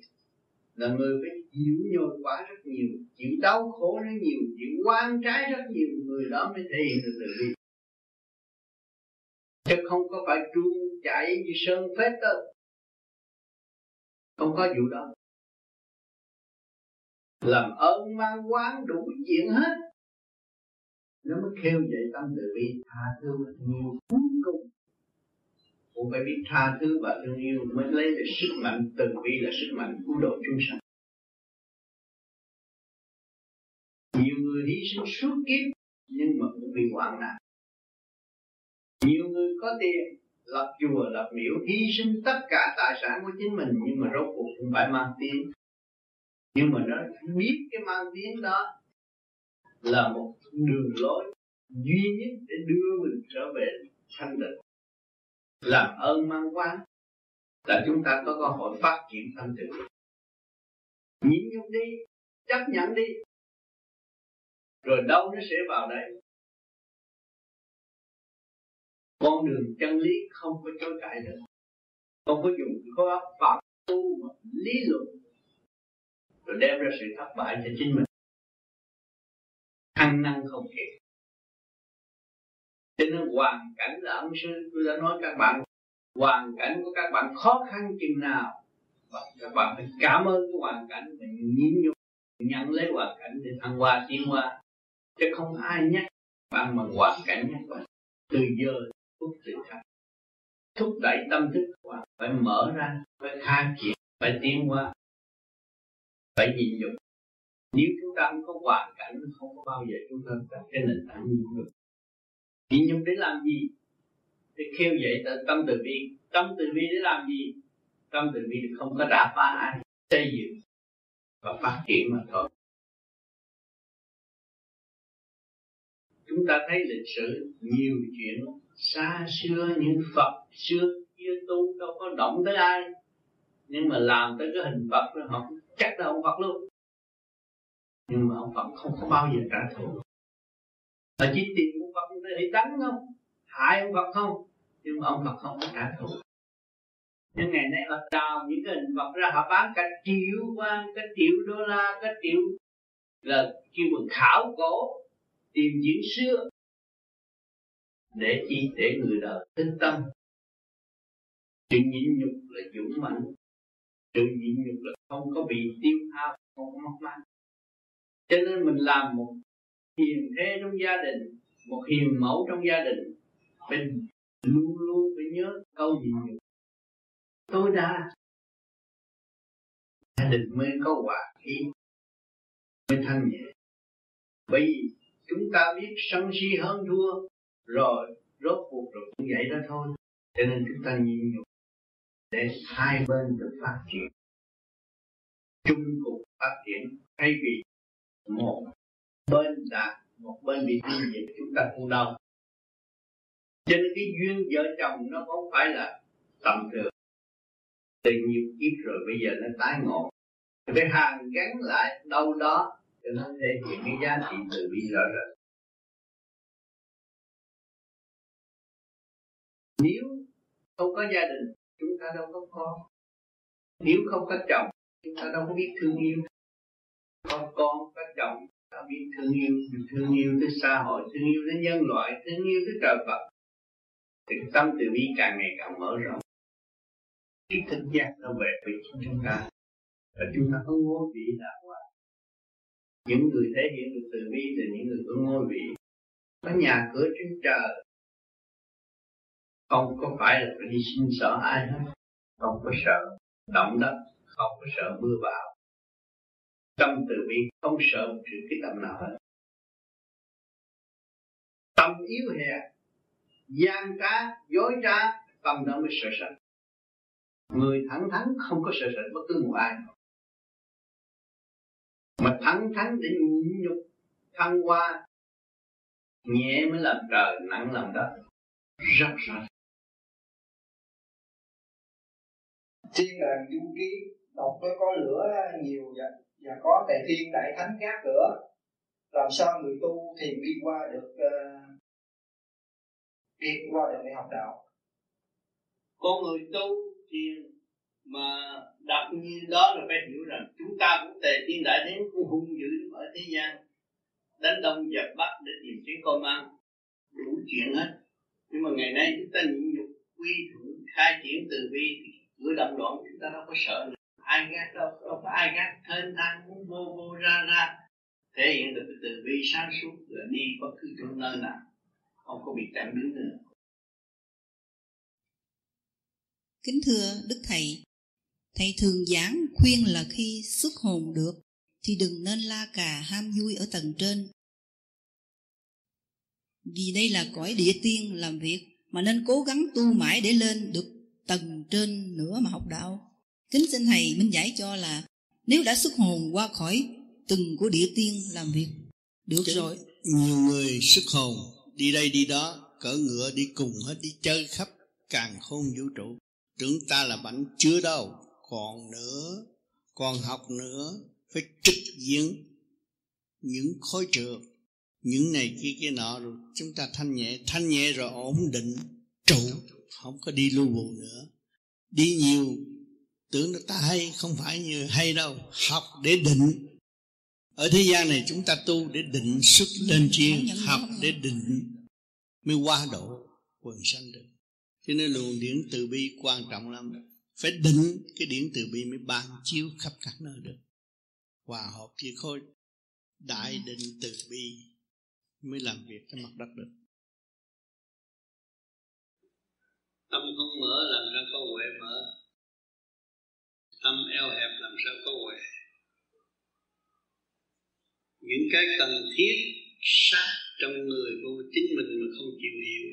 là người phải chịu nhồi quả rất nhiều, chịu đau khổ rất nhiều, chịu quan trái rất nhiều, người đó mới thể hiện được từ bi. Chứ không có phải chuông chạy như sơn phết đâu. Không có vụ đó làm ơn mang quán đủ chuyện hết. Nó mới kêu dậy tâm từ bi, tha thứ nhiều cuối cùng. Cũng phải biết tha thứ và thương yêu mới lấy được sức mạnh từ bi là sức mạnh cứu độ chúng sanh. Nhiều người hy sinh suốt kiếp, nhưng mà cũng bị hoạn nạn. Nhiều người có tiền, lập chùa, lập miếu, hy sinh tất cả tài sản của chính mình, nhưng mà rốt cuộc cũng phải mang tiếng nhưng mà nó biết cái mang tiếng đó là một đường lối duy nhất để đưa mình trở về thanh tịnh, làm ơn mang quán là chúng ta có cơ hội phát triển thanh tịnh. Nhịn nhục đi chấp nhận đi rồi đâu nó sẽ vào đây con đường chân lý không có chối cãi được. Không có dùng khối óc phạm tu mà lý luận rồi đem ra sự thất bại cho chính mình. Ăn năn không kịp. Cho nên hoàn cảnh là ông sư, tôi đã nói các bạn, hoàn cảnh của các bạn khó khăn chừng nào, và các bạn phải cảm ơn cái hoàn cảnh mình, nhịn nhục, nhận lấy hoàn cảnh để thăng hoa tiến hoa chứ không ai nhắc bạn mà hoàn cảnh nhắc bạn, từ giờ phút tự khắc thúc đẩy tâm thức của bạn phải mở ra, phải khai triển phải tiến qua phải nhịn nhục nếu chúng ta không có hoàn cảnh không có bao giờ chúng ta đặt cái nền tảng nhịn nhục nhịn nhục để làm gì? Để kêu dậy tâm từ bi. Tâm từ bi để làm gì? Tâm từ bi không có đả phá ai, xây dựng và phát triển mà thôi. Chúng ta thấy lịch sử nhiều chuyện, xa xưa những Phật, xưa kia tu đâu có động tới ai nhưng mà làm tới cái hình Phật rồi họ chắc là ông Phật luôn. Nhưng mà ông Phật không có bao giờ trả thù. Mà chỉ tìm ông Phật để đánh không hại ông Phật không? Nhưng mà ông Phật không có trả thù. Nhưng ngày nay họ đào những cái hình Phật ra, họ bán cả triệu quan, cả triệu đô la, cả triệu là kêu bằng khảo cổ, tìm diễn xưa để chi để người đời tinh tâm. Chuyện nhịn nhục là dũng mạnh tự nhịn nhục là không có bị tiêu hao, không có mất mát cho nên mình làm một hiền thế trong gia đình, một hiền mẫu trong gia đình, mình luôn luôn phải nhớ câu nhịn nhục tối đa gia đình mới có hòa khí, mới thanh nhẹ. Bởi vì chúng ta biết sân si hơn thua, rồi rốt cuộc rồi cũng vậy đó thôi. Cho nên chúng ta nhịn nhục để hai bên được phát triển. Chung cùng phát triển thay vì một bên đã một bên bị tiêu diệt chúng ta cũng đau. Cho nên cái duyên vợ chồng nó không phải là tầm thường. Từ nhiều kiếp rồi bây giờ nó tái ngộ. Cái hàng gắn lại đâu đó cho nó thể hiện cái giá trị từ bi rõ rệt nếu không có gia đình chúng ta đâu có con. Nếu không có chồng, chúng ta đâu có biết thương yêu. Con con có chồng, ta biết thương yêu. Thương yêu tới xã hội, thương yêu tới nhân loại, thương yêu tới trời Phật. Thì tâm từ bi càng ngày càng mở rộng. Cái thức giác nó về với chúng ta. Và chúng ta có ngôi vị là hòa những người thể hiện được từ bi từ những người có ngôi vị. Có nhà cửa trên trời không có phải là phải đi xin sợ ai hết? Không có sợ động đất không có sợ mưa bão. Tâm từ bi, không sợ một sự cái tâm nào hết. Tâm yếu hèn gian trá, dối trá, tâm đó mới sợ sệt. Người thẳng thắn không có sợ sệt bất cứ một ai. Mà thẳng thắn để nhịn nhục, thăng hoa, nhẹ mới làm trời, nặng làm đất. Rất rất thiên đàng du ký đọc nó có lửa nhiều và, và có tề thiên đại thánh gác lửa làm sao người tu thì đi qua được uh, đi qua được để học đạo? Con người tu thiền mà đặt như đó là phải hiểu rằng chúng ta cũng tề thiên đại thánh cũng hung dữ ở thế gian. Đánh đông dập bắc để tìm kiếm con mang đủ chuyện hết. Nhưng mà ngày nay chúng ta nhịn nhục quy thuận khai triển từ bi thì người động loạn chúng ta đâu có sợ nữa. ai ngát đâu đâu có ai ngát thênh thang muốn vô vô ra ra. Thể hiện được từ bi sáng suốt là đi bất cứ chỗ nơi nào. Không có bị chặn đứng nữa. Kính thưa đức thầy thầy thường giảng khuyên là khi xuất hồn được, thì đừng nên la cà ham vui ở tầng trên. Vì đây là cõi địa tiên làm việc, mà nên cố gắng tu mãi để lên được tầng trên nữa mà học đạo. Kính xin thầy minh giải cho là nếu đã xuất hồn qua khỏi từng của địa tiên làm việc được Chứ rồi. nhiều người xuất hồn đi đây đi đó cỡ ngựa đi cùng hết đi chơi khắp càng khôn vũ trụ. Tưởng ta là bảnh chưa đâu còn nữa còn học nữa phải trực diện những khối trường những này kia kia nọ. Rồi chúng ta thanh nhẹ thanh nhẹ rồi ổn định trụ không có đi lưu bù nữa. Đi nhiều tưởng là ta hay không phải như hay đâu. Học để định. Ở thế gian này chúng ta tu để định xuất lên chiên học để định mới qua độ quần sanh được. Cho nên luồng điển từ bi quan trọng lắm. Phải định cái điển từ bi mới ban chiếu khắp các nơi được. Hòa hợp với khối đại định từ bi mới làm việc trên mặt đất được tâm không mở làm sao có huệ mở tâm eo hẹp làm sao có huệ. Những cái cần thiết sát trong người của chính mình mà không chịu hiểu.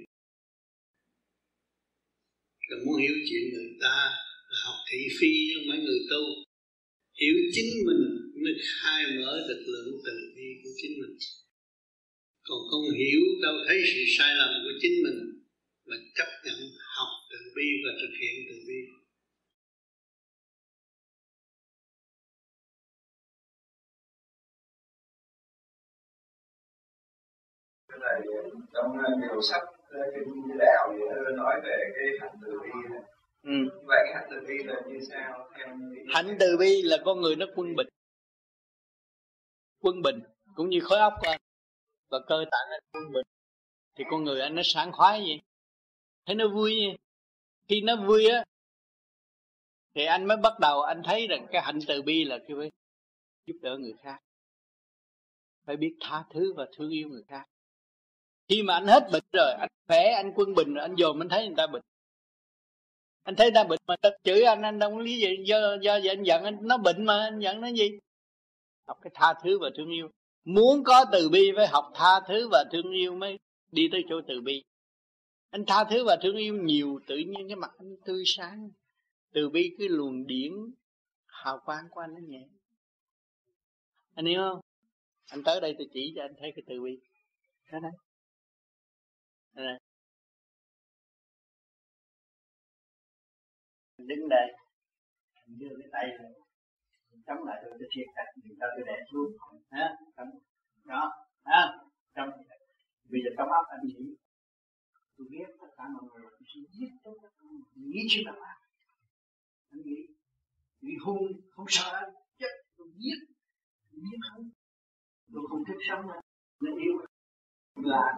Rồi muốn hiểu chuyện người ta là học thị phi với mấy người tu. Hiểu chính mình mới khai mở được lượng từ bi của chính mình. Còn không hiểu đâu thấy sự sai lầm của chính mình mà chấp nhận học từ bi và thực hiện từ bi. Cái này trong nhiều sách kinh đạo thì nói về cái hạnh từ bi này. Ừ. vậy cái hạnh từ bi là như sao? Theo hạnh từ bi là con người nó quân bình. Quân bình cũng như khối óc của anh. Và cơ tạng anh quân bình. Thì con người anh nó sáng khoái gì thấy nó vui gì khi nó vui á thì anh mới bắt đầu anh thấy rằng cái hạnh từ bi là cái giúp đỡ người khác. Phải biết tha thứ và thương yêu người khác khi mà anh hết bệnh rồi, anh khỏe, anh quân bình rồi, anh dồn, anh thấy người ta bệnh. Anh thấy người ta bệnh mà ta chửi anh anh đâu có lý gì, do do vậy anh giận, anh nó bệnh mà, anh giận nó gì? Học cái tha thứ và thương yêu. Muốn có từ bi phải học tha thứ và thương yêu mới đi tới chỗ từ bi. Anh tha thứ và thương yêu nhiều, tự nhiên cái mặt anh tươi sáng. Từ bi cái luồng điển, hào quang của anh nó nhẹ. Anh hiểu không? Anh tới đây tôi chỉ cho anh thấy cái từ bi. Cái đấy Ờ. đây. đứng đây, mình đưa cái tay mình chống lại tôi tôi siết chặt mình ta tôi đè xuống ha đó ha chống bây giờ trong óc anh nghĩ, tôi biết tất cả mọi người, tôi sẽ giết tất cả mọi người. Nghĩ chuyện nào anh nghĩ, vì hung, không sợ anh chết, tôi giết tôi giết không. Tôi không thích sống nữa nó yêu là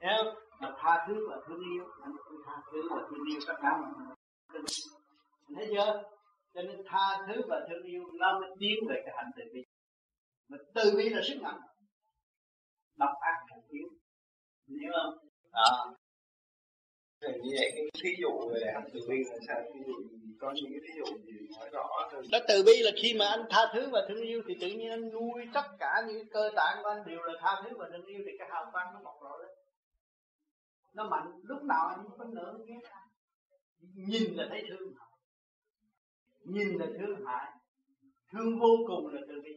theo mà tha thứ và thương yêu anh tha thứ và thương yêu tất cả mọi người thấy chưa? Cho nên tha thứ và thương yêu nó mới tiến về cái hành từ bi mà từ bi là sức mạnh. Độc ác thành tiến hiểu không? Đó thì như vậy cái thí dụ về hành từ bi là sao? Ví dụ có những cái thí dụ gì nói rõ hơn? Đó từ bi là khi mà anh tha thứ và thương yêu thì tự nhiên anh nuôi tất cả những cơ tạng của anh đều là tha thứ và thương yêu thì cái hào quang nó mọc rộ lên nó mạnh lúc nào anh cũng có nở ghét nhìn là thấy thương hại. Nhìn là thương hại. Thương vô cùng là từ bi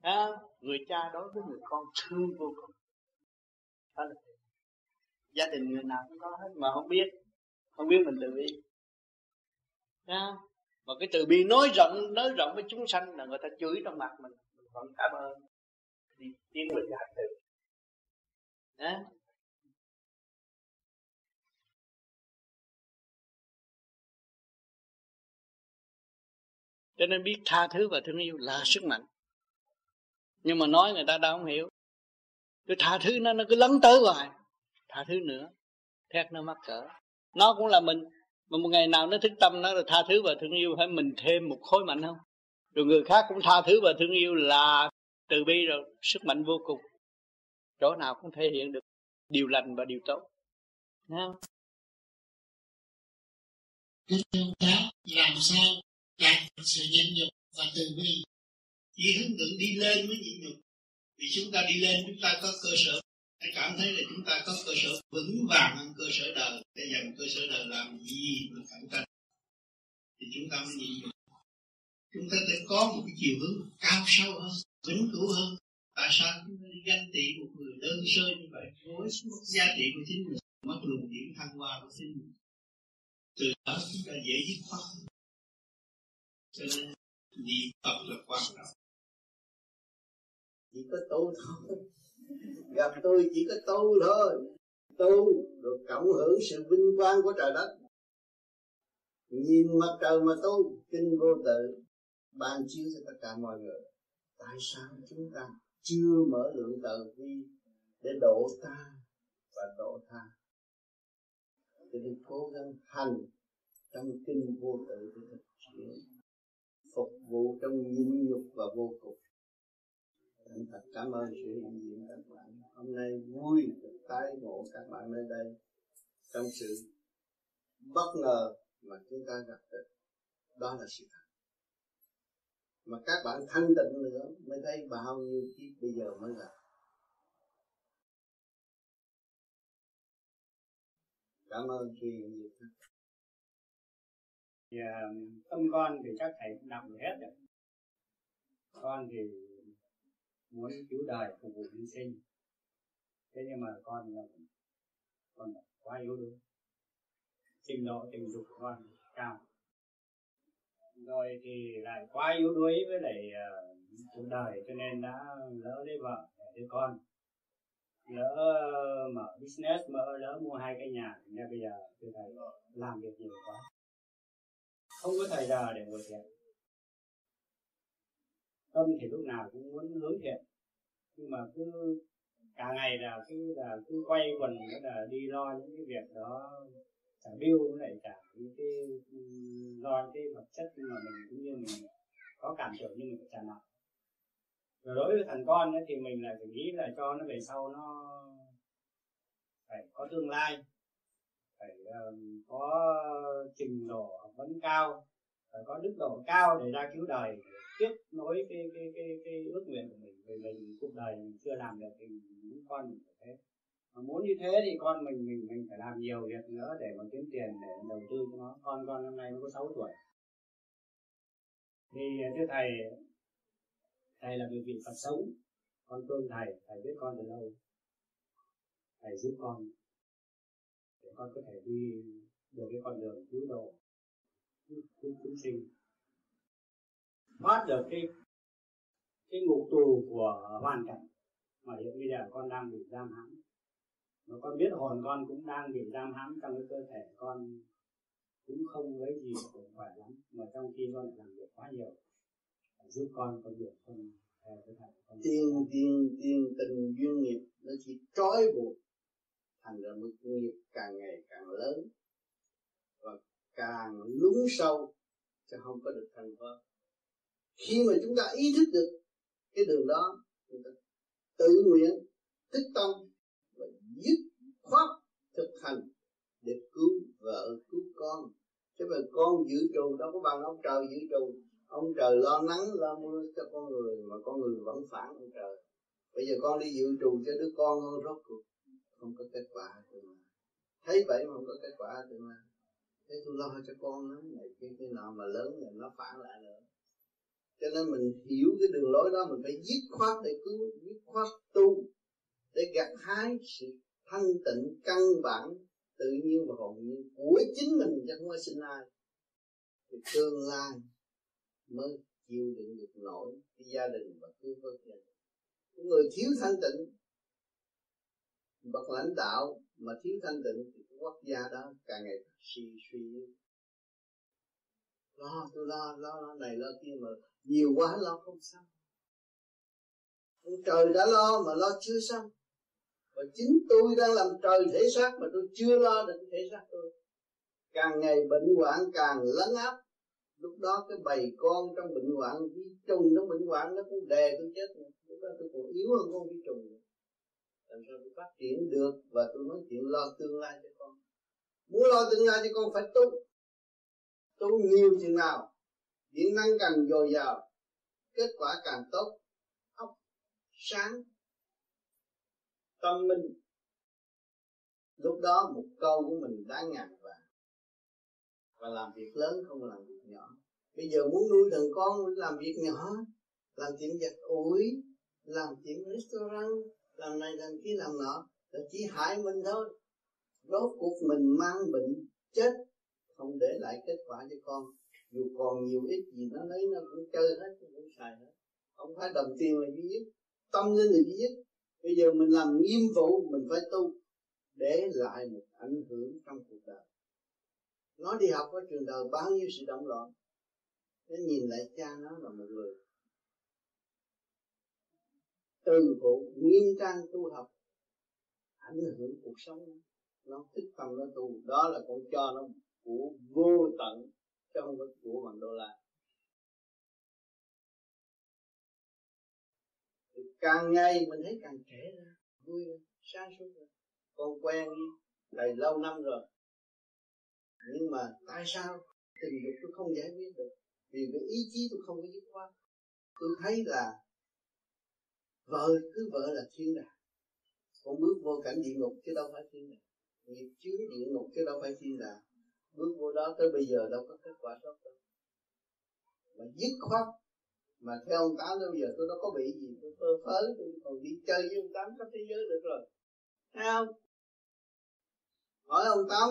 à, người cha đối với người con thương vô cùng. Đó là gia đình người nào cũng có hết mà không biết. Không biết mình từ bi. À, mà cái từ bi nói rộng nói rộng với chúng sanh là người ta chửi trong mặt mình. Mình vẫn cảm ơn. Đi tiến về hạnh từ đó cho nên biết tha thứ và thương yêu là sức mạnh. Nhưng mà nói người ta đâu không hiểu. Cứ tha thứ nó nó cứ lấn tới hoài. Tha thứ nữa, thét nó mắc cỡ. Nó cũng là mình. Mà một ngày nào nó thức tâm, nó là tha thứ và thương yêu, phải mình thêm một khối mạnh không? Rồi người khác cũng tha thứ và thương yêu là từ bi rồi, sức mạnh vô cùng. Chỗ nào cũng thể hiện được điều lành và điều tốt. Thấy không? làm sao đạt được sự nhịn nhục và từ bi. Chỉ hướng tượng đi lên mới nhịn nhục vì chúng ta đi lên chúng ta có cơ sở. Ta cảm thấy là chúng ta có cơ sở vững vàng hơn cơ sở đời. Để dành cơ sở đời làm gì mà cạnh tranh. Thì chúng ta mới nhịn nhục. Chúng ta sẽ có một cái chiều hướng cao sâu hơn, vĩnh cửu hơn. Tại sao? Chúng ta ganh tị một người đơn sơ như vậy với mất giá trị của chính mình, mất luồng điểm thăng hoa của chính mình. Từ đó chúng ta dễ dứt khoát cho nên niệm phật là quan trọng. Chỉ có tu thôi. Gặp tôi chỉ có tu thôi. Tu được cộng hưởng sự vinh quang của trời đất. Nhìn mặt trời mà tu, kinh vô tự, ban chiếu cho tất cả mọi người. Tại sao chúng ta chưa mở lượng từ vi để độ ta và độ tha? Cho nên cố gắng hành trong kinh vô tự để thực hiện phục vụ trong nhịn nhục và vô cùng. Thành thật cảm ơn sự hiện diện các bạn. Hôm nay vui được tái ngộ các bạn nơi đây trong sự bất ngờ mà chúng ta gặp được. Đó là sự thật. Mà các bạn thanh tịnh nữa mới thấy bao nhiêu kiếp bây giờ mới gặp. Cảm ơn sự hiện diện thì à, tâm con thì chắc thầy cũng làm được hết rồi. Con thì muốn cứu đời phục vụ nhân sinh. Thế nhưng mà con là con là quá yếu đuối. Trình độ tình dục của con cao. Rồi thì lại quá yếu đuối với lại uh, cuộc đời cho nên đã lỡ lấy vợ để đứa con. Lỡ mở business mở lỡ mua hai cái nhà nên bây giờ tôi thầy làm việc nhiều quá không có thời giờ để ngồi thiền. Tâm thì lúc nào cũng muốn hướng thiện nhưng mà cứ cả ngày là cứ là cứ quay quần là đi lo những cái việc đó trả biêu lại trả những cái lo cái vật chất nhưng mà mình cũng như mình có cảm tưởng như mình phải trả nợ rồi đối với thằng con ấy, thì mình là phải nghĩ là cho nó về sau nó phải có tương lai phải ờ, có trình độ vấn cao, phải có đức độ cao để ra cứu đời tiếp nối cái cái cái cái ước nguyện của mình. Vì mình cuộc đời mình chưa làm được thì muốn con mình phải thế. Mà muốn như thế thì con mình mình mình phải làm nhiều việc nữa để mà kiếm tiền, để đầu tư cho nó. Con con năm nay mới có 6 tuổi. Thì ờ, thưa thầy thầy là người vị Phật sống. Con tôn thầy thầy biết con từ lâu. Thầy giúp con con có thể đi được cái con đường cứu độ cứu chúng sinh. Thoát được cái cái ngục tù của hoàn cảnh mà hiện bây giờ con đang bị giam hãm. Mà con biết hồn con cũng đang bị giam hãm trong cái cơ thể con, cũng không lấy gì cũng khỏe lắm. Mà trong khi con lại làm việc quá nhiều giúp con con việc con tiền tiền tiền tình duyên nghiệp nó chỉ trói buộc thành ra mức nghiệp càng ngày càng lớn và càng lún sâu chứ không có được thành công. Khi mà chúng ta ý thức được cái đường đó, chúng ta tự nguyện tích tâm và dứt khoát thực hành để cứu vợ, cứu con. Chứ mà con giữ trù, đâu có bằng ông trời giữ trù. Ông trời lo nắng, lo mưa cho con người, mà con người vẫn phản ông trời. Bây giờ con đi dự trù cho đứa con con rốt cuộc không có kết quả tương lai thấy vậy mà không có kết quả tương lai thế tôi lo cho con nó, này cái cái nào mà lớn rồi nó phản lại nữa. Cho nên mình hiểu cái đường lối đó, mình phải dứt khoát để cứu, dứt khoát tu, để gặt hái sự thanh tịnh, căn bản, tự nhiên và hồn nhiên của chính mình chứ không có sinh ai. Thì tương lai mới chịu đựng được nổi cái gia đình và cứu vớt gia đình. Người thiếu thanh tịnh bậc lãnh đạo mà thiếu thanh tịnh thì quốc gia đó càng ngày càng suy suy. Lo, tôi lo lo này lo kia mà nhiều quá lo không xong. Ông trời đã lo mà lo chưa xong. Và chính tôi đang làm trời thể xác mà tôi chưa lo được thể xác tôi. Càng ngày bệnh hoạn càng lấn áp. Lúc đó cái bầy con trong bệnh hoạn vi trùng trong bệnh hoạn nó cũng đè tôi chết. Lúc đó tôi còn yếu hơn con vi trùng nữa làm sao tôi phát triển được và tôi nói chuyện lo tương lai cho con. Muốn lo tương lai cho con phải tu. Tu nhiều chừng nào, điện năng càng dồi dào, kết quả càng tốt, óc sáng, tâm minh. Lúc đó một câu của mình đáng ngàn vàng. Và làm việc lớn không làm việc nhỏ. Bây giờ muốn nuôi thằng con, làm việc nhỏ, làm tiệm giặt ủi, làm tiệm restaurant làm này làm kia làm nọ, là chỉ hại mình thôi. Rốt cuộc mình mang bệnh chết, không để lại kết quả cho con. Dù còn nhiều ít gì nó lấy, nó cũng chơi hết cũng xài hết. Không phải đồng tiền là duy nhất, tâm linh là duy nhất. Bây giờ mình làm nghiêm vụ, mình phải tu để lại một ảnh hưởng trong cuộc đời. Nó đi học ở trường đời bao nhiêu sự động loạn. Nó nhìn lại cha nó là một người từ vụ nghiêm trang tu học, ảnh hưởng cuộc sống. Nó thích tâm nó tu, đó là con cho nó của vô tận, chứ không của bằng đô la. Càng ngày mình thấy càng trẻ ra, vui ra sáng suốt ra con quen đi thầy lâu năm rồi. Nhưng mà tại sao tình dục tôi không giải quyết được? Vì cái ý chí tôi không có dứt khoát. Tôi thấy là vợ cứ vợ là thiên đàng. Con bước vô cảnh địa ngục chứ đâu phải thiên đàng. Nghiệp chứa địa ngục chứ đâu phải thiên đàng. Bước vô đó tới bây giờ đâu có kết quả tốt đâu. Mà dứt khoát mà theo ông tám tới bây giờ tôi đâu có bị gì. Tôi phơ phớ, tôi còn đi chơi với ông tám khắp thế giới được rồi. Thấy không? Hỏi ông tám,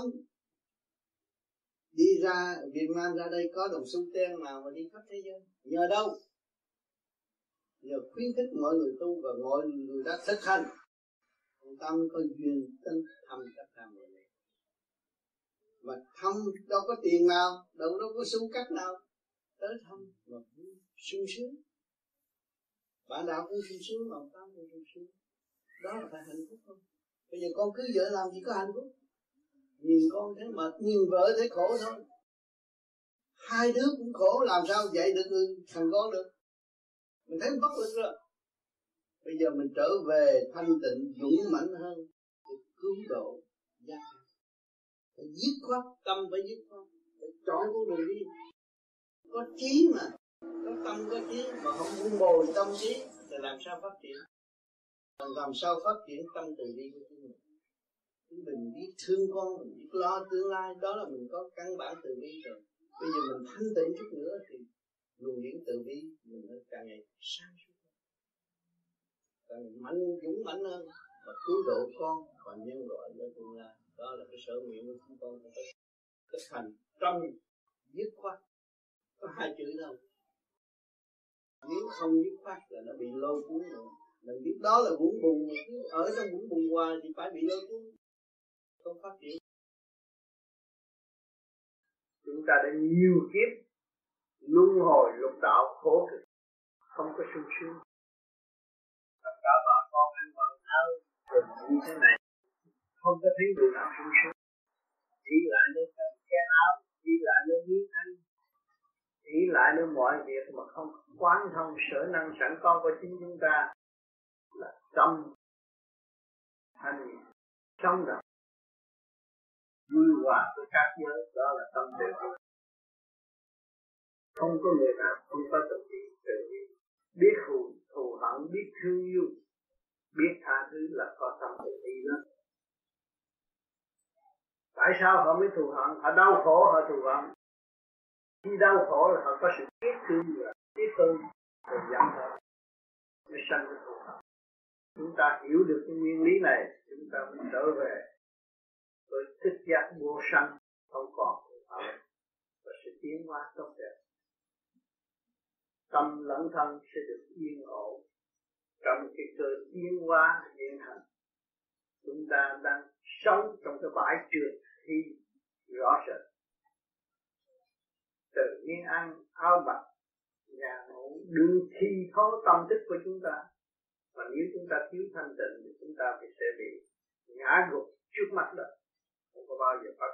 đi ra, Việt Nam ra đây có đồng xu ten nào mà đi khắp thế giới? Nhờ đâu? Nhờ khuyến khích mọi người tu và mọi người đã thực hành. Còn tâm có duyên tinh thăm tất cả mọi người. Mà thăm đâu có tiền nào, đâu đâu có xu cắt nào. Tới thăm mà sung sướng. Bạn đạo cũng sung sướng mà tâm cũng sung sướng. Đó là phải hạnh phúc không bây giờ con cứ vợ làm gì có hạnh phúc. Nhìn con thấy mệt, nhìn vợ thấy khổ thôi. Hai đứa cũng khổ, làm sao dạy được thằng con được? Mình thấy bất lực rồi. Bây giờ mình trở về thanh tịnh dũng mãnh hơn để cứu độ gia phải dứt khoát, tâm phải dứt khoát, phải chọn con đường đi. Có trí mà, có tâm, có trí mà không muốn bồi tâm trí thì làm sao phát triển? Làm sao phát triển tâm từ bi của chúng mình? Chúng mình biết thương con, mình biết lo tương lai, đó là mình có căn bản từ bi rồi. Bây giờ mình thanh tịnh chút nữa thì luôn điển từ bi, mình nó càng ngày sáng suốt càng mạnh, dũng mạnh hơn và cứu độ con và nhân loại cho tương lai. Đó là cái sở nguyện của chúng con. Phải thực hành trong dứt khoát. Có hai chữ đâu nếu không dứt khoát là nó bị lôi cuốn rồi. Mình biết đó là vũng bùn mà cứ ở trong vũng bùn hoài thì phải bị lôi cuốn. Không phát triển. Chúng ta đã nhiều kiếp luân hồi lục đạo khổ cực. Không có sung sướng. Tất cả bà con ăn quần áo rồi như thế này, không có thấy điều nào sung sướng. Chỉ lại nơi cái áo chỉ lại nơi miếng ăn chỉ lại nơi mọi việc mà không quán thông sở năng sẵn có của chính chúng ta là tâm thành trong động vui hòa với các giới, đó là tâm tự không có người nào, không có tự bi tự bi biết thù thù hận, biết thương yêu, biết tha thứ là có tâm tự bi đó. Tại sao họ mới thù hận? Họ đau khổ, họ thù hận. Khi đau khổ là họ có sự biết thương và biết thương rồi giảm họ mới sanh cái thù hận. Chúng ta hiểu được cái nguyên lý này, chúng ta mới trở về. Với thức giác vô sanh, không còn thù hận. Và sự tiến hóa tốt đẹp tâm lẫn thân sẽ được yên ổn. Trong cái cơ tiến hóa hiện hành, chúng ta đang sống trong cái bãi trường thi rõ rệt. Từ miếng ăn, áo mặc, nhà ngủ đương thi thố tâm thức của chúng ta. Và nếu chúng ta thiếu thanh tịnh thì chúng ta sẽ bị ngã gục trước mắt đó không có bao giờ phát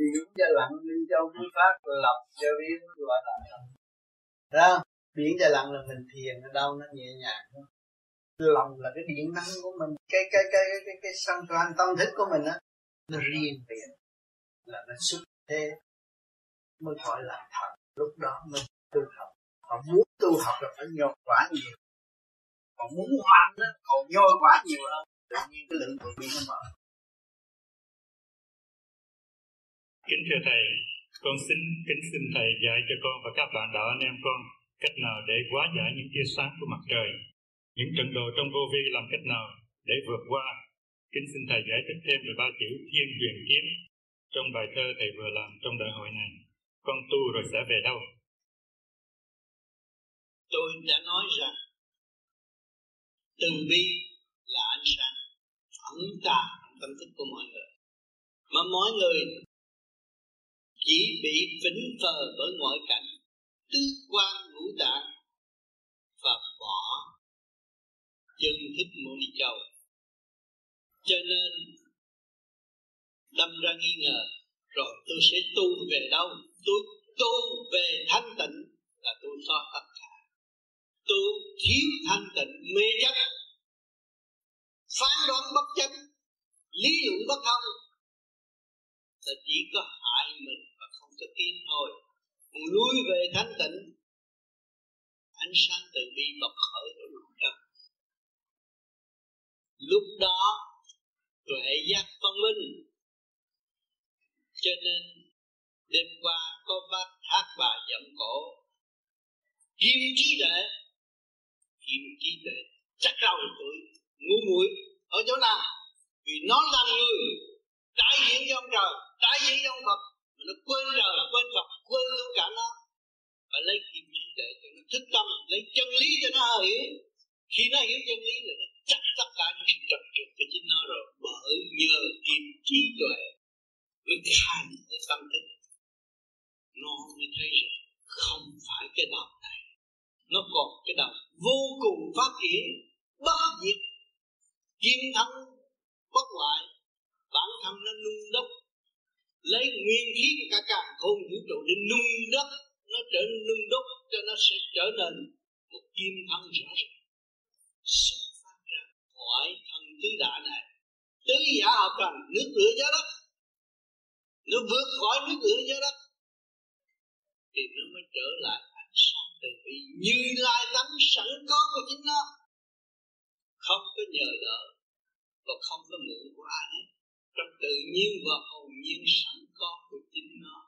triển biển cho lặng linh châu quý phát lập cho biến gọi là đó biển cho lặng là mình thiền ở đâu nó nhẹ nhàng thôi lòng là cái điện năng của mình cái cái cái cái cái, cái sân toàn tâm thức của mình á nó riêng biệt là nó xuất thế. Mới gọi là thật. Lúc đó mới tu học. Họ muốn tu học là phải nhồi quá nhiều. Họ muốn mạnh á còn nhồi quá nhiều hơn. Tự nhiên cái lượng của mình nó mở. Kính thưa thầy, con xin kính xin thầy dạy cho con và các bạn đạo anh em con cách nào để hóa giải những tia sáng của mặt trời, những trận đồ trong vô vi làm cách nào để vượt qua. Kính xin thầy giải thích thêm về ba chữ thiên huyền kiếm trong bài thơ thầy vừa làm trong đại hội này. Con tu rồi sẽ về đâu? Tôi đã nói rằng, từ bi là ánh sáng. Ẩn tàng tâm thức của mọi người. Mà mọi người chỉ bị vĩnh phờ bởi ngoại cảnh tứ quan ngũ tạng và bỏ. Chân thích mô ni châu. Cho nên, đâm ra nghi ngờ, rồi tôi sẽ tu về đâu? Tôi tu về thanh tịnh là tôi so tất cả. Tôi thiếu thanh tịnh, mê chấp, phán đoán bất chấp, lý luận bất thông. Là chỉ có hại mình có tin thôi còn lui về thanh tịnh, ánh sáng từ bi bộc khởi ở lòng đó lúc đó, tuệ giác phân minh. Cho nên, đêm qua có bác hát bài dậm cổ, kim trí tuệ. Kim trí tuệ chắc đầu tuổi, ngu muội, ở chỗ nào? Vì nó là người, đại diện cho ông trời, đại diện cho ông Phật mà nó quên rồi, quên Phật quên luôn cả nó. Và lấy kim chỉ để cho nó thức tâm lấy chân lý cho nó hiểu. Khi nó hiểu chân lý rồi nó chắc tất cả những sự trật trượt của chính nó rồi. Bởi nhờ kim trí tuệ mới khai cái tâm thức. Nó mới thấy rằng không phải cái đầu này. Nó còn cái đầu vô cùng phát triển bất diệt. Kim thân bất hoại bản thân nó nung đốc lấy nguyên khí của cả cả khôn vũ trụ để nung đất. Nó trở nên nung đốt cho nó sẽ trở nên một kim thân rõ ràng. Xuất phát ra khỏi thân tứ đại này. Tứ giả hợp thành nước lửa gió đất nó vượt khỏi nước lửa gió đất thì nó mới trở lại ánh sáng từ bi. Như lai tánh sẵn có của chính nó. Không có nhờ đỡ và không có mượn của ai hết trong tự nhiên và hồn nhiên sẵn có của chính nó.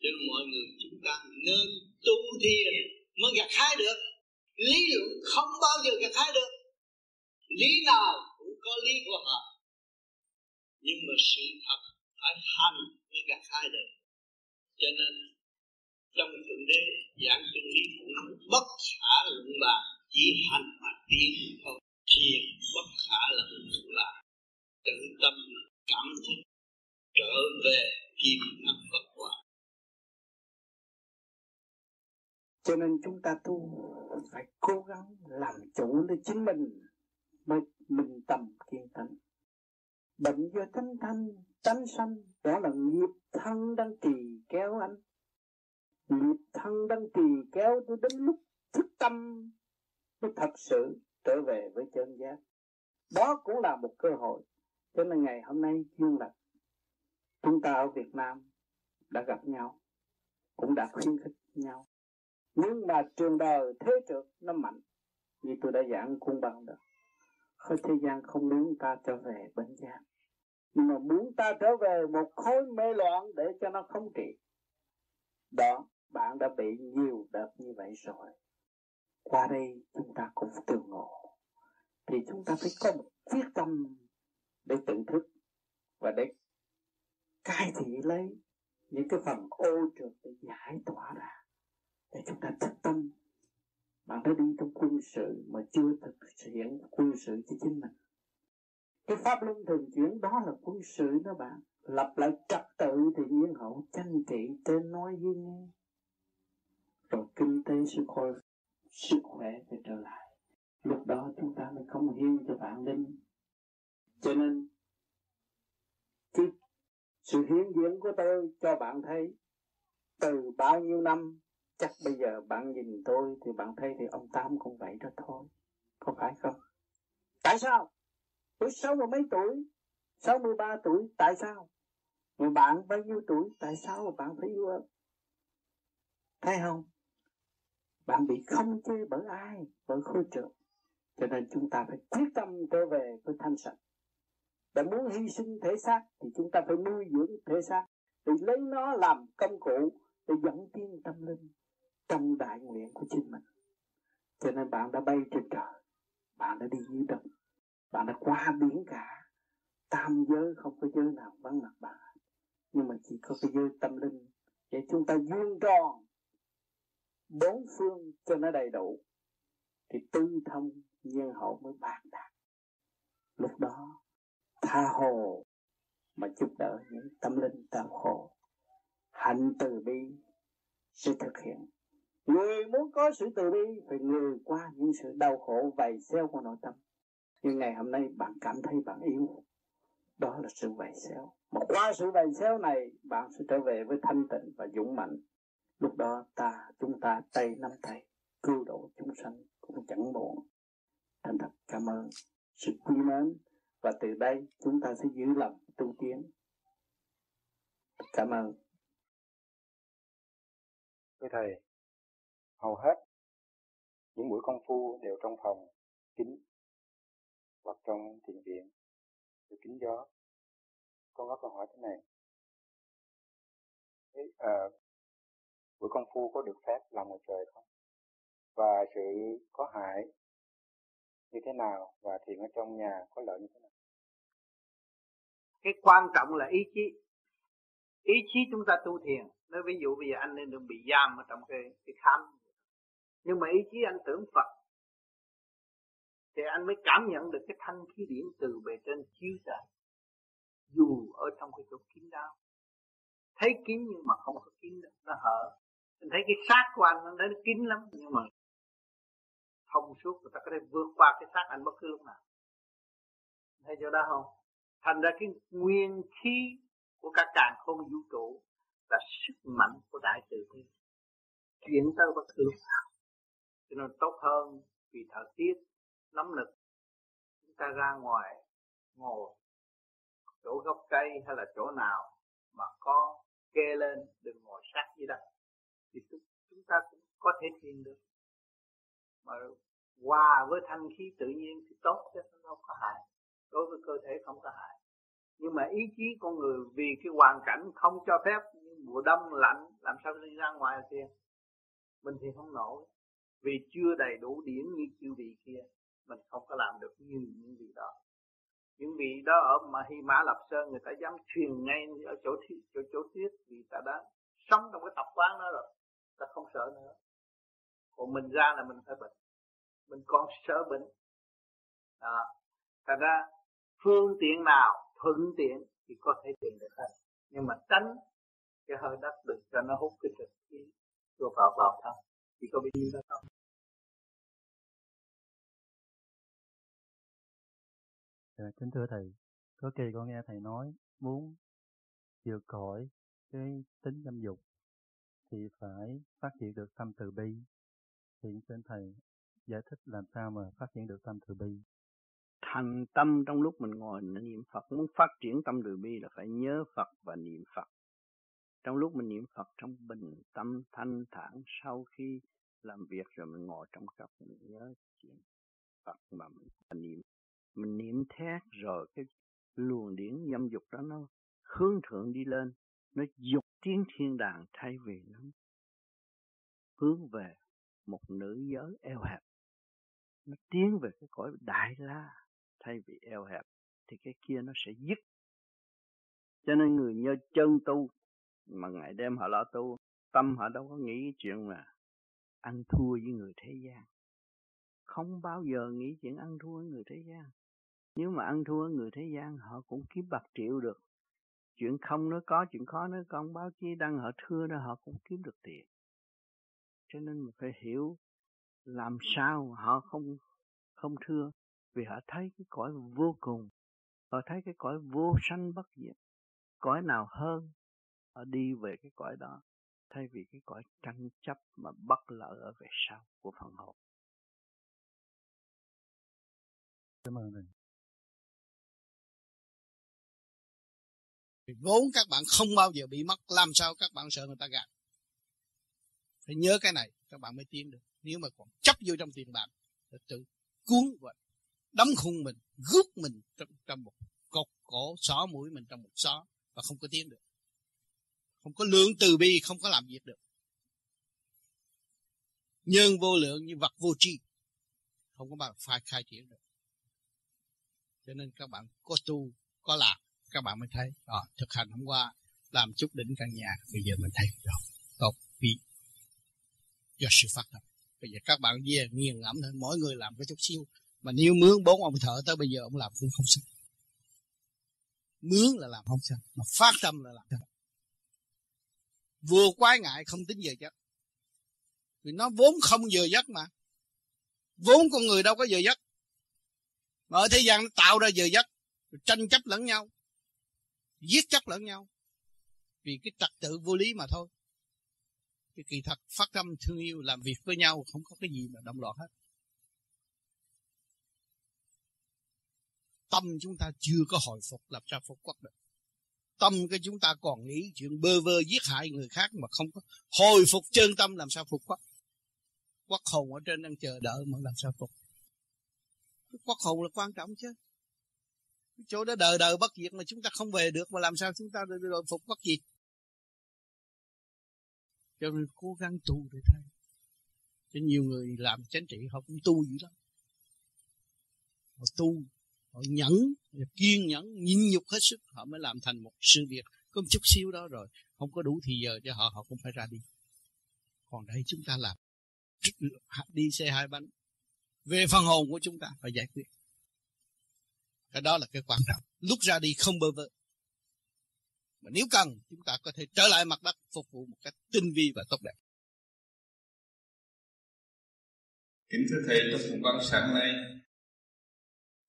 Cho nên mọi người chúng ta nên tu thiền mới gặt hái được. Lý luận không bao giờ gặt hái được. Lý nào cũng có lý của họ. Nhưng mà sự thật phải hành mới gặt hái được. Cho nên trong thượng đế giảng chân lý cũng bất khả luận bàn chỉ hành mà tiến thôi. Thiền bất khả luận bàn tự tâm cảm thức trở về kim ngọc Phật quả cho nên chúng ta tu phải cố gắng làm chủ lấy chính mình mới minh tâm kiên tánh bệnh do tánh thanh, tánh sanh, đó là nghiệp thân đang trì kéo anh. Nghiệp thân đang trì kéo tôi đến lúc thức tâm mới thật sự trở về với chân giác. Đó cũng là một cơ hội cho nên ngày hôm nay duyên lành chúng ta ở Việt Nam đã gặp nhau, cũng đã khuyến khích nhau. Nhưng mà trường đời, thế trượt, nó mạnh. Như tôi đã giảng cung bằng đó khối thế gian không muốn ta trở về bên gian nhưng mà muốn ta trở về một khối mê loạn để cho nó không trị. Đó, bạn đã bị nhiều đợt như vậy rồi. Qua đây chúng ta cũng tương ngộ. Thì chúng ta phải có một quyết tâm để tự thức và để cai thị lấy những cái phần ô trượt để giải tỏa ra, để chúng ta thức tâm. Bạn đã đi trong quân sự mà chưa thực hiện quân sự cho chính mình. Cái pháp luân thường chuyển đó là quân sự đó bạn. Lập lại trật tự thì nhiên hậu tranh trị trên nói với nghe. Rồi kinh tế sức khỏe sức khỏe về trở lại. Lúc đó chúng ta mới không hiên cho bạn linh cho nên, cái sự hiện diện của tôi cho bạn thấy, từ bao nhiêu năm, chắc bây giờ bạn nhìn tôi thì bạn thấy thì ông Tám cũng vậy đó thôi. Có phải không? Tại sao? Tôi sáu mươi mấy tuổi, sáu mươi ba tuổi, tại sao? Mà bạn bao nhiêu tuổi, tại sao mà bạn phải yêu thấy không? Bạn bị không chê bởi ai? Bởi khối trường cho nên chúng ta phải quyết tâm trở về với thanh sạch đã muốn hy sinh thể xác thì chúng ta phải nuôi dưỡng thể xác để lấy nó làm công cụ để dẫn tiến tâm linh trong đại nguyện của chính mình. Cho nên bạn đã bay trên trời, bạn đã đi dưới đất, bạn đã qua biển cả. Tam giới không có giới nào vắng mặt bạn. Nhưng mà chỉ có cái giới tâm linh để chúng ta duyên tròn bốn phương cho nó đầy đủ, thì tư thông nhân hậu mới bạc đạt. Lúc đó tha hồ mà giúp đỡ những tâm linh đau khổ. Hạnh từ bi sẽ thực hiện. Người muốn có sự từ bi phải người qua những sự đau khổ vầy xéo của nội tâm. Nhưng ngày hôm nay bạn cảm thấy bạn yếu. Đó là sự vầy xéo. Mà qua sự vầy xéo này, bạn sẽ trở về với thanh tịnh và dũng mạnh. Lúc đó ta, chúng ta tay nắm tay, cứu độ chúng sanh cũng chẳng buồn thành thật cảm ơn sự quý mến và từ đây chúng ta sẽ giữ lòng tu tiến. Cảm ơn. Thưa thầy hầu hết những buổi công phu đều trong phòng kín hoặc trong thiền viện được kín gió. Con có câu hỏi thế này. Thế, à, buổi công phu có được phép làm ngoài trời không? Và sự có hại như thế nào? Và thiền ở trong nhà có lợi như thế nào? Cái quan trọng là ý chí. Ý chí chúng ta tu thiền. Nói ví dụ bây giờ anh nên đừng bị giam ở trong cái cái khám. Nhưng mà ý chí anh tưởng Phật. Thì anh mới cảm nhận được cái thanh khí điển từ bề trên chiếu ra dù ở trong cái chỗ kín đáo. Thấy kín nhưng mà không có kín được nó hở. Anh thấy cái xác của anh nó thấy nó kín lắm. Nhưng mà thông suốt, người ta có thể vượt qua cái xác anh bất cứ lúc nào. Thấy chỗ đó không? Thành ra cái nguyên khí của cả càng không vũ trụ là sức mạnh của đại từ bi chuyển tới bất cứ lúc nào cho nên tốt hơn vì thời tiết, nóng nực. Chúng ta ra ngoài, ngồi, chỗ gốc cây hay là chỗ nào mà có kê lên, đừng ngồi sát dưới đất, thì chúng ta cũng có thể thiền được. Mà hòa với thanh khí tự nhiên thì tốt chứ không có hại đối với cơ thể không có hại. Nhưng mà ý chí con người vì cái hoàn cảnh không cho phép mùa đông lạnh làm sao đi ra ngoài kia mình thì không nổi. Vì chưa đầy đủ điển như chư vị kia mình không có làm được như những vị đó. Những vị đó ở mà Hy Mã Lập Sơn người ta dám truyền ngay ở chỗ thiết chỗ chỗ tiết vì ta đã sống trong cái tập quán đó rồi ta không sợ nữa. Còn mình ra là mình phải bệnh. Mình còn sợ bệnh. À, thành ra phương tiện nào thuận tiện thì có thể tiện được hết nhưng mà tránh cái hơi đất đừng cho nó hút cái trực khí vô vào vào thân chỉ có bao nhiêu đó không Dạ, kính thưa thầy, có kỳ con nghe thầy nói muốn vượt khỏi cái tính dâm dục thì phải phát triển được tâm từ bi. Thì xin thầy giải thích làm sao mà phát triển được tâm từ bi. Thành tâm trong lúc mình ngồi niệm Phật. Muốn phát triển tâm từ bi là phải nhớ Phật và niệm Phật. Trong lúc mình niệm Phật, trong bình tâm thanh thản, sau khi làm việc rồi mình ngồi trong cặp, mình nhớ chuyện Phật mà mình niệm. Mình niệm thét rồi cái luồng điển dâm dục đó nó hướng thượng đi lên. Nó dục tiếng thiên đàng thay vì nó hướng về một nữ giới eo hẹp. Nó tiến về cái cõi đại la thay vì eo hẹp thì cái kia nó sẽ dứt. Cho nên người nhớ chân tu mà ngày đêm họ lo tu, tâm họ đâu có nghĩ cái chuyện mà ăn thua với người thế gian. Không bao giờ nghĩ chuyện ăn thua với người thế gian. Nếu mà ăn thua với người thế gian, họ cũng kiếm bạc triệu được. Chuyện không nó có, chuyện khó nó không, báo chí đăng họ thưa đó, họ cũng kiếm được tiền. Cho nên mình phải hiểu làm sao họ không không thưa vì họ thấy cái cõi vô cùng họ thấy cái cõi vô sanh bất diệt cõi nào hơn họ đi về cái cõi đó thay vì cái cõi tranh chấp mà bất lợi ở về sau của phần hồn. Cảm ơn thầy. Thì vốn các bạn không bao giờ bị mất làm sao các bạn sợ người ta gạt? Phải nhớ cái này các bạn mới tiến được. Nếu mà còn chấp vô trong tiền bạc thì tự cuốn và đóng khung mình rút mình trong, trong một cột cổ xó mũi mình trong một xó và không có tiến được. Không có lượng từ bi không có làm việc được. Nhân vô lượng như vật vô tri không có bao phải khai triển được. Cho nên các bạn có tu có làm các bạn mới thấy à, thực hành hôm qua làm chút đỉnh căn nhà bây giờ mình thấy rồi tốt vì do sự phát tâm. Bây giờ các bạn về nghiền ngẫm thôi mỗi người làm cái chút xíu mà nếu mướn bốn ông thợ tới bây giờ ông làm cũng không xong mướn là làm không xong mà phát tâm là làm xong vừa quái ngại không tính giờ giấc. Vì nó vốn không giờ giấc mà. Vốn con người đâu có giờ giấc. Mà ở thế gian nó tạo ra giờ giấc tranh chấp lẫn nhau, giết chấp lẫn nhau. Vì cái trật tự vô lý mà thôi. Cái kỳ thật phát tâm thương yêu làm việc với nhau không có cái gì mà động loạn hết. Tâm chúng ta chưa có hồi phục làm sao phục quốc được. Tâm cái chúng ta còn nghĩ chuyện bơ vơ giết hại người khác mà không có hồi phục chân tâm làm sao phục quốc. Quốc hồn ở trên đang chờ đợi mà làm sao phục. Quốc hồn là quan trọng chứ. Chỗ đó đời đời bất diệt mà chúng ta không về được mà làm sao chúng ta được phục bất diệt cho nên cố gắng tu để thay cho nhiều người làm chánh trị họ cũng tu dữ lắm. Họ tu họ nhẫn, kiên nhẫn, nhịn nhục hết sức. Họ mới làm thành một sự việc có một chút xíu đó rồi. Không có đủ thì giờ cho họ họ cũng phải ra đi. Còn đây chúng ta làm. Đi xe hai bánh. Về phần hồn của chúng ta, phải giải quyết. Cái đó là cái quan trọng. Lúc ra đi không bơ vơ. Mà nếu cần, chúng ta có thể trở lại mặt đất phục vụ một cách tinh vi và tốt đẹp. Kính thưa thầy trong cuộc văn sáng nay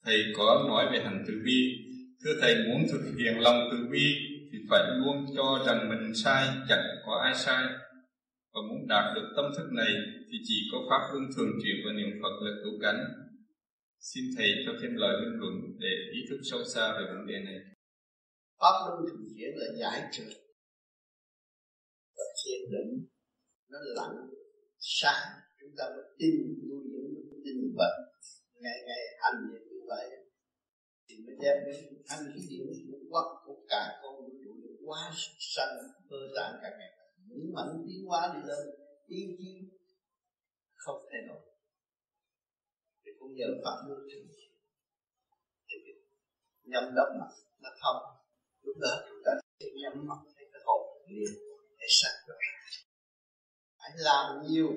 thầy có nói về hành từ bi. Thưa thầy, muốn thực hiện lòng từ bi thì phải luôn cho rằng mình sai, chẳng có ai sai. Và muốn đạt được tâm thức này thì chỉ có pháp luân thường chuyển và niệm phật là cứu cánh. Xin Thầy cho thêm lời bình luận để ý thức sâu xa về vấn đề này. pháp luân thường chuyển là giải trừ. Và thiền định, nó lặng sáng chúng ta mới tin nuôi dưỡng tin vật ngày ngày hành đem đến thanh khí điển của quốc của cả con vũ trụ được quá sanh cơ tạng cả ngày. Những mạnh tiến hóa đi lên, ý chí không thể nổi thì cũng nhờ pháp luân thường nhắm đắp mặt nó thông lúc đó chúng ta sẽ nhắm mắt thấy cái hồn liền để sạch rõ phải làm nhiều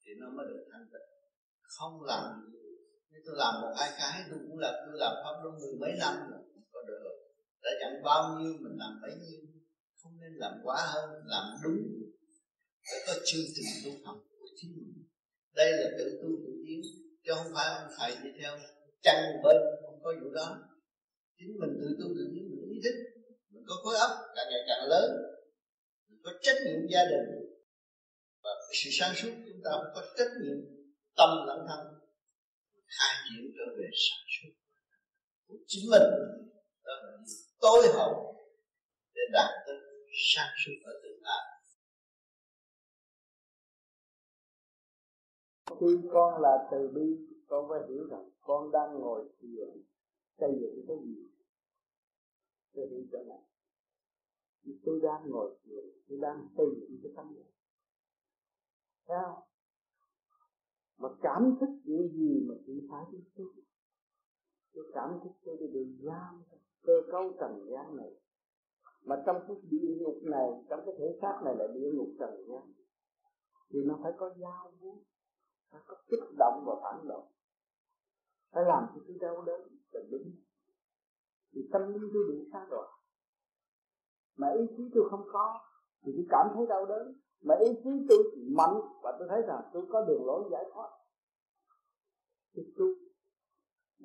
thì nó mới được thanh tịnh. Không làm nhiều thế tôi làm một hai cái, tôi cũng là tôi làm pháp luân mười mấy năm rồi có được. Đã dặn bao nhiêu mình làm bấy nhiêu, không nên làm quá hơn, làm đúng. Phải có chương trình tu học của chính mình. Đây là tự tu tự tiến, chứ không phải ông thầy đi theo chăn bên, không có vụ đó. Chính mình tự tu tự tiến, mình ý thức, mình có khối óc càng ngày càng lớn, mình có trách nhiệm gia đình. Và sự sáng suốt chúng ta phải có trách nhiệm tâm lẫn thân khai triển trở về sản xuất của chính mình. Đó là tối hậu để đạt tới sản xuất ở tương lai. Khi con là từ bi, con phải hiểu rằng con đang ngồi thiền, xây dựng cái gì tôi hiểu chỗ này tôi đang ngồi thiền, tôi đang xây dựng cái tâm này sao mà cảm thức những gì mà chúng ta tiếp xúc tôi cảm thức tôi đi đường giam, cơ cấu trần gian này. Mà trong cái địa ngục này, trong cái thể xác này là địa ngục trần gian. Thì nó phải có giao vuốt phải có kích động và phản động. Phải làm cho tôi đau đớn là đúng. Thì tâm linh tôi bị xa rồi mà ý chí tôi không có, thì tôi cảm thấy đau đớn mà ý chí tôi mạnh và tôi thấy rằng tôi có đường lối giải thoát. Thì tôi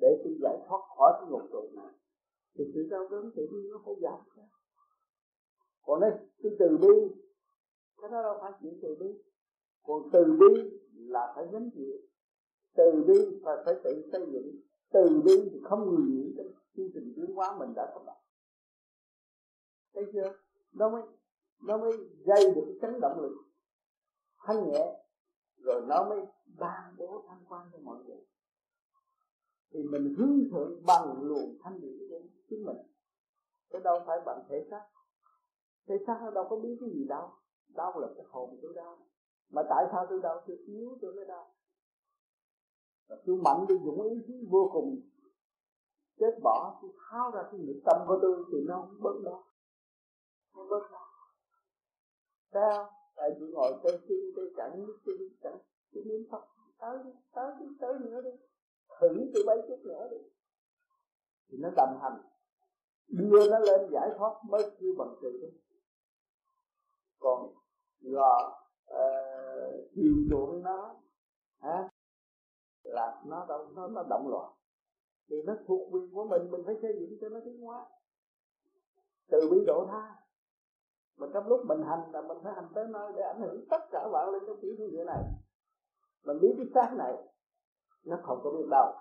để tôi giải thoát khỏi cái ngục tù này, thì sự đau đớn tự nhiên nó phải giảm ra còn nếu tôi từ bi, cái đó đâu phải chuyện từ bi. Còn từ bi là phải gánh chịu. Từ bi và phải tự xây dựng. Từ bi thì không người nghĩ trong chương trình tiến hóa mình đã có mặt. Thấy chưa? Đâu mới nó mới gây được cái chấn động lực thanh nhẹ, rồi nó mới ban bố thanh quan cho mọi người. Thì mình hướng thượng bằng luồng thanh điển của chính mình. Chứ đâu phải bằng thể xác. Thể xác nó đâu có biết cái gì đâu. Đau là cái hồn tôi đau mà tại sao tôi đau? Tôi yếu, tôi mới đau. Và tôi mạnh, tôi dũng ý chí vô cùng chết bỏ. Tôi tháo ra cái nghiệp tâm của tôi thì nó không bớt đó nó bớt đó sao? Tại tôi ngồi tê chân tê chẳng nước chân chẳng tôi niệm phật tới tới tới, tới nữa đi. Thử từ mấy chút nữa đi. Thì nó đồng hành. Đưa nó lên giải thoát mới kêu bằng từ đó. Còn gò uh, ờ, chiều chuộng nó hả? Là nó đâu nó nó động loạn. Thì nó thuộc quyền của mình mình phải xây dựng cho nó tiến hóa. Từ bi độ tha mà trong lúc mình hành là mình phải hành tới nơi để ảnh hưởng tất cả bạn lên cái tiểu thiên địa này. Mình biết cái xác này, nó không có biết đâu.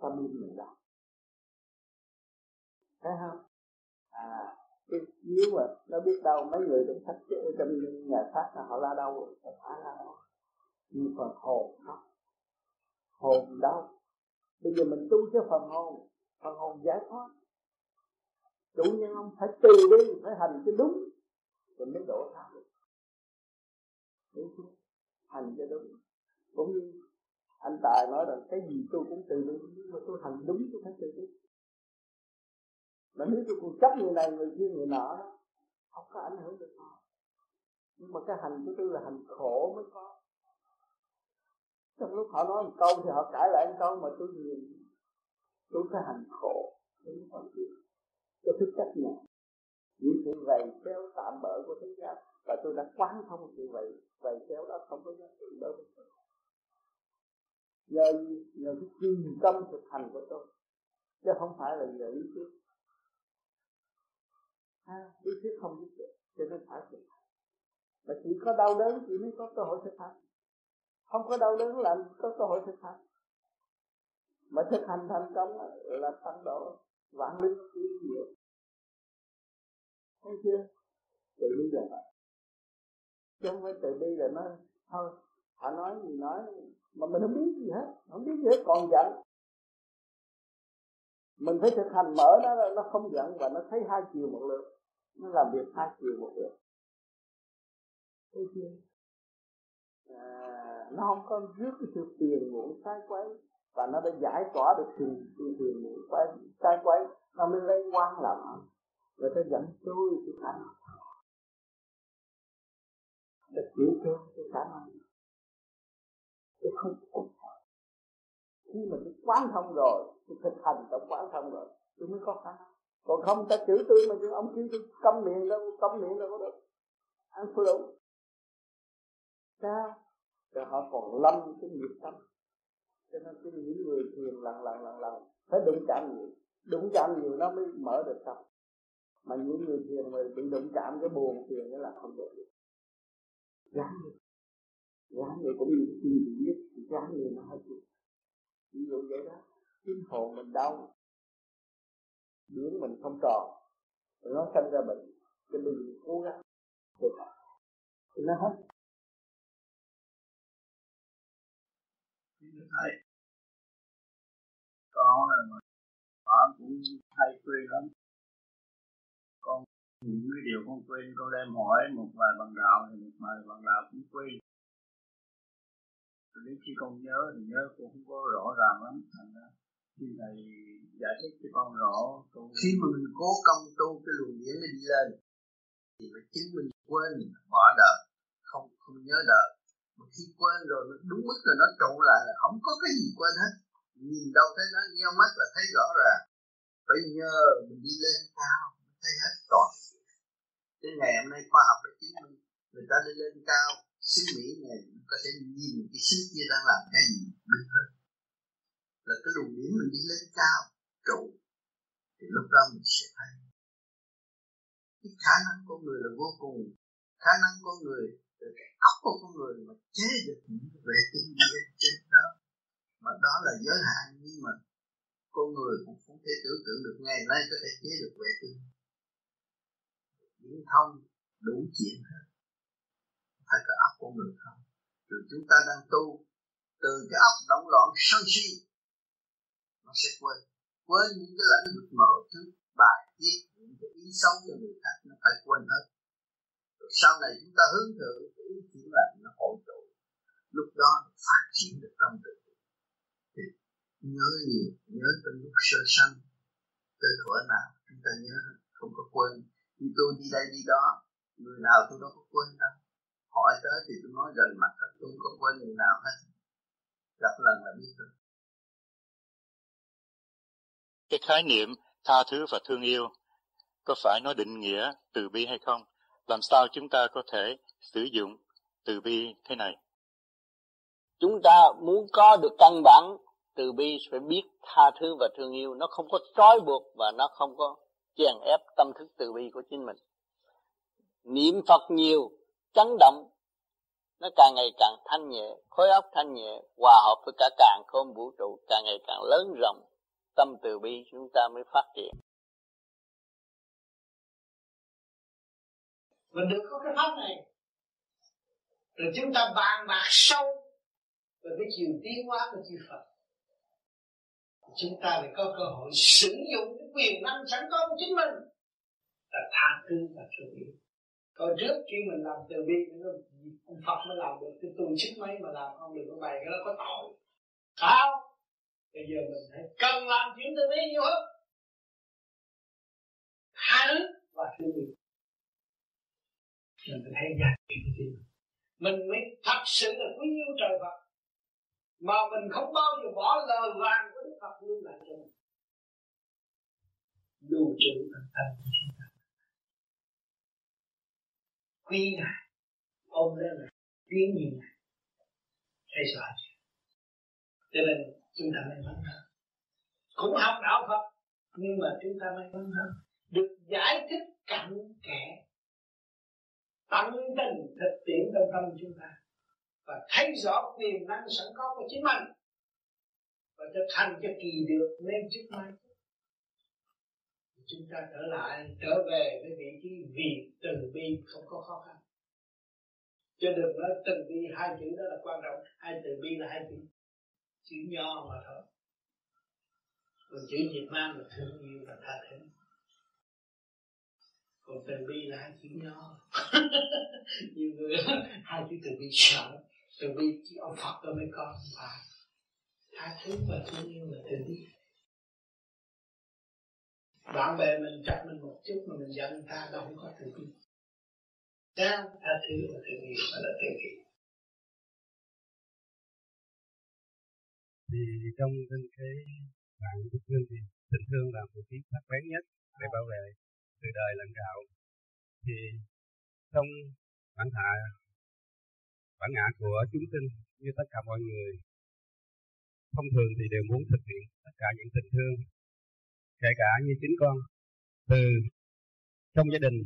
Tâm linh mình đâu. Thấy không? À cái nếu mà nó biết đâu, mấy người trong sách trong nhà xác là họ la đâu rồi phải la đâu. Nhưng phần hồn không hồn đâu bây giờ mình tu cho phần hồn phần hồn giải thoát chủ nhân ông phải từ đi phải hành cho đúng. Rồi mới đổ tha được. Đúng không hành cho đúng. Cũng như anh tài nói rằng cái gì tôi cũng từ đi nhưng mà tôi hành đúng, tôi phải từ đi mà nếu tôi còn chấp người này, người kia, người nọ đó không có ảnh hưởng được họ nhưng mà cái hành của tôi là hành khổ mới có. Trong lúc họ nói một câu thì họ cãi lại một câu mà tôi nhìn, tôi phải hành khổ. Tôi mới có chuyện tôi thức cách nhận những sự vầy xéo tạm bỡ của thế gian và tôi đã quán thông sự vầy vầy xéo đó không có giá trị đối với tôi. Nhờ nhờ cái chuyên tâm thực hành của tôi chứ không phải là nhờ ý thức. À, ý thức không giúp được cho nên phải thực hành. Mà chỉ có đau đớn chỉ mới có cơ hội thực hành. Không có đau đớn là có cơ hội thực hành. Mà thực hành thành công là tăng độ vạn linh quý nhiều thấy chưa? Tự bi là vậy chứ không phải tự bi là nó thôi họ nói gì nói mà mình không biết gì hết không biết gì hết còn giận. Mình phải thực hành mở nó nó không giận và nó thấy hai chiều một lượt. Nó làm việc hai chiều một lượt. Thấy chưa? À, nó không có rước cái sự tiền muộn sai quấy và nó đã giải tỏa được sự sự tiền quay tai quấy nó mới lấy quan làm người ta dẫn tôi cái khả năng. Được chịu cho cái khả năng. Tôi không có khi mà tôi quán thông rồi tôi thực hành trong quán thông rồi tôi mới có khả năng. Còn không ta chửi tôi mà ông kêu tôi câm miệng đâu câm miệng đâu có được. Ăn phụ sao? Rồi họ còn lâm cái nghiệp tâm cho nên cái những người thiền lần lần lần lần phải đụng chạm nhiều. Đụng chạm nhiều nó mới mở được tâm. Mà những người thiền mà bị đụng chạm cái buồn thiền đó là không được. Gán đi gán đi cũng như cái bị nhất. Gán đi nó hơi chịu ví dụ vậy đó. 心 hồn mình đau. Biển mình không tròn nó sinh ra bệnh. Cho mình cố gắng. Được. Nó hết. Thầy con là mà con cũng hay quên lắm. Con những cái điều con quên, con đem hỏi một vài bằng đạo thì một vài bằng đạo cũng quên. Đến khi con nhớ thì nhớ cũng không có rõ ràng lắm. Thành ra khi thầy giải thích cho con rõ con... khi mà mình cố công tu cái luồng điển nó đi lên, thì phải chính mình quên bỏ đời, không không nhớ đời khi quên rồi, nó đúng mức rồi, nó trụ lại là không có cái gì quên hết. Nhìn đâu thấy nó, nheo mắt là thấy rõ ràng. Phải nhờ mình đi lên cao thấy hết toàn cái ngày hôm nay khoa học đã chứng minh người ta đi lên cao xứ Mỹ này có thể nhìn cái xứ kia đang làm cái gì biết hết. Là cái luồng điển mình đi lên cao, trụ, thì lúc đó mình sẽ thấy. Cái khả năng của người là vô cùng. Khả năng con người từ cái óc của con người mà chế được những vệ tinh đi trên đó, mà đó là giới hạn, nhưng mà con người cũng không thể tưởng tượng được ngày nay có thể chế được vệ tinh. Những thông đủ chuyện hết. Phải có óc của người không? Rồi chúng ta đang tu, từ cái óc động loạn sân si, nó sẽ quên. Quên những cái lãnh vực mở trước, bài viết những cái ý xấu cho người khác, nó phải quên hết sau này chúng ta hướng thượng cái ý chuyển nó hỗ trợ. Lúc đó phát triển được tâm tự thì nhớ nhiều, nhớ từ lúc sơ sanh từ thuở nào chúng ta nhớ không có quên. Như tôi đi đây đi đó, người nào tôi đâu có quên đâu. Hỏi tới thì tôi nói gần mặt tôi không có quên người nào hết. Gặp lần là biết rồi. Cái khái niệm tha thứ và thương yêu có phải nó định nghĩa từ bi hay không? Làm sao chúng ta có thể sử dụng từ bi thế này? Chúng ta muốn có được căn bản, từ bi phải biết tha thứ và thương yêu. Nó không có trói buộc và nó không có chèn ép tâm thức từ bi của chính mình. Niệm phật nhiều, chấn động, nó càng ngày càng thanh nhẹ, khối óc thanh nhẹ, hòa hợp với cả càng khôn vũ trụ, càng ngày càng lớn rộng, tâm từ bi chúng ta mới phát triển. Mình được có cái pháp này. Rồi chúng ta bàn bạc sâu về cái chiều tiến hóa của chư Phật. Chúng ta lại có cơ hội sử dụng cái quyền năng sẵn có của chính mình là tha thứ và thương yêu. Còn trước khi mình làm từ bi Phật mới làm được cái tu chức mấy mà làm không được cái bài cái đó có tội. Sao? Bây giờ mình phải cần làm chuyện từ bi nhiều hơn. Tha thứ và thương yêu mình thấy giá trị của chính mình mới thật sự là quý yêu trời Phật. Mà mình không bao giờ bỏ lời vàng của Đức Phật luôn lại cho mình. Lưu trữ thần thân của chúng ta. Quý ngài ôm lên là tiến nhìn ngài. Thấy rõ chưa? Cho nên chúng ta may mắn hơn cũng học đạo Phật, nhưng mà chúng ta may mắn hơn được giải thích cặn kẽ tận tình thực tiễn trong tâm chúng ta. Và thấy rõ quyền năng sẵn có của chính mình. Và thực hành thành cho kỳ được nên trước mai chúng ta trở lại, trở về với vị trí vì từ bi không có khó khăn. Cho đừng nói từ bi hai chữ đó là quan trọng. Hai từ bi là hai chữ. Chữ nho mà thôi. Còn chữ Việt Nam là thương yêu và tha thứ còn từ bi là hai chữ nho nhiều người hai chữ từ bi sợ. Từ bi chỉ ông Phật đó mới có và tha thứ và thương yêu là từ bi bạn bè mình chặt mình một chút mà mình giận ta, đâu không có từ bi tha tha thứ và thương yêu là từ bi thì trong cái bạn tình thương thì tình thương là một cái sắc bén nhất để bảo vệ từ đời lẫn đạo, thì trong bản thạ bản ngã của chúng sinh như tất cả mọi người, thông thường thì đều muốn thực hiện tất cả những tình thương, kể cả như chính con, từ trong gia đình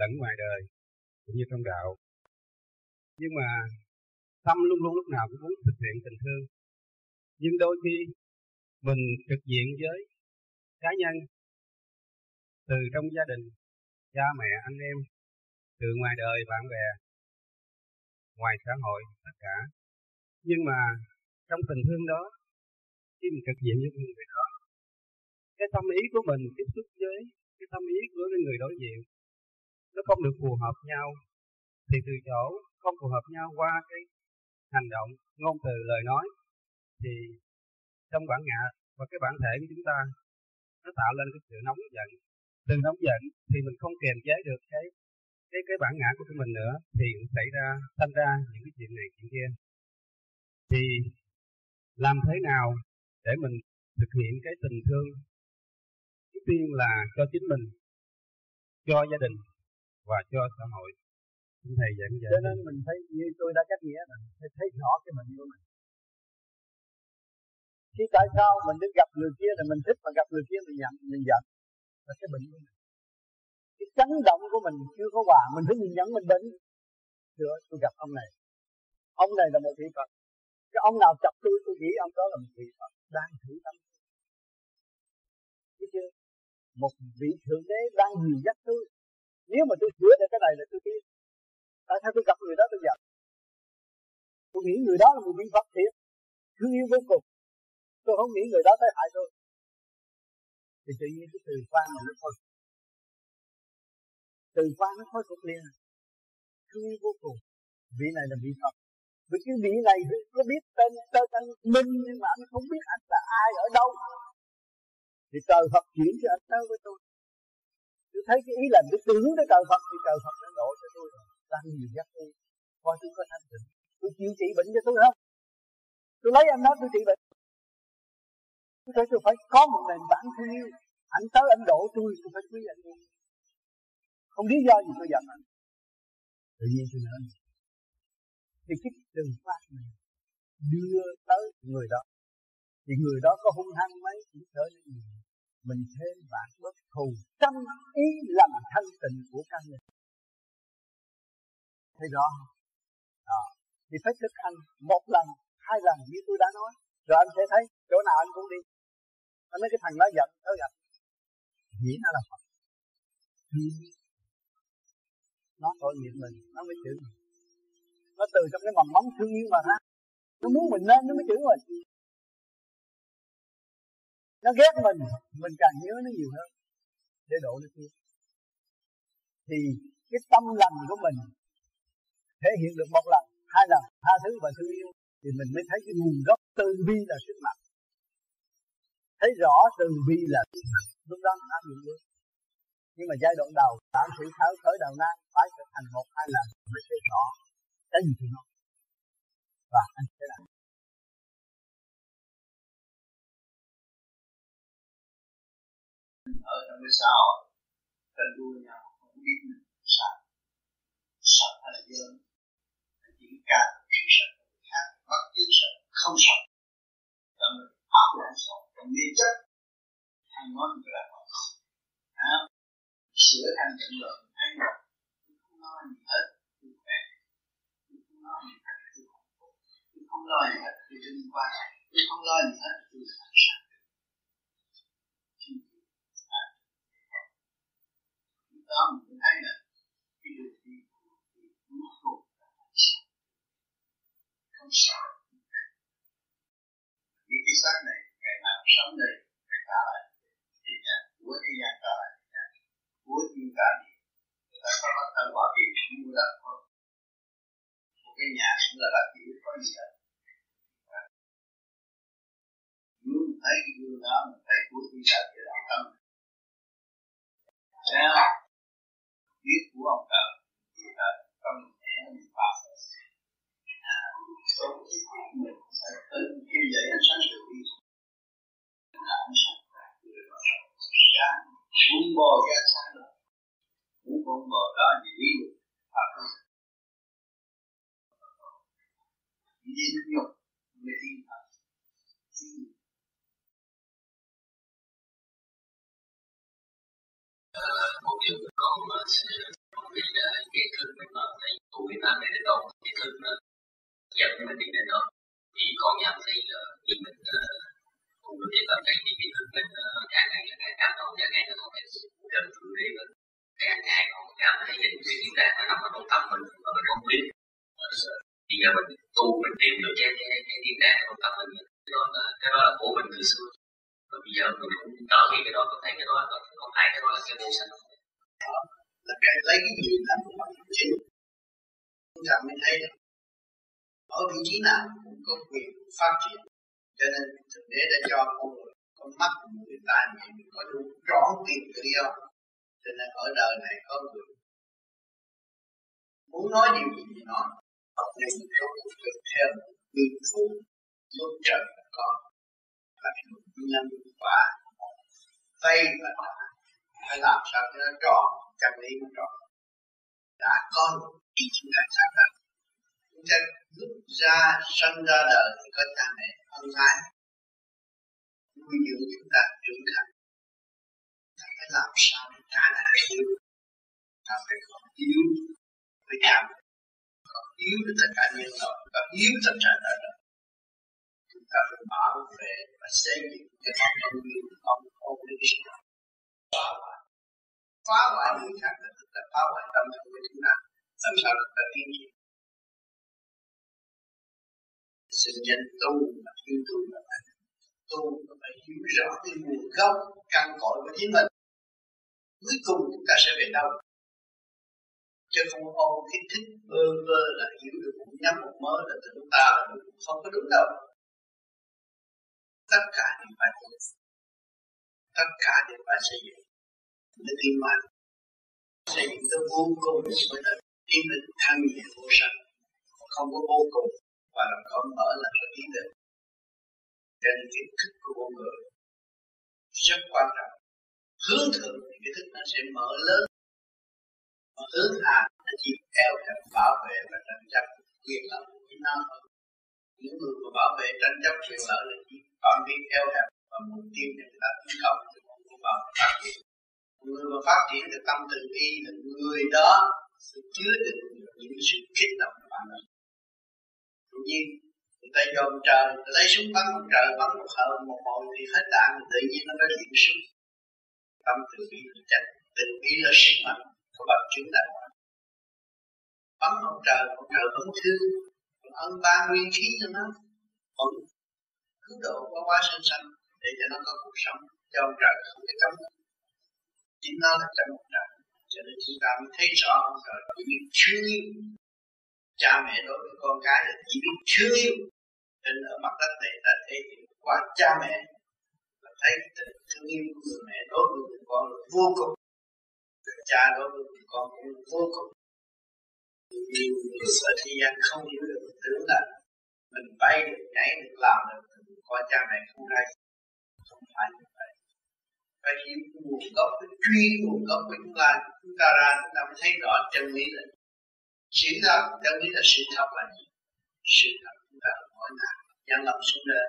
lẫn ngoài đời, cũng như trong đạo. Nhưng mà tâm luôn luôn lúc nào cũng muốn thực hiện tình thương. Nhưng đôi khi mình trực diện với cá nhân từ trong gia đình, cha mẹ, anh em, từ ngoài đời, bạn bè, ngoài xã hội, tất cả. Nhưng mà trong tình thương đó, khi mình trực diện với người đó, cái tâm ý của mình tiếp xúc với cái tâm ý của cái người đối diện, nó không được phù hợp nhau, thì từ chỗ không phù hợp nhau qua cái hành động, ngôn từ, lời nói, thì trong bản ngã và cái bản thể của chúng ta, nó tạo lên cái sự nóng giận từ nóng giận thì mình không kiềm chế được cái cái cái bản ngã của mình nữa. Thì cũng xảy ra sinh ra những cái chuyện này chuyện kia. Thì làm thế nào để mình thực hiện cái tình thương trước tiên là cho chính mình cho gia đình và cho xã hội? Thầy dẫn dạy cho nên mình. thấy như tôi đã cách nghĩa là phải thấy rõ cái mình của mình. Khi tại sao mình được gặp người kia thì mình thích mà gặp người kia mình giận mình giận là cái bệnh của mình. Cái chấn động của mình chưa có hòa. Mình phải nhìn nhận, mình bệnh. Chưa tôi gặp ông này. Ông này là một vị phật. Cái ông nào chọc tôi tôi nghĩ ông đó là một vị phật. Đang thử tâm biết chưa? Một vị thượng đế đang dìu dắt tôi. Nếu mà tôi sửa được cái này là tôi biết. Tại sao tôi gặp người đó tôi giận? Tôi nghĩ người đó là một vị phật thiệt. Thương yêu vô cùng. Tôi không nghĩ người đó tới hại tôi thì tự nhiên cái từ quan mà nó khôi từ quan nó khôi phục liền. Thương vô cùng. Vị này là vị phật. Vì cái vị này có biết tên tên anh minh nhưng mà anh không biết anh là ai, ở đâu. Thì trời Phật chuyển cho anh tới với tôi. Tôi thấy cái ý là tôi tưởng tới trời Phật thì trời Phật đã độ cho tôi rồi. Đang nhiều giác tôi coi tôi có thanh tịnh. Tôi chịu trị bệnh cho tôi không tôi lấy anh đó, tôi trị bệnh tôi thấy tôi phải có một nền bản thân yêu anh tới anh độ tôi tôi phải quý anh luôn không lý do gì tôi giận anh. Tự nhiên tôi nói. Thì cái từ phát này đưa tới người đó. Thì người đó có hung hăng mấy cũng trở nên người mình thêm bạn bất thù. Trăm ý làm thân tình của căn người. Thấy rõ không? Đó. thì phải thực hành một lần hai lần như tôi đã nói. Rồi anh sẽ thấy chỗ nào anh cũng đi anh nói cái thằng đó giận, nó giận. Nghĩ nó là Phật. Nó tội nghiệp mình, nó mới chửi mình. Nó từ trong cái mầm móng thương yêu mà ra nó muốn mình lên, nó mới chửi mình. Nó ghét mình mình càng nhớ nó nhiều hơn. Để độ nó kia. Thì cái tâm lành của mình thể hiện được một lần, hai lần, tha thứ và thương yêu, thì mình mới thấy cái nguồn gốc từ bi là sức mạnh thấy rõ từ bi là sức mạnh lúc đó mình áp dụng được nhưng mà giai đoạn đầu tạm sự tháo khởi đầu nan phải thực hành một, hai lần mới thấy rõ cái gì thì nó. Và anh sẽ làm. Ở trong cái xã hội cần đua nhau, không biết mình sạch sạch hay là dơ chỉ cần sự sạch của người khác bất cứ sạch không sạch cho mình áp lại sạch còn đi trách ăn nói người là còn à, sửa thành tận lượng ăn rồi không nói gì hết tôi khỏe tôi không nói gì hết tôi không khổ tôi không lo gì hết tôi đừng qua tôi không lo gì hết tôi sẵn sàng đó mình cũng thấy là cái đường đi của cuối cùng là không sợ. Không sợ. Vì cái xác này sống này phải trả lại thiên nhà, của thế gian trả lại thiên nhà, của thiên cả địa người ta có bắt thân bỏ tiền cũng mua đất thôi. Một cái nhà cũng là đất chỉ có gì đâu. Nếu mình thấy cái gương đó, mình thấy của thiên cả địa là tâm Thấy không? Biết của ông trời, Thì là tâm nhẹ mình tôi Sống mình phải tự kêu dậy ánh sáng từ bi là ánh sáng sáng muốn bò ra sáng rồi muốn con bò đó thì đi được pháp đi nhục mới đi thật một điều con mà vì cái thức mình mà thấy tu Việt Nam này đến đâu cái thức nó dẫn mình đi đến đó thì con nhận thấy là khi mình tu là cái tâm này thực kiến mình càng ngày càng cảm tốt càng ngày nó không thể gần thử đi mình càng ngày còn cảm thấy những cái chuyện đàn nó nằm ở trong tâm mình mà mình không biết bây giờ mình tu mình tìm được cái cái cái tiếng đàng trong tâm mình đó là cái đó là của mình từ xưa và bây giờ mình cũng trở về cái đó có thấy cái đó là không phải cái đó là cái vô sanh đó là cái lấy cái gì làm mặt chính chúng ta mới thấy được ở vị trí nào cũng có quyền phát triển cho nên thực tế đã cho con người, con mắt người ta nhìn có đủ trọn tiền tự do. Cho nên ở đời này có người muốn nói điều gì thì nói. Nhưng không được theo nguyên phụ lúc trời có. Là nhân quả. Vay và trả phải làm sao cho nó tròn, chân lý nó tròn. Đã có thì chúng ta sẽ làm chất lúc ra sinh ra đời thì có cha mẹ ân ái nuôi dưỡng chúng ta trưởng thành. Ta phải làm sao để trả lại yêu ta? Phải có yêu với cha có yêu với tất cả nhân loại. Có yêu tất cả đời đời. Chúng ta phải bảo vệ và xây dựng cái cộng đồng nguyên tâm ổn định phá hoại. Phá hoại người khác là phá hoại tâm thức của chúng ta. Làm sao chúng ta tiến triển sự nhận tu là yêu tu là phải tu là phải hiểu rõ cái nguồn gốc căn cội của chính mình. Cuối cùng chúng ta sẽ về đâu? Chứ không ôm cái thích bơ vơ là hiểu được một nhắm một mớ là tự ta là đúng không có đúng đâu. Tất cả đều phải tu tất cả đều phải xây dựng. Mới tiến mạnh xây dựng tới vô cùng mới là tiến lên thanh nhẹ vô sanh. Không có vô cùng và làm cởi mở là cái tiến định cho nên thức của con người. Rất quan trọng. Hướng thượng thì cái thức nó sẽ mở lớn. Mà hướng hạ nó chỉ eo hẹp bảo vệ và tranh chấp quyền lợi của chính nó những người mà bảo vệ, tranh chấp quyền lợi là chỉ phạm vi eo hẹp và mục tiêu để người ta tấn công thì không bao phát triển. Người mà phát triển được tâm từ bi là người đó sẽ chứa được những sự kích động của bản thân tự nhiên, người ta dòm trời, người ta lấy súng bắn một trời, bắn một hờ một hồi thì hết đạn, tự nhiên nó mới hiện súng. Tâm từ bi là chân từ bi là sức mạnh của bằng chứng đạo bắn một trời một trời vẫn thương ân ba nguyên khí cho nó, vẫn cứu độ qua quá sinh sanh, để cho nó có cuộc sống, cho ông trời không thể cấm. Chính nó là trong một trời, cho nên chúng ta mới thấy rõ ông trời chỉ biết cha mẹ đối với con cái là chỉ biết thương yêu. Nên ở mặt đất này ta thể hiện qua cha mẹ. Và thấy tình thương yêu của người mẹ đối với người con là vô cùng. Người cha đối với người con cũng vô cùng. Nhiều người ở thế gian không hiểu được tưởng là mình bay được, nhảy được, làm được qua cha mẹ không ra không phải như vậy. Phải hiểu nguồn gốc phải truy nguồn gốc của chúng ta chúng ta ra, chúng ta mới thấy rõ chân lý là sự thật đâu biết là sự thật là gì? Sự thật chúng ta mỗi ngày dân lòng xuống đời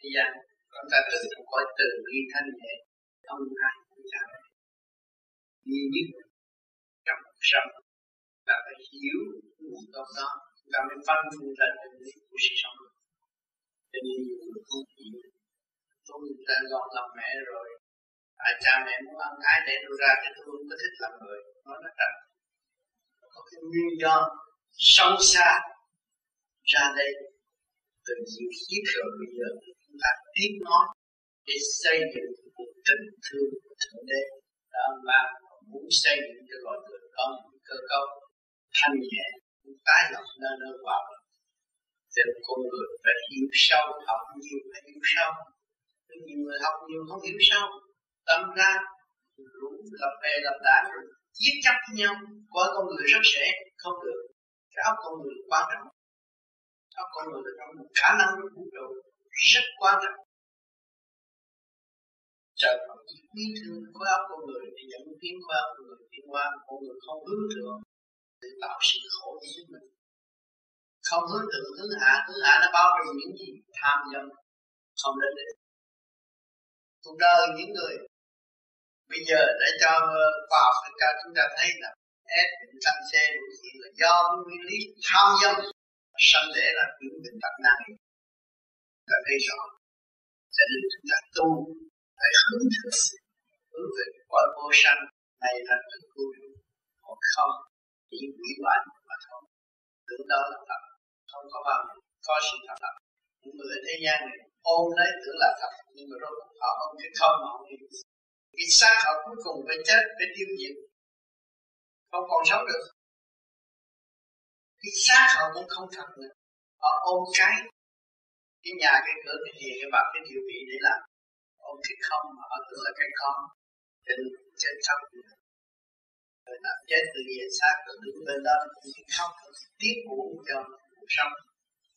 thế gian chúng ta tự trong cõi từ bi thanh nhẹ không ai cũng cha mẹ. Nhiều nhất trong cuộc sống ta phải hiểu nguồn gốc đó. Chúng ta mới phân phân ra chân lý của sự sống. Cho nên nhiều người không hiểu. Tôi đã gọn làm mẹ rồi. À, cha mẹ muốn ăn ái để tôi ra thì tôi không có thích làm người. Nó nó trật có cái nguyên do sâu xa ra đây. Từ những kiếp rồi bây giờ chúng ta tiếp nói để xây dựng một tình thương của thượng đế. Đó ông ba muốn xây dựng cho loài người có những cơ cấu thanh nhẹ tái lập nơi nơi hòa bình. Thì con người phải hiểu sâu, học nhiều phải hiểu sâu. Nhiều người học nhiều không hiểu sâu, tâm ra rủ lập bè lập đảng giết chấp với nhau, coi con người rất sẽ không được. Cái óc con người quan trọng óc con người là trong một khả năng của vũ trụ rất quan trọng trời Phật chỉ quý thương khối óc con người để dẫn tiến khối óc con người tiến qua con người không hướng thượng để tạo sự khổ cho chính mình. Không hướng thượng hướng hạ hướng hạ nó bao trùm những gì tham dâm không đến được cuộc đời những người bây giờ để cho khoa học cho chúng ta thấy là ép bệnh tâm xe điều kiện là do nguyên lý tham dâm sanh để là những bệnh tật này. Ta thấy rõ cho nên chúng ta tu phải hướng thức hướng về cõi vô sanh này là tự cứu còn không chỉ quỷ hoại mà thôi. Tưởng đó là thật, không có bao giờ có sự thật lập những người ở thế gian này ôm lấy tưởng là thật, nhưng mà rốt họ ôm cái không mà không hiểu vì xác họ cuối cùng phải chết, phải tiêu diệt. Không còn sống được. Cái xác họ cũng không thật nữa. Họ ôm cái cái nhà, cái cửa, cái gì cái bạc, cái điều vị để làm. Ôm cái không mà họ tưởng là cái con. Tình nên sống chóc rồi làm chết từ về xác, rồi đứng bên đó cái không tiếp uổng cho cuộc sống.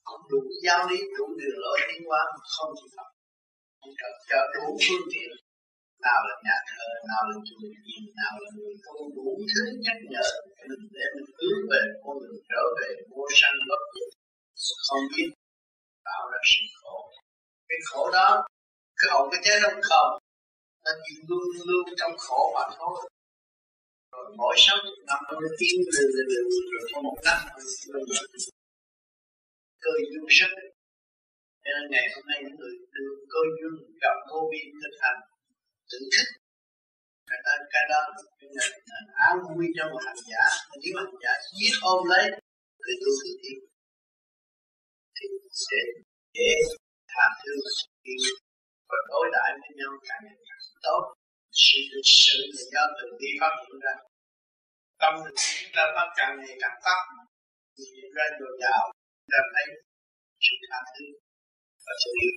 Không đủ giáo lý, đủ đường lối tiến hóa không chịu học. Không trở đủ phương tiện nào là nhà thờ nào là chùa viện nào là người tu đủ thứ nhắc nhở mình để mình hướng về con mình trở về vô sanh bất diệt. Không biết tạo ra sự khổ. Cái khổ đó, cái hậu cái chết không không nó chỉ luôn luôn trong khổ mà thôi. Rồi mỗi sáu chục năm nó mới tiến từ từ từ rồi có một năm cơ duyên sức cho nên ngày hôm nay những người được cơ duyên gặp vô biên thực hành tự thức. Cái đó cái đó là an nguy cho một hành giả nếu hành giả giết ôm lấy, thì tu tự tiến thì sẽ dễ tha thứ và đối đãi với nhau càng ngày càng tốt. Sự thực sự là do tự đi phát hiện ra. Tâm mình chúng ta phát càng ngày càng phát nhìn ra dồi dào ta thấy sự tha thứ và sự yêu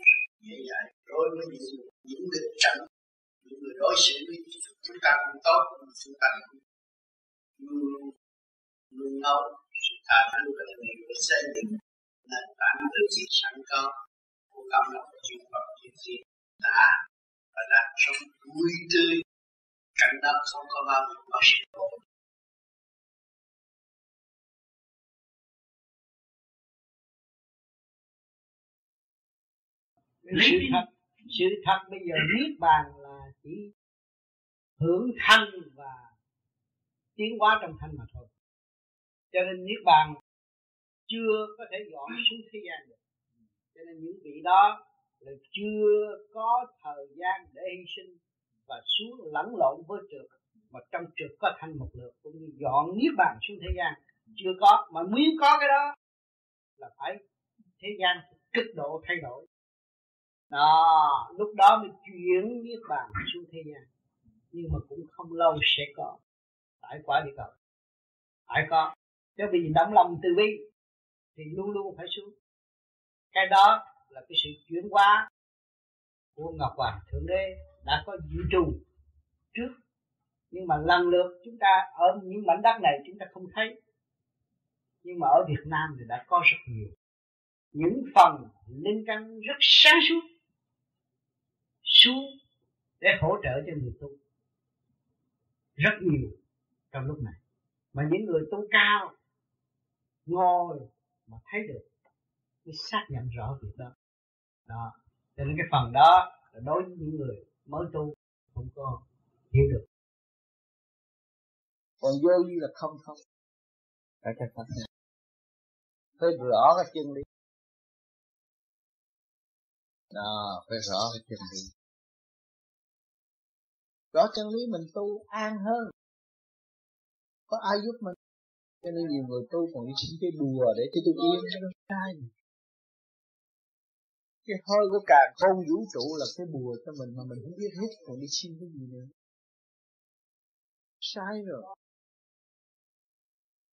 dễ dàng đối với những những định trận những người đối xử với chúng ta cũng tốt chúng ta cũng luôn luôn nấu sự tha thứ và tình yêu để xây dựng nền tảng từ sự sẵn có của cảm lòng chư Phật chư Thiên đã và đang sống vui tươi, cảnh đó không có bao giờ có sự khổ sự thật sự thật bây giờ niết bàn là chỉ hưởng thanh và tiến hóa trong thanh mà thôi. Cho nên niết bàn chưa có thể dọn xuống thế gian được. Cho nên những vị đó là chưa có thời gian để hy sinh và xuống lẫn lộn với trượt mà trong trượt có thanh một lượt, cũng như dọn niết bàn xuống thế gian chưa có. Mà muốn có cái đó là phải thế gian cực độ thay đổi đó, lúc đó mới chuyển niết bàn xuống thế gian. Nhưng mà cũng không lâu sẽ có. Tại quả địa cầu. Phải có. Chứ vì đóng lòng từ bi, thì luôn luôn phải xuống. Cái đó là cái sự chuyển hóa của ngọc hoàng thượng đế đã có dự trù trước. Nhưng mà lần lượt chúng ta ở những mảnh đất này chúng ta không thấy. Nhưng mà ở Việt Nam thì đã có rất nhiều. Những phần linh căn rất sáng suốt xuống để hỗ trợ cho người tu. Rất nhiều trong lúc này. Mà những người tu cao ngồi mà thấy được, mới xác nhận rõ việc đó. Đó. Cho nên cái phần đó là đối với những người mới tu không có hiểu được. Còn vô vi là không không phải cái pháp này phải rõ cái chân lý. Đó, phải rõ cái chân lý rõ chân lý mình tu an hơn. Có ai giúp mình? Cho nên nhiều người tu còn đi xin cái bùa để cho tôi yên. Nó sai. Cái hơi của cả không vũ trụ là cái bùa cho mình mà mình không biết hết còn đi xin cái gì nữa. Sai rồi.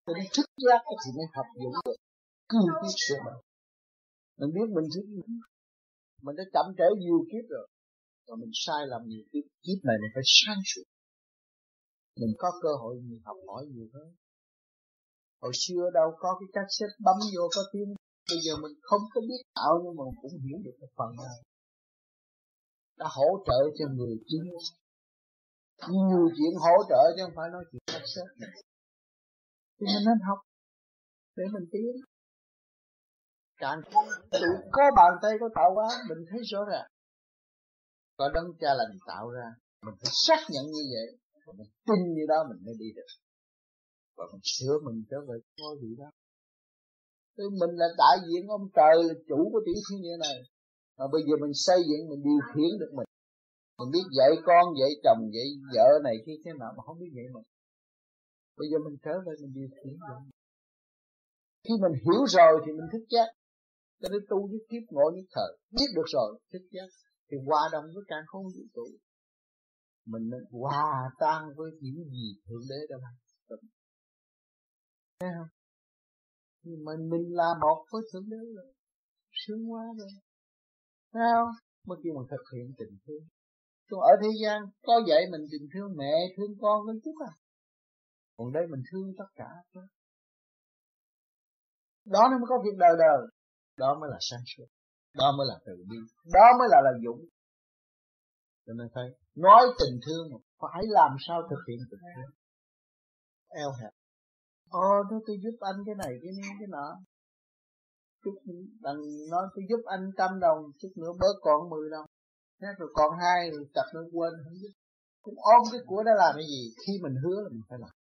Cho nên thức giác thì mới học dụng được cương quyết sửa mình. Mình biết mình sẽ mình đã chậm trễ nhiều kiếp rồi và mình sai lầm nhiều kiếp kiếp này mình phải sáng suốt mình có cơ hội mình học hỏi nhiều hơn. Hồi xưa đâu có cái cách xếp bấm vô có tiếng. Bây giờ mình không có biết tạo nhưng mà cũng hiểu được cái phần nào đã hỗ trợ cho người chiến nhiều chuyện hỗ trợ chứ không phải nói chuyện cách xếp thì mình nên học để mình tiến. Càng tự có bàn tay có tạo hóa, mình thấy rõ ràng có đấng cha lành tạo ra, mình phải xác nhận như vậy, và mình tin như đó mình mới đi được. Và mình sửa mình trở về ngôi vị đó. Thì mình là đại diện ông trời, là chủ của tiểu thiên địa này. Mà bây giờ mình xây dựng, mình điều khiển được mình. Mình biết dạy con, dạy chồng, dạy vợ này kia thế nào mà không biết vậy mình. Bây giờ mình trở về, mình điều khiển được khi mình hiểu rồi thì mình thức giác. Cho nên tu với kiếp ngộ nhất thời. Biết được rồi, thức giác thì hòa đồng với càng không vũ trụ. Mình nên hòa tan với những gì thượng đế đã làm thấy không? Thì mình mình là một với thượng đế rồi. Sướng quá rồi. Thấy không? Mới kêu mình thực hiện tình thương. Còn ở thế gian, có vậy mình tình thương mẹ, thương con hơn chút à? Còn đây mình thương tất cả. Đó nó mới có việc đời đời. Đó mới là sáng suốt đó mới là từ bi. Đó mới là là dũng. Cho nên thấy nói tình thương mà phải làm sao thực hiện tình thương. Eo hẹp. Ờ, Ồ tôi tôi giúp anh cái này cái này cái nọ. Chút đằng nói tôi giúp anh trăm đồng, chút nữa bớt còn mười đồng. Thế rồi còn hai rồi chặt nó quên, không giúp. Cũng ôm cái của đó làm cái gì? Khi mình hứa là mình phải làm.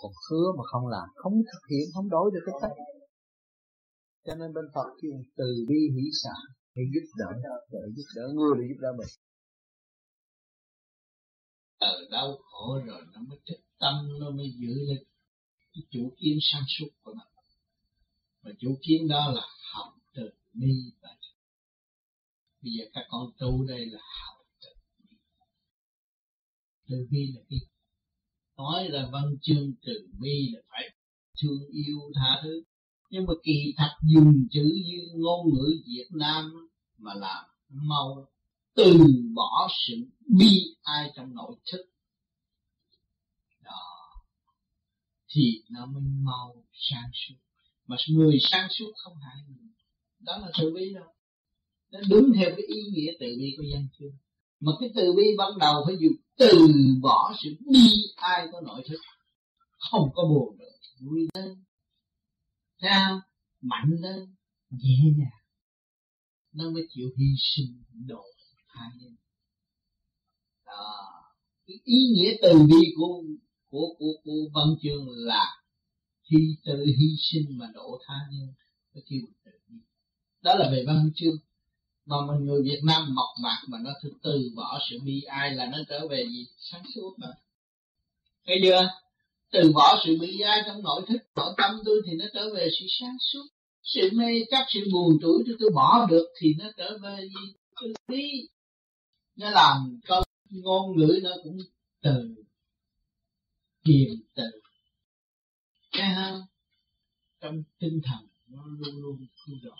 Còn hứa mà không làm, không thực hiện, không đổi được cái cách cho nên bên Phật kêu từ bi hỷ xả, để giúp đỡ để giúp đỡ người, để giúp đỡ mình. Ở đau khổ rồi, nó mới thích tâm, nó mới giữ lên cái chủ kiến sáng suốt của nó. Và chủ kiến đó là học từ bi và bây giờ các con tu đây là học từ bi. Từ bi là cái nói là văn chương từ bi là phải thương yêu tha thứ nhưng mà kỳ thật dùng chữ như ngôn ngữ Việt Nam mà làm mau từ bỏ sự bi ai trong nội thức. Đó. Thì nó mới mau sáng suốt. Mà người sáng suốt không hại người. Đó là từ bi đâu nó đúng theo cái ý nghĩa từ bi của dân chưa mà cái từ bi ban đầu phải dùng từ bỏ sự bi ai của nội thức. Không có buồn được. Vui lên sao mạnh lên, nhẹ nhàng nó mới chịu hy sinh độ hai nhân đó, cái ý nghĩa từ bi của của của của văn chương là khi tự hy sinh mà độ tha nhân, nó kêu từ bi. Đó là về văn chương. Mà mình người Việt Nam mộc mạc mà nó thực từ bỏ sự bi, ai là nó trở về gì? Sáng suốt mà. Thấy chưa? Từ bỏ sự bị ai trong nội thức nội tâm tôi thì nó trở về sự sáng suốt. Sự mê chấp sự buồn tuổi tôi, tôi bỏ được thì nó trở về gì? Tôi đi nó làm câu ngôn ngữ nó cũng từ kiềm từ. Nghe không? Trong tinh thần nó luôn luôn thu dọn.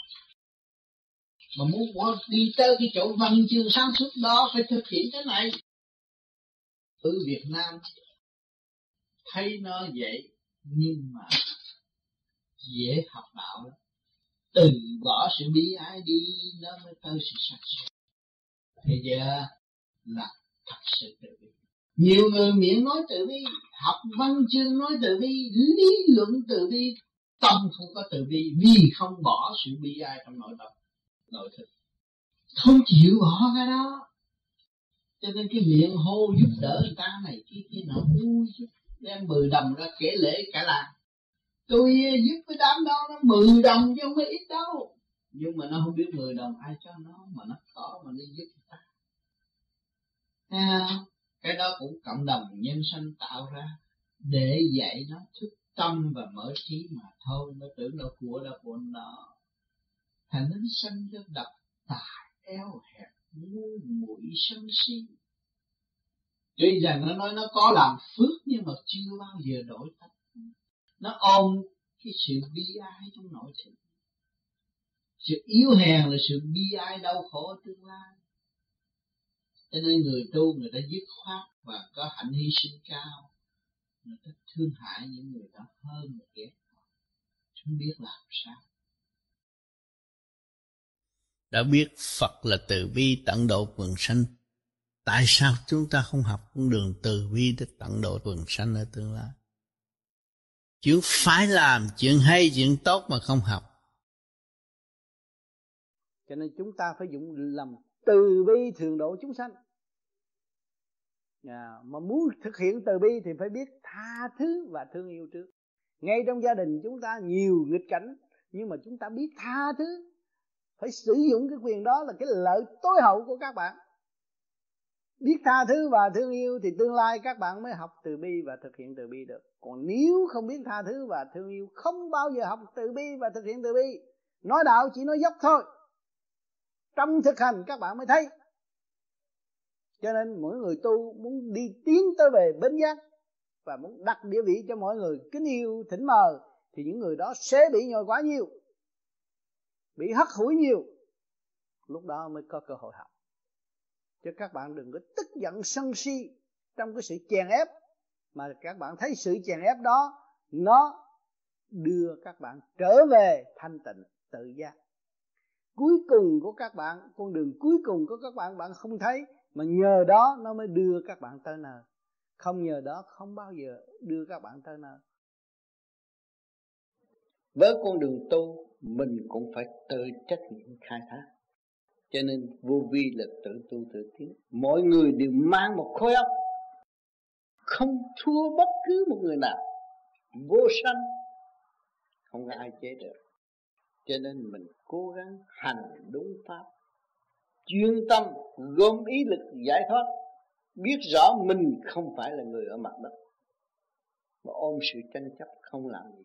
Mà muốn đi tới cái chỗ văn chương sáng suốt đó phải thực hiện cái này. Ở Việt Nam thấy nó vậy nhưng mà dễ học đạo lắm. Từ bỏ sự bi ai đi, nó mới tới sự sạch sẽ. Thì giờ là thật sự tự bi. Nhiều người miệng nói tự bi, học văn chương nói tự bi, lý luận tự bi, tâm không có tự bi, vì không bỏ sự bi ai trong nội tâm, nội thực. Không chịu bỏ cái đó. Cho nên cái miệng hô giúp đỡ người ta này kia kia nọ, vui đem mười đồng ra kể lễ cả làng tôi ờ, giúp cái đám đó nó mười đồng chứ không có ít đâu. Nhưng mà nó không biết mười đồng ai cho nó mà nó có mà nó giúp người ta. À, cái đó cũng cộng đồng nhân sanh tạo ra để dạy nó thức tâm và mở trí mà thôi. Nó tưởng nó của là của nó. Thành nó sanh cho đập tài eo hẹp ngu muội sân si tuy rằng nó nói nó có làm phước nhưng mà chưa bao giờ đổi tánh nó ôm cái sự bi ai trong nội thức sự yếu hèn là sự bi ai đau khổ tương lai. Cho nên người tu, người ta dứt khoát và có hạnh hy sinh cao. Người ta thương hại những người đó hơn người ghét không biết làm sao. Đã biết Phật là từ bi tận độ quần sanh tại sao chúng ta không học con đường từ bi để tận độ quần sanh ở tương lai? Chuyện phải làm chuyện hay chuyện tốt mà không học. Cho nên chúng ta phải dụng lòng từ bi thường độ chúng sanh. À, mà muốn thực hiện từ bi thì phải biết tha thứ và thương yêu trước. Ngay trong gia đình chúng ta nhiều nghịch cảnh nhưng mà chúng ta biết tha thứ. Phải sử dụng cái quyền đó là cái lợi tối hậu của các bạn biết tha thứ và thương yêu thì tương lai các bạn mới học từ bi và thực hiện từ bi được. Còn nếu không biết tha thứ và thương yêu, không bao giờ học từ bi và thực hiện từ bi. Nói đạo chỉ nói dốc thôi. Trong thực hành các bạn mới thấy. Cho nên mỗi người tu muốn đi tiến tới về bến giác và muốn đặt địa vị cho mọi người kính yêu, thỉnh mờ, thì những người đó sẽ bị nhồi quá nhiều, bị hất hủi nhiều. Lúc đó mới có cơ hội học chứ các bạn đừng có tức giận sân si trong cái sự chèn ép. Mà các bạn thấy sự chèn ép đó, nó đưa các bạn trở về thanh tịnh, tự giác. Cuối cùng của các bạn, con đường cuối cùng của các bạn bạn không thấy, mà nhờ đó nó mới đưa các bạn tới nơi. Không nhờ đó, không bao giờ đưa các bạn tới nơi. Với con đường tu, mình cũng phải tự trách nhiệm khai thác cho nên vô vi là tự tu tự tiến. Mọi người đều mang một khối óc. Không thua bất cứ một người nào. Vô sanh. Không có ai chế được. Cho nên mình cố gắng hành đúng pháp. Chuyên tâm, gom ý lực giải thoát. Biết rõ mình không phải là người ở mặt đất. Mà ôm sự tranh chấp không làm gì.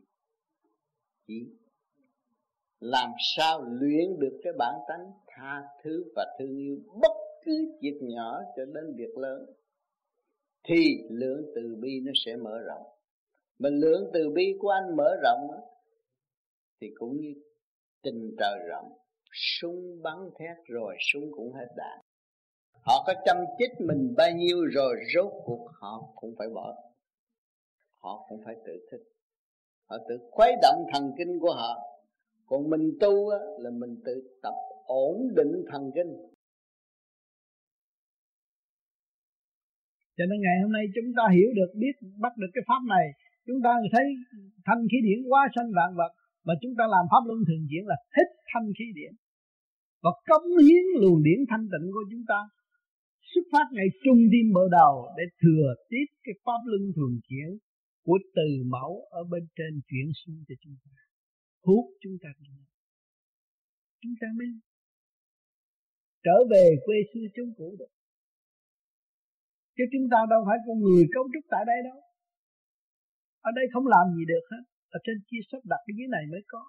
Chỉ làm sao luyện được cái bản tánh tha thứ và thương yêu bất cứ việc nhỏ cho đến việc lớn? Thì lượng từ bi nó sẽ mở rộng. Mà lượng từ bi của anh mở rộng thì cũng như tình trời rộng. Súng bắn thét rồi súng cũng hết đạn. Họ có chăm chích mình bao nhiêu rồi rốt cuộc họ cũng phải bỏ. Họ cũng phải tự thích họ tự khuấy động thần kinh của họ còn mình tu á, là mình tự tập ổn định thần kinh. Cho nên ngày hôm nay chúng ta hiểu được biết bắt được cái pháp này chúng ta thấy thanh khí điển quá sanh vạn vật mà chúng ta làm pháp luân thường diễn là hết thanh khí điển. Và cống hiến luồng điển thanh tịnh của chúng ta xuất phát ngay trung tim mở đầu để thừa tiếp cái pháp luân thường chuyển của từ mẫu ở bên trên chuyển xuống cho chúng ta hút chúng ta đi chúng ta mới trở về quê xưa chốn cũ được. Chứ chúng ta đâu phải con người cấu trúc tại đây đâu. Ở đây không làm gì được hết. Ở trên kia sắp đặt cái dưới này mới có.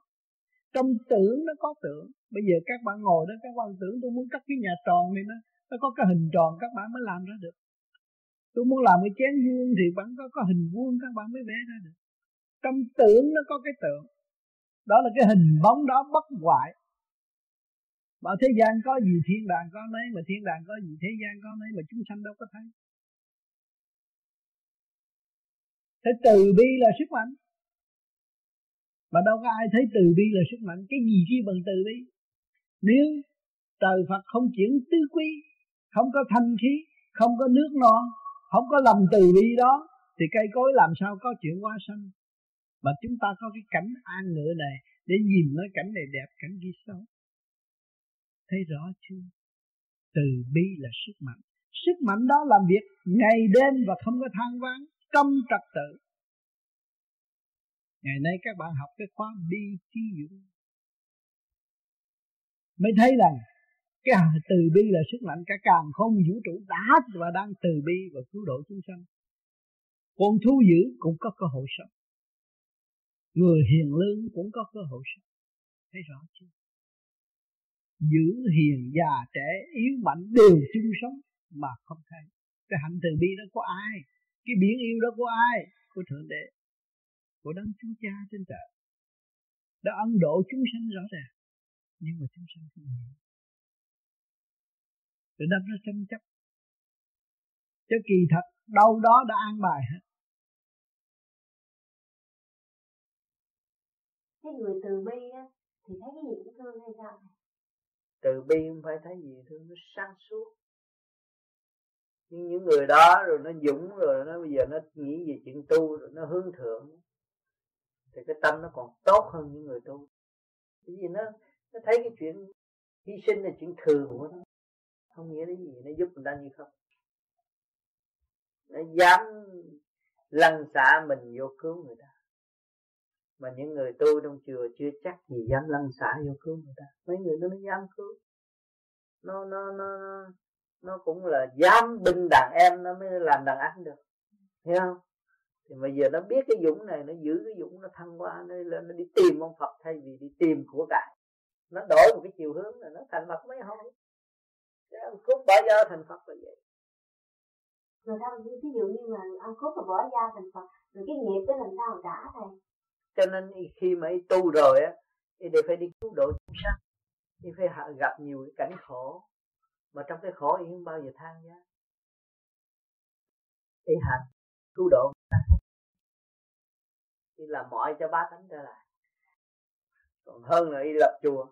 Trong tưởng nó có tưởng. Bây giờ các bạn ngồi đó, các bạn tưởng tôi muốn cắt cái nhà tròn này nó nó có cái hình tròn, các bạn mới làm ra được. Tôi muốn làm cái chén vuông thì vẫn có có hình vuông, các bạn mới vẽ ra được. Trong tưởng nó có cái tượng đó là cái hình bóng đó bất hoại. Mà thế gian có gì, thiên đàng có mấy, mà thiên đàng có gì, thế gian có mấy, mà chúng sanh đâu có thấy. Thế từ bi là sức mạnh. Mà đâu có ai thấy từ bi là sức mạnh. Cái gì chi bằng từ bi? Nếu trời Phật không chuyển tứ quý không có thanh khí, không có nước non, không có lòng từ bi đó, thì cây cối làm sao có chuyện hóa sanh? Mà chúng ta có cái cảnh an ngựa này để nhìn nó cảnh này đẹp, cảnh kia xấu. Thấy rõ chưa? Từ bi là sức mạnh. Sức mạnh đó làm việc ngày đêm và không có than vãn, trong trật tự. Ngày nay các bạn học cái khóa bi trí dũng mới thấy rằng cái từ bi là sức mạnh, cả càng không vũ trụ đã và đang từ bi và cứu độ chúng sanh. Còn thu giữ cũng có cơ hội sống người hiền lương cũng có cơ hội sống. Thấy rõ chưa? Giữ hiền già trẻ yếu mạnh đều chung sống mà không thấy. Cái hạnh từ bi đó của ai? Cái biển yêu đó của ai? Của thượng đế, của đấng chúa cha trên trời. Đã ân độ chúng sanh rõ ràng, nhưng mà chúng sanh không hiểu. Rồi đâm ra tranh chấp. Chứ kỳ thật, đâu đó đã an bài hết. Cái người từ bi á, thì thấy cái gì cũng thương hay sao? Từ bi không phải thấy gì thương, nó sáng suốt. Nhưng những người đó rồi nó dũng rồi, nó bây giờ nó nghĩ về chuyện tu rồi nó hướng thượng, thì cái tâm nó còn tốt hơn những người tu. Bởi vì nó nó thấy cái chuyện hy sinh là chuyện thường của nó. Không nghĩa đến gì, nó giúp người ta như không. Nó dám lăn xả mình vô cứu người ta mà những người tu trong chùa chưa chắc gì dám lăn xả vô cứu người ta. Mấy người nó mới dám cứu. Nó nó nó nó cũng là dám binh đàn em nó mới làm đàn anh được. Hiểu không? Thì bây giờ nó biết cái dũng này, nó giữ cái dũng nó thăng qua nó lên, nó đi tìm ông phật thay vì đi tìm của cải nó đổi một cái chiều hướng là nó thành phật mấy hôm ông cốt bỏ dao thành phật là vậy. Rồi sao ví dụ như mà ăn cốt mà bỏ dao thành phật, rồi cái nghiệp đó làm sao trả thầy cho nên khi mà tu rồi á thì để phải đi cứu độ chúng sanh. Thì phải gặp nhiều cái cảnh khổ. Mà trong cái khổ thì không bao giờ than giá. Đi hành cứu độ đi làm mọi cho ba tánh trở lại. Còn hơn là đi lập chùa.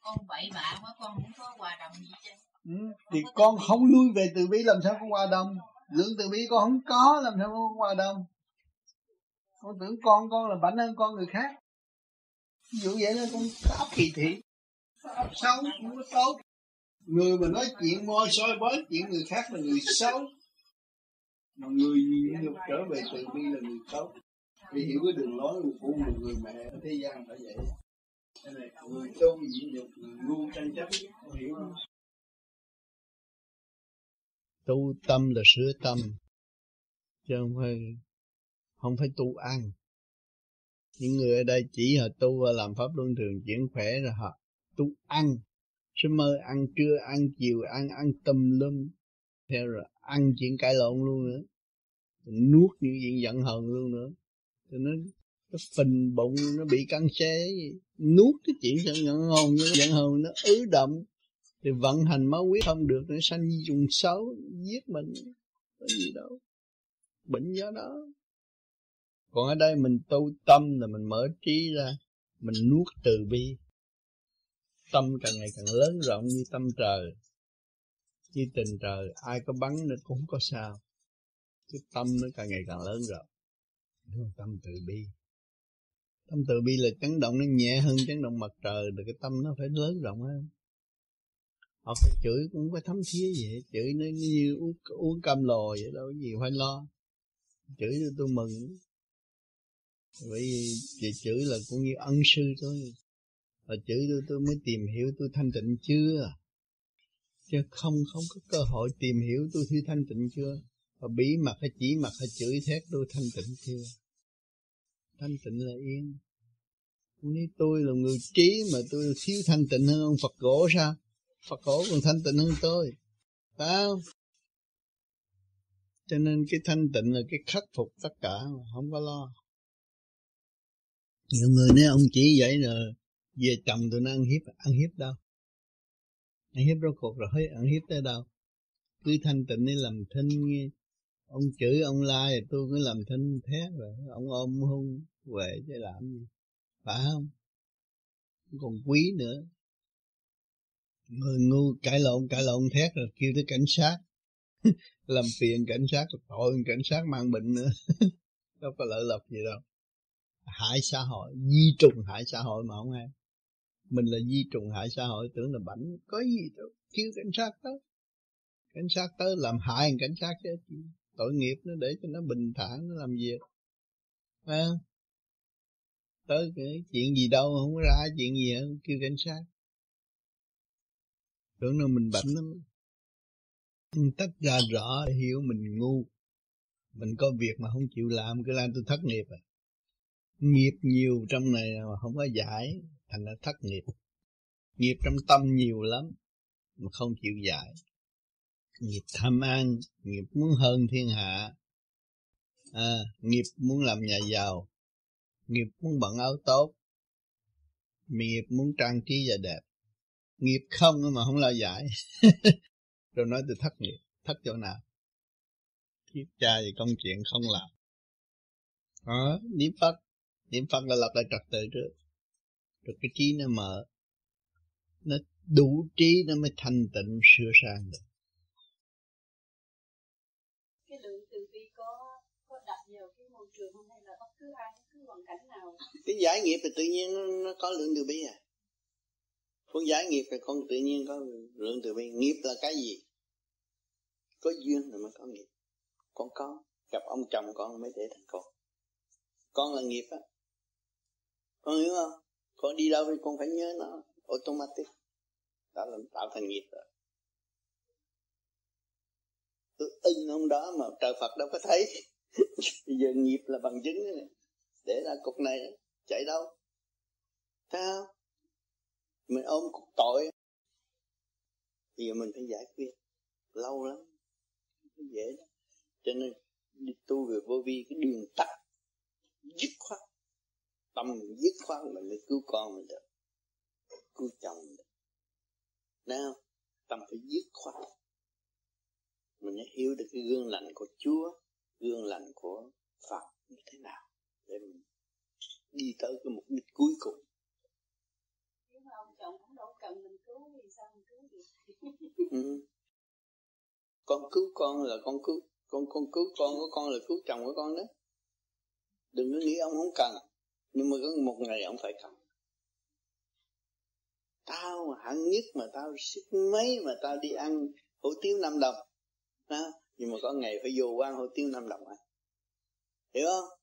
Con bậy bạ quá con không có hòa đồng gì chứ ừ, thì con không lui về từ bi làm sao có hòa đồng lượng từ bi con không có, làm sao con hòa đồng? Con tưởng con con là bảnh hơn con người khác. Ví dụ vậy nên con áp kỳ thị. Áp xấu, không có tốt. Người mà nói chuyện môi soi bói, chuyện người khác là người xấu. Mà người nhục trở về từ bi là người tốt. Vì hiểu cái đường lối của một người mẹ ở thế gian phải vậy. Cái này, người tu nhịn nhục người ngu tranh chấp. Không hiểu không? Tu tâm là sửa tâm, chứ không phải không phải tu ăn. Những người ở đây chỉ họ tu và làm pháp luân thường chuyển khỏe rồi họ tu ăn. Sẽ mơ ăn trưa, ăn chiều, ăn ăn tâm lum. Theo rồi ăn chuyện cãi lộn luôn nữa. Nuốt những chuyện giận hờn luôn nữa. Cho nó nó phình bụng, nó bị căng xé. Nuốt cái chuyện giận hờn giận hờn nó ứ động thì vận hành máu huyết không được nó sanh dùng xấu, giết mình, có gì đâu. Bệnh do đó. Còn ở đây mình tu tâm là mình mở trí ra, mình nuốt từ bi. Tâm càng ngày càng lớn rộng như tâm trời, như tình trời. Ai có bắn nữa cũng không có sao. Cái tâm nó càng ngày càng lớn rộng. Tâm từ bi. Tâm từ bi là chấn động, nó nhẹ hơn chấn động mặt trời được cái tâm nó phải lớn rộng hơn họ phải chửi cũng phải thấm thía vậy chửi nó như uống, uống cam lồ vậy đâu có gì phải lo. Chửi cho tôi mừng. Bởi vì chị chửi là cũng như ân sư thôi. Và chửi tôi tôi mới tìm hiểu tôi thanh tịnh chưa? Chứ không không có cơ hội tìm hiểu tôi thi thanh tịnh chưa? Và bí mặt hay chỉ mặt hay chửi thét tôi thanh tịnh chưa? Thanh tịnh là yên. Nếu tôi là người trí mà tôi thiếu thanh tịnh hơn ông Phật gỗ sao? Phật cổ còn thanh tịnh hơn tôi. Phải không? Cho nên cái thanh tịnh là cái khắc phục tất cả mà không có lo. Nhiều người nói ông chỉ vậy là về chồng tôi nó ăn hiếp ăn hiếp đâu? Ăn hiếp rốt cuộc rồi ăn hiếp tới đâu? Cứ thanh tịnh đi làm thinh nghe. Ông chửi, ông la thì tôi cứ làm thinh thét rồi. Ông ôm hôn về chứ làm gì? Phải không còn quý nữa người ngu cãi lộn cãi lộn thét rồi kêu tới cảnh sát. Làm phiền cảnh sát tội cảnh sát mang bệnh nữa. Đâu có lợi lộc gì đâu. Hại xã hội di trùng hại xã hội mà không ai. Mình là di trùng hại xã hội tưởng là bảnh. Có gì đâu kêu cảnh sát tới. Cảnh sát tới làm hại cảnh sát chứ. Tội nghiệp nó để cho nó bình thản nó làm việc. À, tới cái chuyện gì đâu không có ra chuyện gì hết kêu cảnh sát tưởng là mình bệnh lắm tách ra rõ hiểu mình ngu. Mình có việc mà không chịu làm cứ làm tôi thất nghiệp à nghiệp nhiều trong này mà không có giải thành ra thất nghiệp. Nghiệp trong tâm nhiều lắm mà không chịu giải. Nghiệp tham ăn nghiệp muốn hơn thiên hạ. À, nghiệp muốn làm nhà giàu. Nghiệp muốn bận áo tốt. Nghiệp muốn trang trí và đẹp nghiệp không mà không lo giải. Rồi nói từ thất nghiệp thất chỗ nào? Kiếp cha thì công chuyện không làm. Đó niệm phật. Niệm phật là lập lại trật tự trước. Rồi cái trí nó mở. Nó đủ trí nó mới thanh tịnh sửa sang được. Cái lượng từ bi có có đặt vào cái môi trường không hay là bất cứ ai bất cứ hoàn cảnh nào? Cái giải nghiệp thì tự nhiên nó, nó có lượng từ bi à con giải nghiệp thì con tự nhiên có lượng từ bi. Nghiệp là cái gì? Có duyên rồi mới có nghiệp. Con có, gặp ông chồng con mới để thành con. Con là nghiệp á. Con hiểu không? Con đi đâu thì con phải nhớ nó automatic. Đó là tạo thành nghiệp rồi. Tôi ưng ông đó mà trời Phật đâu có thấy. Bây giờ nghiệp là bằng chứng. Này. để ra cục này, chạy đâu? Thấy không? Mình ôm cục tội. Thì giờ mình phải giải quyết. Lâu lắm. Không dễ đó cho nên, đi tu về vô vi, cái đường tắt, dứt khoát. Tâm dứt khoát, mình mới cứu con mình được. Cứu chồng mình được. Nào, tâm phải dứt khoát. Mình mới hiểu được cái gương lành của Chúa, gương lành của Phật như thế nào để mình đi tới cái mục đích cuối cùng chồng cần mình cứu thì sao mình cứu được? Ừ. con cứu con là con cứu, con con cứu con của con là cứu chồng của con đó. Đừng có nghĩ ông không cần, nhưng mà có một ngày ông phải cần. Tao hẳn hạng nhất mà tao, sức mấy mà tao đi ăn hủ tiếu năm đồng, đó. nhưng mà có ngày phải vô quan hủ tiếu năm đồng ăn. Hiểu không?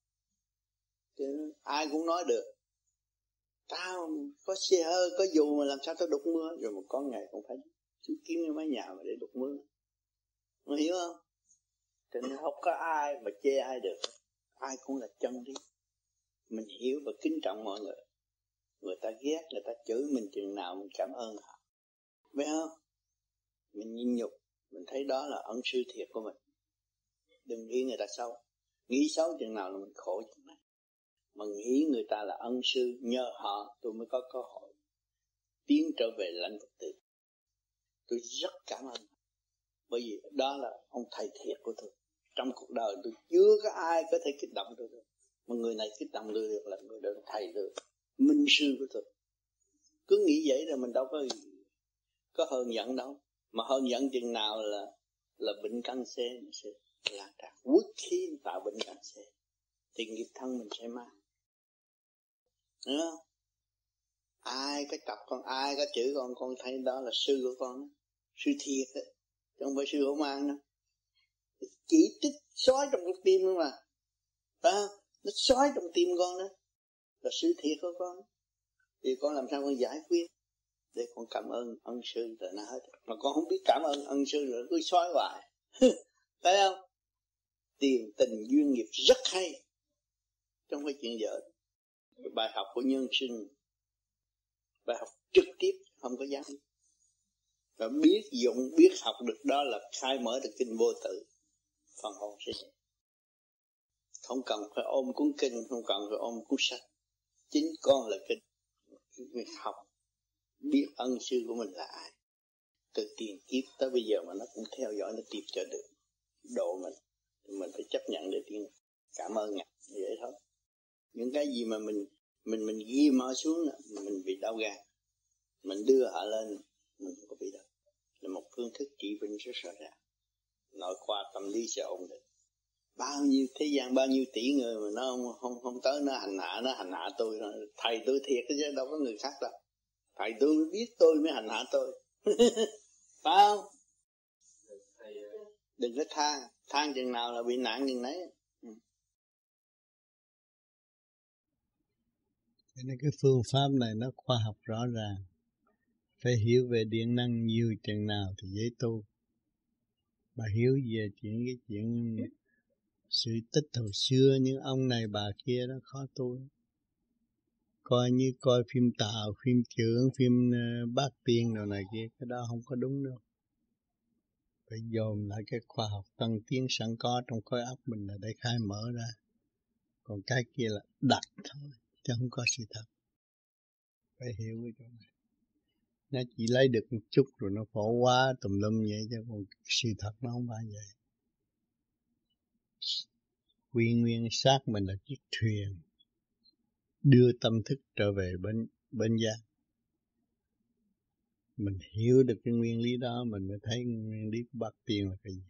Chứ ai cũng nói được tao có xe hơi có dù mà làm sao tao đục mưa. Rồi một con ngày cũng phải chú kiếm cái mái nhà mà để đục mưa. Mày hiểu không? Cho nên không có ai mà chê ai được. Ai cũng là chân đi mình hiểu và kính trọng mọi người. Người ta ghét, người ta chửi mình chừng nào mình cảm ơn họ. Biết không? Mình nhìn nhục, mình thấy đó là ân sư thiệt của mình. Đừng nghĩ người ta xấu. Nghĩ xấu chừng nào là mình khổ chừng mà nghĩ người ta là ân sư, nhờ họ tôi mới có cơ hội tiến trở về lãnh vực tự. Tôi rất cảm ơn. Bởi vì đó là ông thầy thiệt của tôi. Trong cuộc đời tôi chưa có ai có thể kích động tôi được. Mà người này kích động tôi được là người đó thầy được minh sư của tôi. Cứ nghĩ vậy là mình đâu có có hơn giận đâu. Mà hơn giận chừng nào là là bệnh căn xe sẽ là tràn quốc khí tạo bệnh căn xe thì nghiệp thân mình sẽ mang. Đúng không? ai có cặp con, ai có chữ con con thấy đó là sư của con sư thiệt đó. chứ không phải sư hổ mang đâu. Chỉ tích xói trong con tim mà phải không à. nó xói trong tim con đó. Là sư thiệt của con. Thì con làm sao con giải quyết? Để con cảm ơn ân sư rồi nó hết. Mà con không biết cảm ơn ân sư rồi cứ xói hoài. Phải không? Tiền tình duyên nghiệp rất hay. Trong cái chuyện vợ bài học của nhân sinh bài học trực tiếp không có gián, và biết dụng biết học được đó là khai mở được kinh vô tự phần hồn sẽ không cần phải ôm cuốn kinh không cần phải ôm cuốn sách. Chính con là kinh. Việc học biết ân sư của mình là ai. Từ tiền kiếp tới bây giờ mà nó cũng theo dõi nó tìm cho được độ mình. Thì mình phải chấp nhận để tiên cảm ơn ngài. Vậy thôi những cái gì mà mình mình mình ghi mở xuống mình bị đau gan. Mình đưa họ lên mình không có bị đâu là một phương thức trị bệnh rất rõ ràng. Nội khoa tâm lý sẽ ổn định. Bao nhiêu thế gian bao nhiêu tỷ người mà nó không không, không tới nó hành hạ nó hành hạ tôi. Thầy tôi thiệt chứ đâu có người khác đâu. Thầy tôi mới biết tôi mới hành hạ tôi. Phải không? Đừng có than. Than chừng nào là bị nạn chừng nấy cho nên cái phương pháp này nó khoa học rõ ràng. Phải hiểu về điện năng nhiều chừng nào thì dễ tu. Bà hiểu về chuyện cái chuyện sự tích hồi xưa những ông này bà kia nó khó tu coi như coi phim tạo phim trưởng phim ờ, bát tiên đồ này kia, cái đó không có đúng đâu. Phải dồn lại cái khoa học tân tiến sẵn có trong khối óc mình là để khai mở ra. Còn cái kia là đặt thôi chứ không có sự thật. Phải hiểu cái chỗ này. Nó chỉ lấy được một chút rồi nó phổ quá tùm lum vậy chứ còn sự thật nó không phải vậy. Quy nguyên xác mình là chiếc thuyền đưa tâm thức trở về bên bên gia. Mình hiểu được cái nguyên lý đó mình mới thấy nguyên lý của bát tiên là cái gì.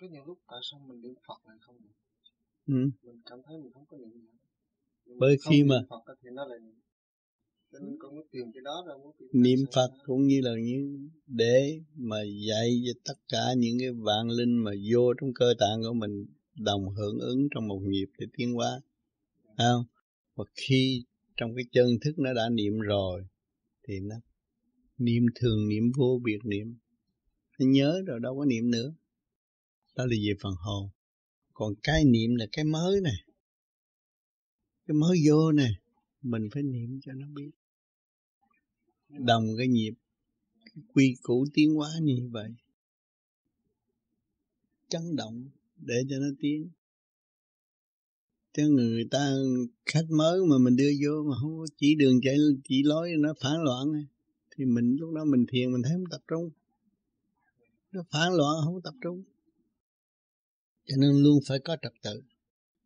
Có những lúc tại sao mình niệm Phật lại không được ừ. mình cảm thấy mình không có niệm nữa bởi khi mà Phật thì nó lại nên con muốn tìm cái đó đâu niệm Phật cũng như là những để mà dạy cho tất cả những cái vạn linh mà vô trong cơ tạng của mình đồng hưởng ứng trong một nhịp để tiến hóa. Không? Và khi trong cái chân thức nó đã niệm rồi thì nó niệm thường niệm vô biệt niệm. Nó nhớ rồi đâu có niệm nữa. Đó là về phần hồn còn cái niệm là cái mới này cái mới vô này mình phải niệm cho nó biết. Đồng cái nhịp, cái quy củ tiến hóa như vậy. Chấn động để cho nó tiến. Cho người ta khách mới mà mình đưa vô mà không có chỉ đường chạy, chỉ lối nó phản loạn thì mình lúc đó mình thiền mình thấy không tập trung. Nó phản loạn không tập trung cho nên luôn phải có trật tự.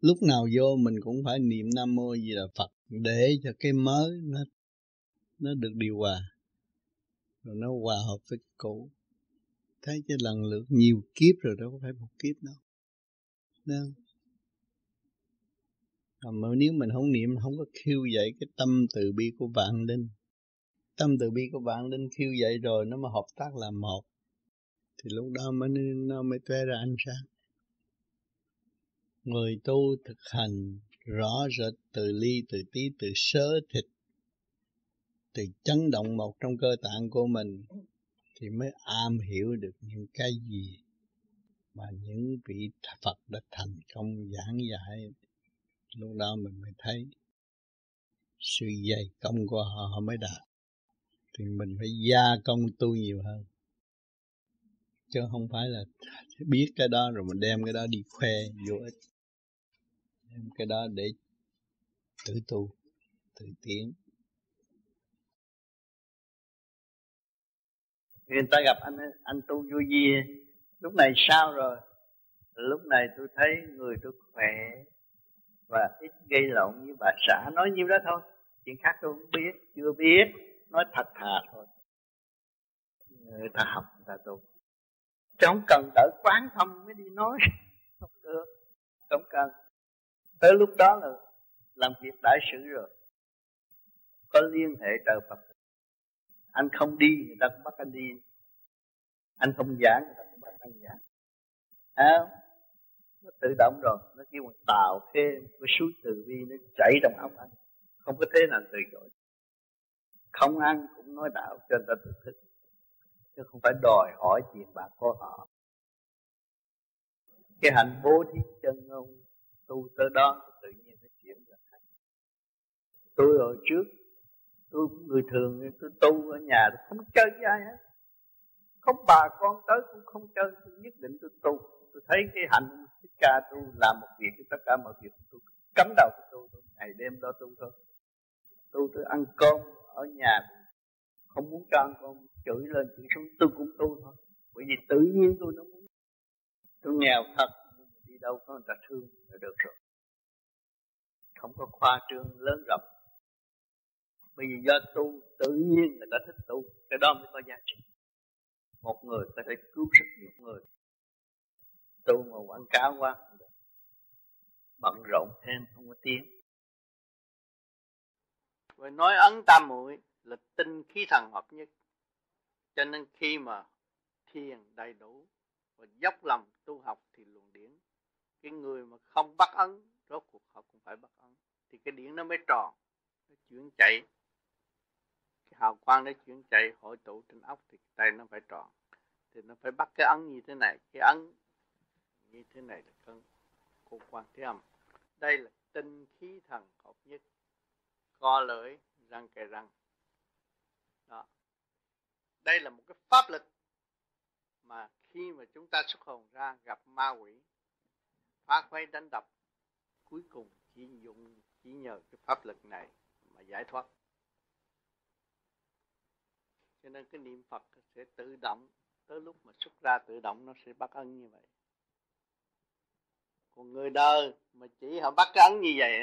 Lúc nào vô mình cũng phải niệm nam mô di đà phật để cho cái mới nó nó được điều hòa, rồi nó hòa hợp với cũ. Thấy chứ lần lượt nhiều kiếp rồi đâu có phải một kiếp đâu. Đâu à, mà nếu mình không niệm, không có khiêu dậy cái tâm từ bi của vạn linh. Tâm từ bi của vạn linh khiêu dậy rồi nó mà hợp tác làm một, thì lúc đó mới, nó mới tué ra ánh sáng người tu thực hành rõ rệt từ ly từ tí từ sớ thịt từ chấn động một trong cơ tạng của mình thì mới am hiểu được những cái gì mà những vị Phật đã thành công giảng dạy. Lúc đó mình mới thấy sự dày công của họ, họ mới đạt. Thì mình phải gia công tu nhiều hơn. Chứ không phải là biết cái đó rồi mình đem cái đó đi khoe vô ích đem cái đó để tự tu, tự tiến. Người ta gặp anh anh tu vui gì? lúc này sao rồi? Lúc này tôi thấy người tôi khỏe và ít gây lộn với bà xã. Nói nhiêu đó thôi, chuyện khác tôi không biết, chưa biết. Nói thật thà thôi. Người ta học, người ta tu. Chứ không cần đỡ quán thông mới đi nói. Không được. Không cần tới lúc đó là làm việc đại sự rồi. Có liên hệ trời Phật. Anh không đi người ta cũng bắt anh đi. Anh không giảng người ta cũng bắt anh giảng. À, nó tự động rồi. Nó kêu một tạo thêm cái suối từ bi nó chảy trong óc anh. Không có thế nào từ chối. Không ăn cũng nói đạo cho người ta tự thức. Chứ không phải đòi hỏi chuyện bạc của họ. Cái hạnh bố thí chân ông tu tới đó tự nhiên nó chuyển ra thành tôi hồi trước, tôi người thường tôi tu ở nhà tôi không chơi với ai hết. Không bà con tới cũng không chơi, tôi nhất định tôi tu. Tôi thấy cái hạnh thích ca tu làm một việc, tất cả mọi việc tôi cấm đầu tôi tu tôi ngày đêm đó tu thôi. Tu tôi ăn cơm ở nhà, không muốn cho ăn con chửi lên chửi xuống, tôi cũng tu thôi. Bởi vì tự nhiên tôi nó muốn. Tôi nghèo thật đâu có người ta thương là được rồi. Không có khoa trương lớn rộng. Bởi vì do tu, tự nhiên người ta thích tu, cái đó mới có giá trị. Một người có thể cứu rất nhiều người. Tu mà quảng cáo quá bận rộn thêm, không có tiếng. Rồi nói ấn tam muội là tinh khí thần hợp nhất. Cho nên khi mà thiền đầy đủ và dốc lòng tu học thì luồng điển cái người mà không bắt ấn, rốt cuộc họ cũng phải bắt ấn. Thì cái điển nó mới tròn, nó chuyển chạy. Cái hào quang nó chuyển chạy, hội tụ trên ốc thì tay nó phải tròn. Thì nó phải bắt cái ấn như thế này, cái ấn như thế này là cân cô quan thế âm. Đây là tinh khí thần hợp nhất, co lưỡi, răng kề răng. Đó. Đây là một cái pháp lực mà khi mà chúng ta xuất hồn ra gặp ma quỷ phát huy đánh đập. Cuối cùng chỉ dùng, chỉ nhờ cái pháp lực này mà giải thoát. Cho nên cái niệm Phật sẽ tự động, tới lúc mà xuất ra tự động nó sẽ bắt ân như vậy. Còn người đời mà chỉ họ bắt cái ấn như vậy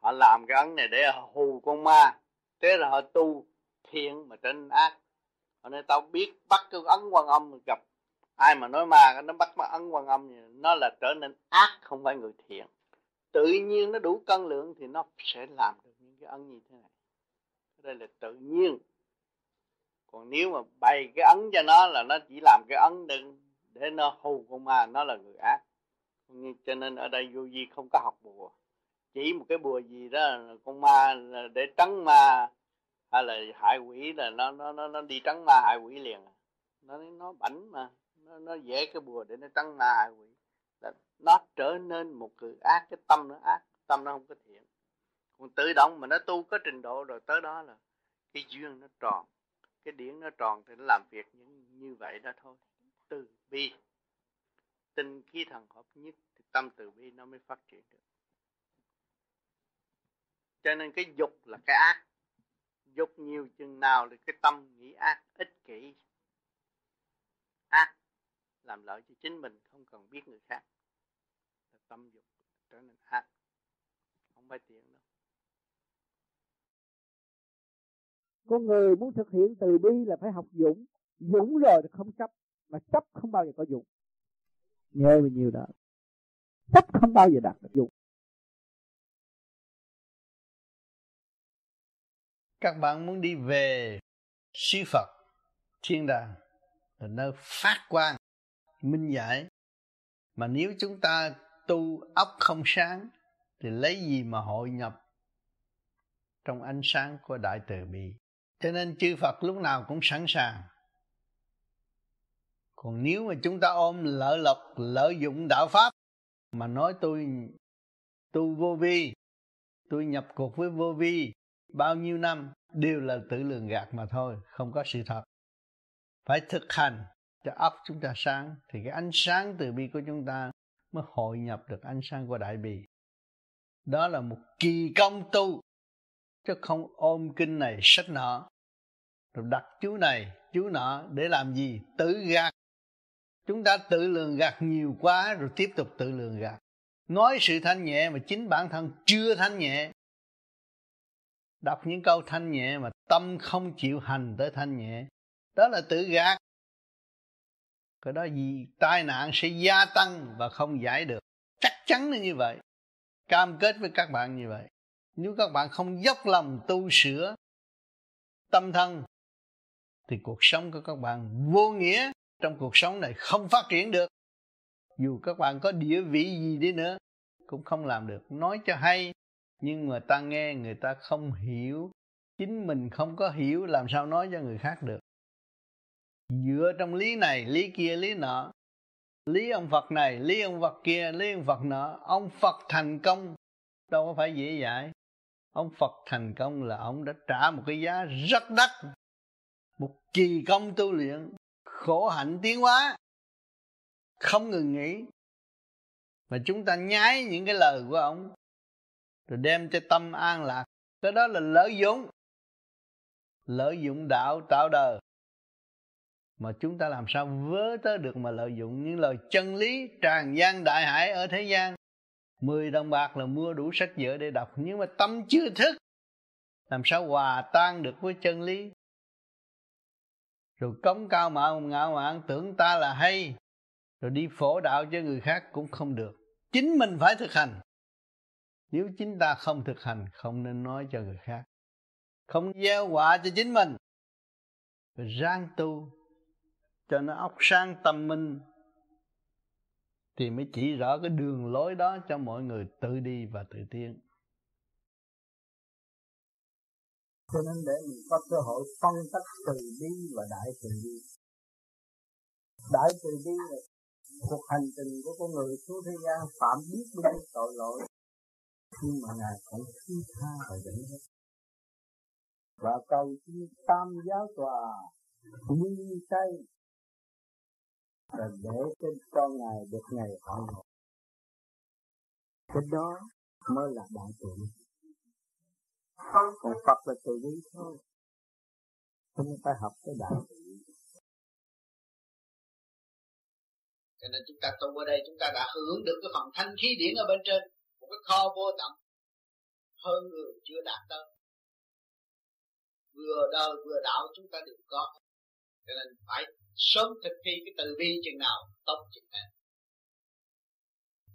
họ làm cái ấn này để hù con ma. Thế là họ tu thiện mà trên ác. Họ nói tao biết bắt cái ấn quan âm gặp ai mà nói ma nó bắt mắt ấn quan âm nó là trở nên ác không phải người thiện. Tự nhiên nó đủ cân lượng thì nó sẽ làm được những cái ấn như thế này. Đây là tự nhiên. Còn nếu mà bày cái ấn cho nó là nó chỉ làm cái ấn đừng để nó hù con ma nó là người ác. Cho nên ở đây vô vi không có học bùa. Chỉ một cái bùa gì đó con ma để trắng ma hay là hại quỷ là nó nó nó, nó đi trắng ma hại quỷ liền. Nó nó bảnh mà nó, nó dễ cái bùa để nó tăng ma hại quỷ. Nó trở nên một người ác cái tâm nó ác tâm nó không có thiện. Còn tự động mà nó tu có trình độ rồi tới đó là cái duyên nó tròn. Cái điển nó tròn thì nó làm việc như, như vậy đó thôi. Từ bi. Tinh khí thần hợp nhất thì tâm từ bi nó mới phát triển được. Cho nên cái dục là cái ác. Dục nhiều chừng nào thì cái tâm nghĩ ác ích kỷ. Ác làm lợi cho chính mình không cần biết người khác. Là tâm dục trở nên ác không phải tiền đâu. Con người muốn thực hiện từ bi là phải học dũng. Dũng rồi thì không chấp mà chấp không bao giờ có dũng. Nhớ bao nhiêu đó. Chấp không bao giờ đạt được dũng. Các bạn muốn đi về sư Phật thiên đàng là nơi phát quang minh giải. Mà nếu chúng ta tu óc không sáng, thì lấy gì mà hội nhập trong ánh sáng của đại từ bi? Cho nên chư Phật lúc nào cũng sẵn sàng. Còn nếu mà chúng ta ôm lợi lộc lợi dụng đạo pháp, mà nói tôi tu vô vi, tôi nhập cuộc với vô vi bao nhiêu năm, đều là tự lường gạt mà thôi, không có sự thật. Phải thực hành cho óc chúng ta sáng, thì cái ánh sáng từ bi của chúng ta mới hội nhập được ánh sáng của đại bi. Đó là một kỳ công tu, chứ không ôm kinh này, sách nọ. Rồi đặt chú này, chú nọ để làm gì? Tự gạt. Chúng ta tự lường gạt nhiều quá, rồi tiếp tục tự lường gạt. Nói sự thanh nhẹ mà chính bản thân chưa thanh nhẹ. Đọc những câu thanh nhẹ mà tâm không chịu hành tới thanh nhẹ. Đó là tự gạt cái đó gì? Tai nạn sẽ gia tăng và không giải được. Chắc chắn là như vậy. Cam kết với các bạn như vậy. Nếu các bạn không dốc lòng tu sửa tâm thân, thì cuộc sống của các bạn vô nghĩa, trong cuộc sống này không phát triển được. Dù các bạn có địa vị gì đi nữa, cũng không làm được. Nói cho hay, nhưng mà ta nghe người ta không hiểu. Chính mình không có hiểu, làm sao nói cho người khác được? Dựa trong lý này, lý kia, lý nọ. Lý ông phật này, lý ông phật kia, lý ông phật nọ. Ông phật thành công. Đâu có phải dễ dãi. Ông phật thành công là ông đã trả một cái giá rất đắt. Một kỳ công tu luyện. Khổ hạnh tiến hóa. Không ngừng nghỉ. Mà chúng ta nhái những cái lời của ông. Rồi đem cho tâm an lạc. Cái đó là lợi dụng. Lợi dụng đạo tạo đời mà chúng ta làm sao vớ tới được mà lợi dụng những lời chân lý tràn gian đại hải ở thế gian? Mười đồng bạc là mua đủ sách vở để đọc, nhưng mà tâm chưa thức. Làm sao hòa tan được với chân lý? Rồi cống cao mạo ngạo mạn tưởng ta là hay. Rồi đi phổ đạo cho người khác cũng không được. Chính mình phải thực hành. Nếu chính ta không thực hành, không nên nói cho người khác. Không gieo họa cho chính mình. Rồi ráng tu cho nó óc sáng, tâm minh, thì mới chỉ rõ cái đường lối đó cho mọi người tự đi và tự tiến. Cho nên để mình có cơ hội phân tích từ bi và đại từ bi. Đại từ bi là cuộc hành trình của con người xuống thế gian, phạm biết bao nhiêu tội lỗi, nhưng mà ngài cũng thứ tha và dẫn hết và cầu xin tam giáo tòa như cây và để cho con ngài được ngày hội ngộ. Cái đó mới là đại tự còn Phật là tự bi thôi. Không phải học cái đại tự cho nên chúng ta tu ở đây, chúng ta đã hưởng được cái phần thanh khí điển ở bên trên. Một cái kho vô tận. Hơn người chưa đạt tới. Vừa đời vừa đạo chúng ta đều có. Cho nên phải sớm thực thi cái từ bi chừng nào tốt chừng nào.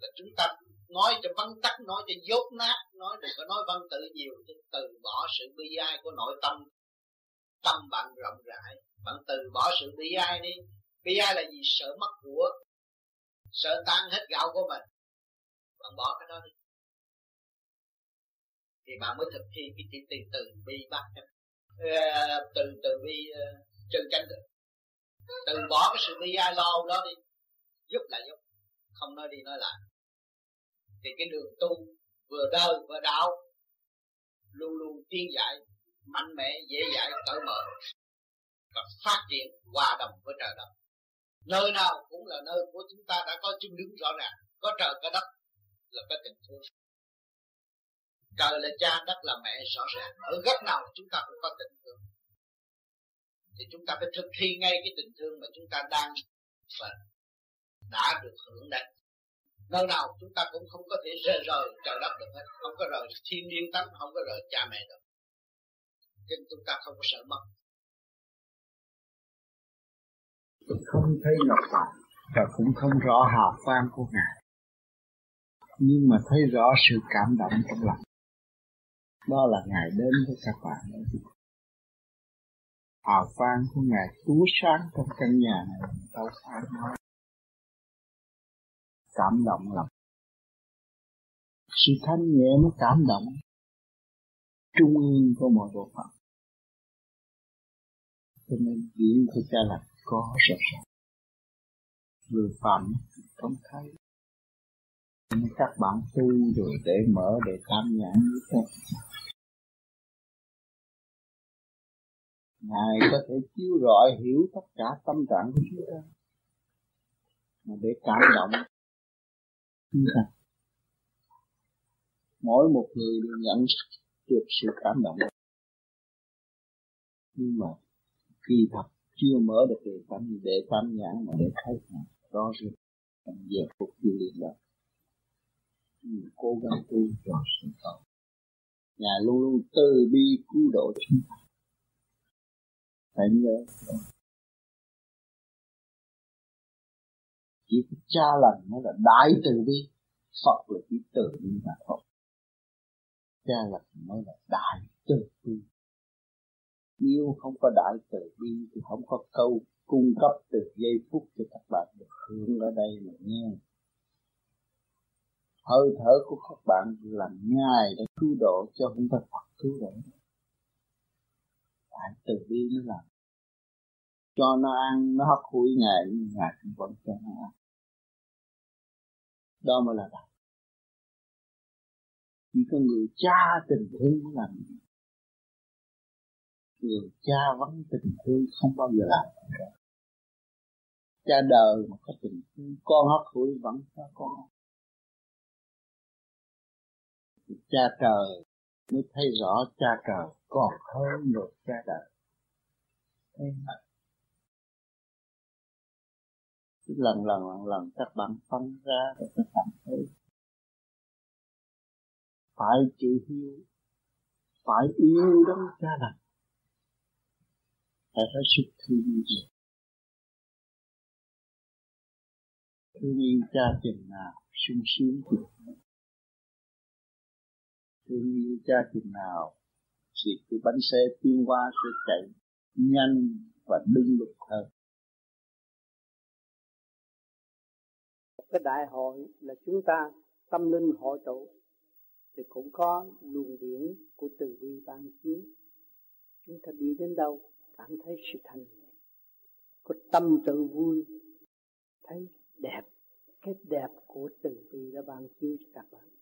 Là chúng ta nói cho văn tắt, nói cho dốt nát, nói đừng có nói văn tự nhiều chứ từ bỏ sự bi ai của nội tâm tâm bạn rộng rãi. Bạn từ bỏ sự bi ai đi. Bi ai là gì? Sợ mất của, sợ tan hết gạo của mình. Bạn bỏ cái đó đi. Thì bạn mới thực thi cái chữ từ từ bi bắt ờ, từ từ bi ờ, chân chánh được từ bỏ cái sự bi ai lo đó đi. Giúp là giúp, không nói đi nói lại. Thì cái đường tu vừa đời vừa đạo, luôn luôn tiên giải mạnh mẽ, dễ dãi, cởi mở, và phát triển hòa đồng với trời đất. Nơi nào cũng là nơi của chúng ta đã có chân đứng rõ ràng. Có trời, có đất là có tình thương. Trời là cha, đất là mẹ, rõ ràng. Ở góc nào chúng ta cũng có tình thương thì chúng ta phải thực thi ngay cái tình thương mà chúng ta đang phải đã được hưởng đấy. Nơi nào chúng ta cũng không có thể rời rời trời đất được hết. Không có rời thiên nhiên tánh, không có rời cha mẹ được. Nên chúng ta không có sợ mất. Tôi không thấy ngọc hoàng và cũng không rõ hào quang của ngài. Nhưng mà thấy rõ sự cảm động trong lòng. Đó là ngài đến với các bạn. Hòa vang của ngài tú sáng trong căn nhà này. Đâu phải nói, cảm động lắm. Sự thanh nhẹ mới cảm động trung ương của mọi bộ phận. Cho nên diễn của cha là có rất ràng người phạm không thấy. Nên các bạn tu rồi để mở, để tham nhãn như thế. Ngài có thể chiếu rọi hiểu tất cả tâm trạng của chúng ta. Mà để cảm động. Chúng ta mỗi một người đều nhận được sự cảm động. Nhưng mà kỳ thật chưa mở được đề tâm để tam nhãn mà để thấy rõ rệt trong giờ phút tiêu liền đó. Mình cố gắng tu cho sự cầu ngài luôn luôn từ bi cứu độ chúng ta phải nhớ. Chỉ có cha lành mới là đại từ bi. Phật là chỉ từ bi mà thôi. Cha lành mới là đại từ bi. Nếu không có đại từ bi thì không có câu cung cấp từ giây phút cho các bạn được hưởng ở đây mà nghe. Hơi thở của các bạn là ngài đã cứu độ cho chúng ta Phật cứu độ đại từ bi nó làm. Cho nó ăn, nó hấp hủi ngày nhưng ngài cũng vẫn cho nó ăn. Đó mới là đạo. Chỉ có người cha tình thương mới làm. Người cha vắng tình thương không bao giờ làm. Cha đời mà có tình thương, con hấp hủi vẫn cho con. Cha trời mới thấy rõ cha trời còn hơn người cha đời. Lần lần lần lần các bạn phân ra để các bạn thấy. Phải chịu hiếu phải yêu đấng cha lành phải hết sức thương yêu. Thương yêu cha chừng nào sung sướng chừng nào thương yêu cha chừng nào, thì cái bánh xe tiên qua sẽ chạy nhanh và đứng lực hơn. Cái đại hội là chúng ta tâm linh hội tụ, thì cũng có luồng điển của từ bi ban chiếu. Chúng ta đi đến đâu, cảm thấy sự thanh nhẹ. Có tâm tự vui, thấy đẹp, cái đẹp của từ bi đã ban chiếu cho các bạn.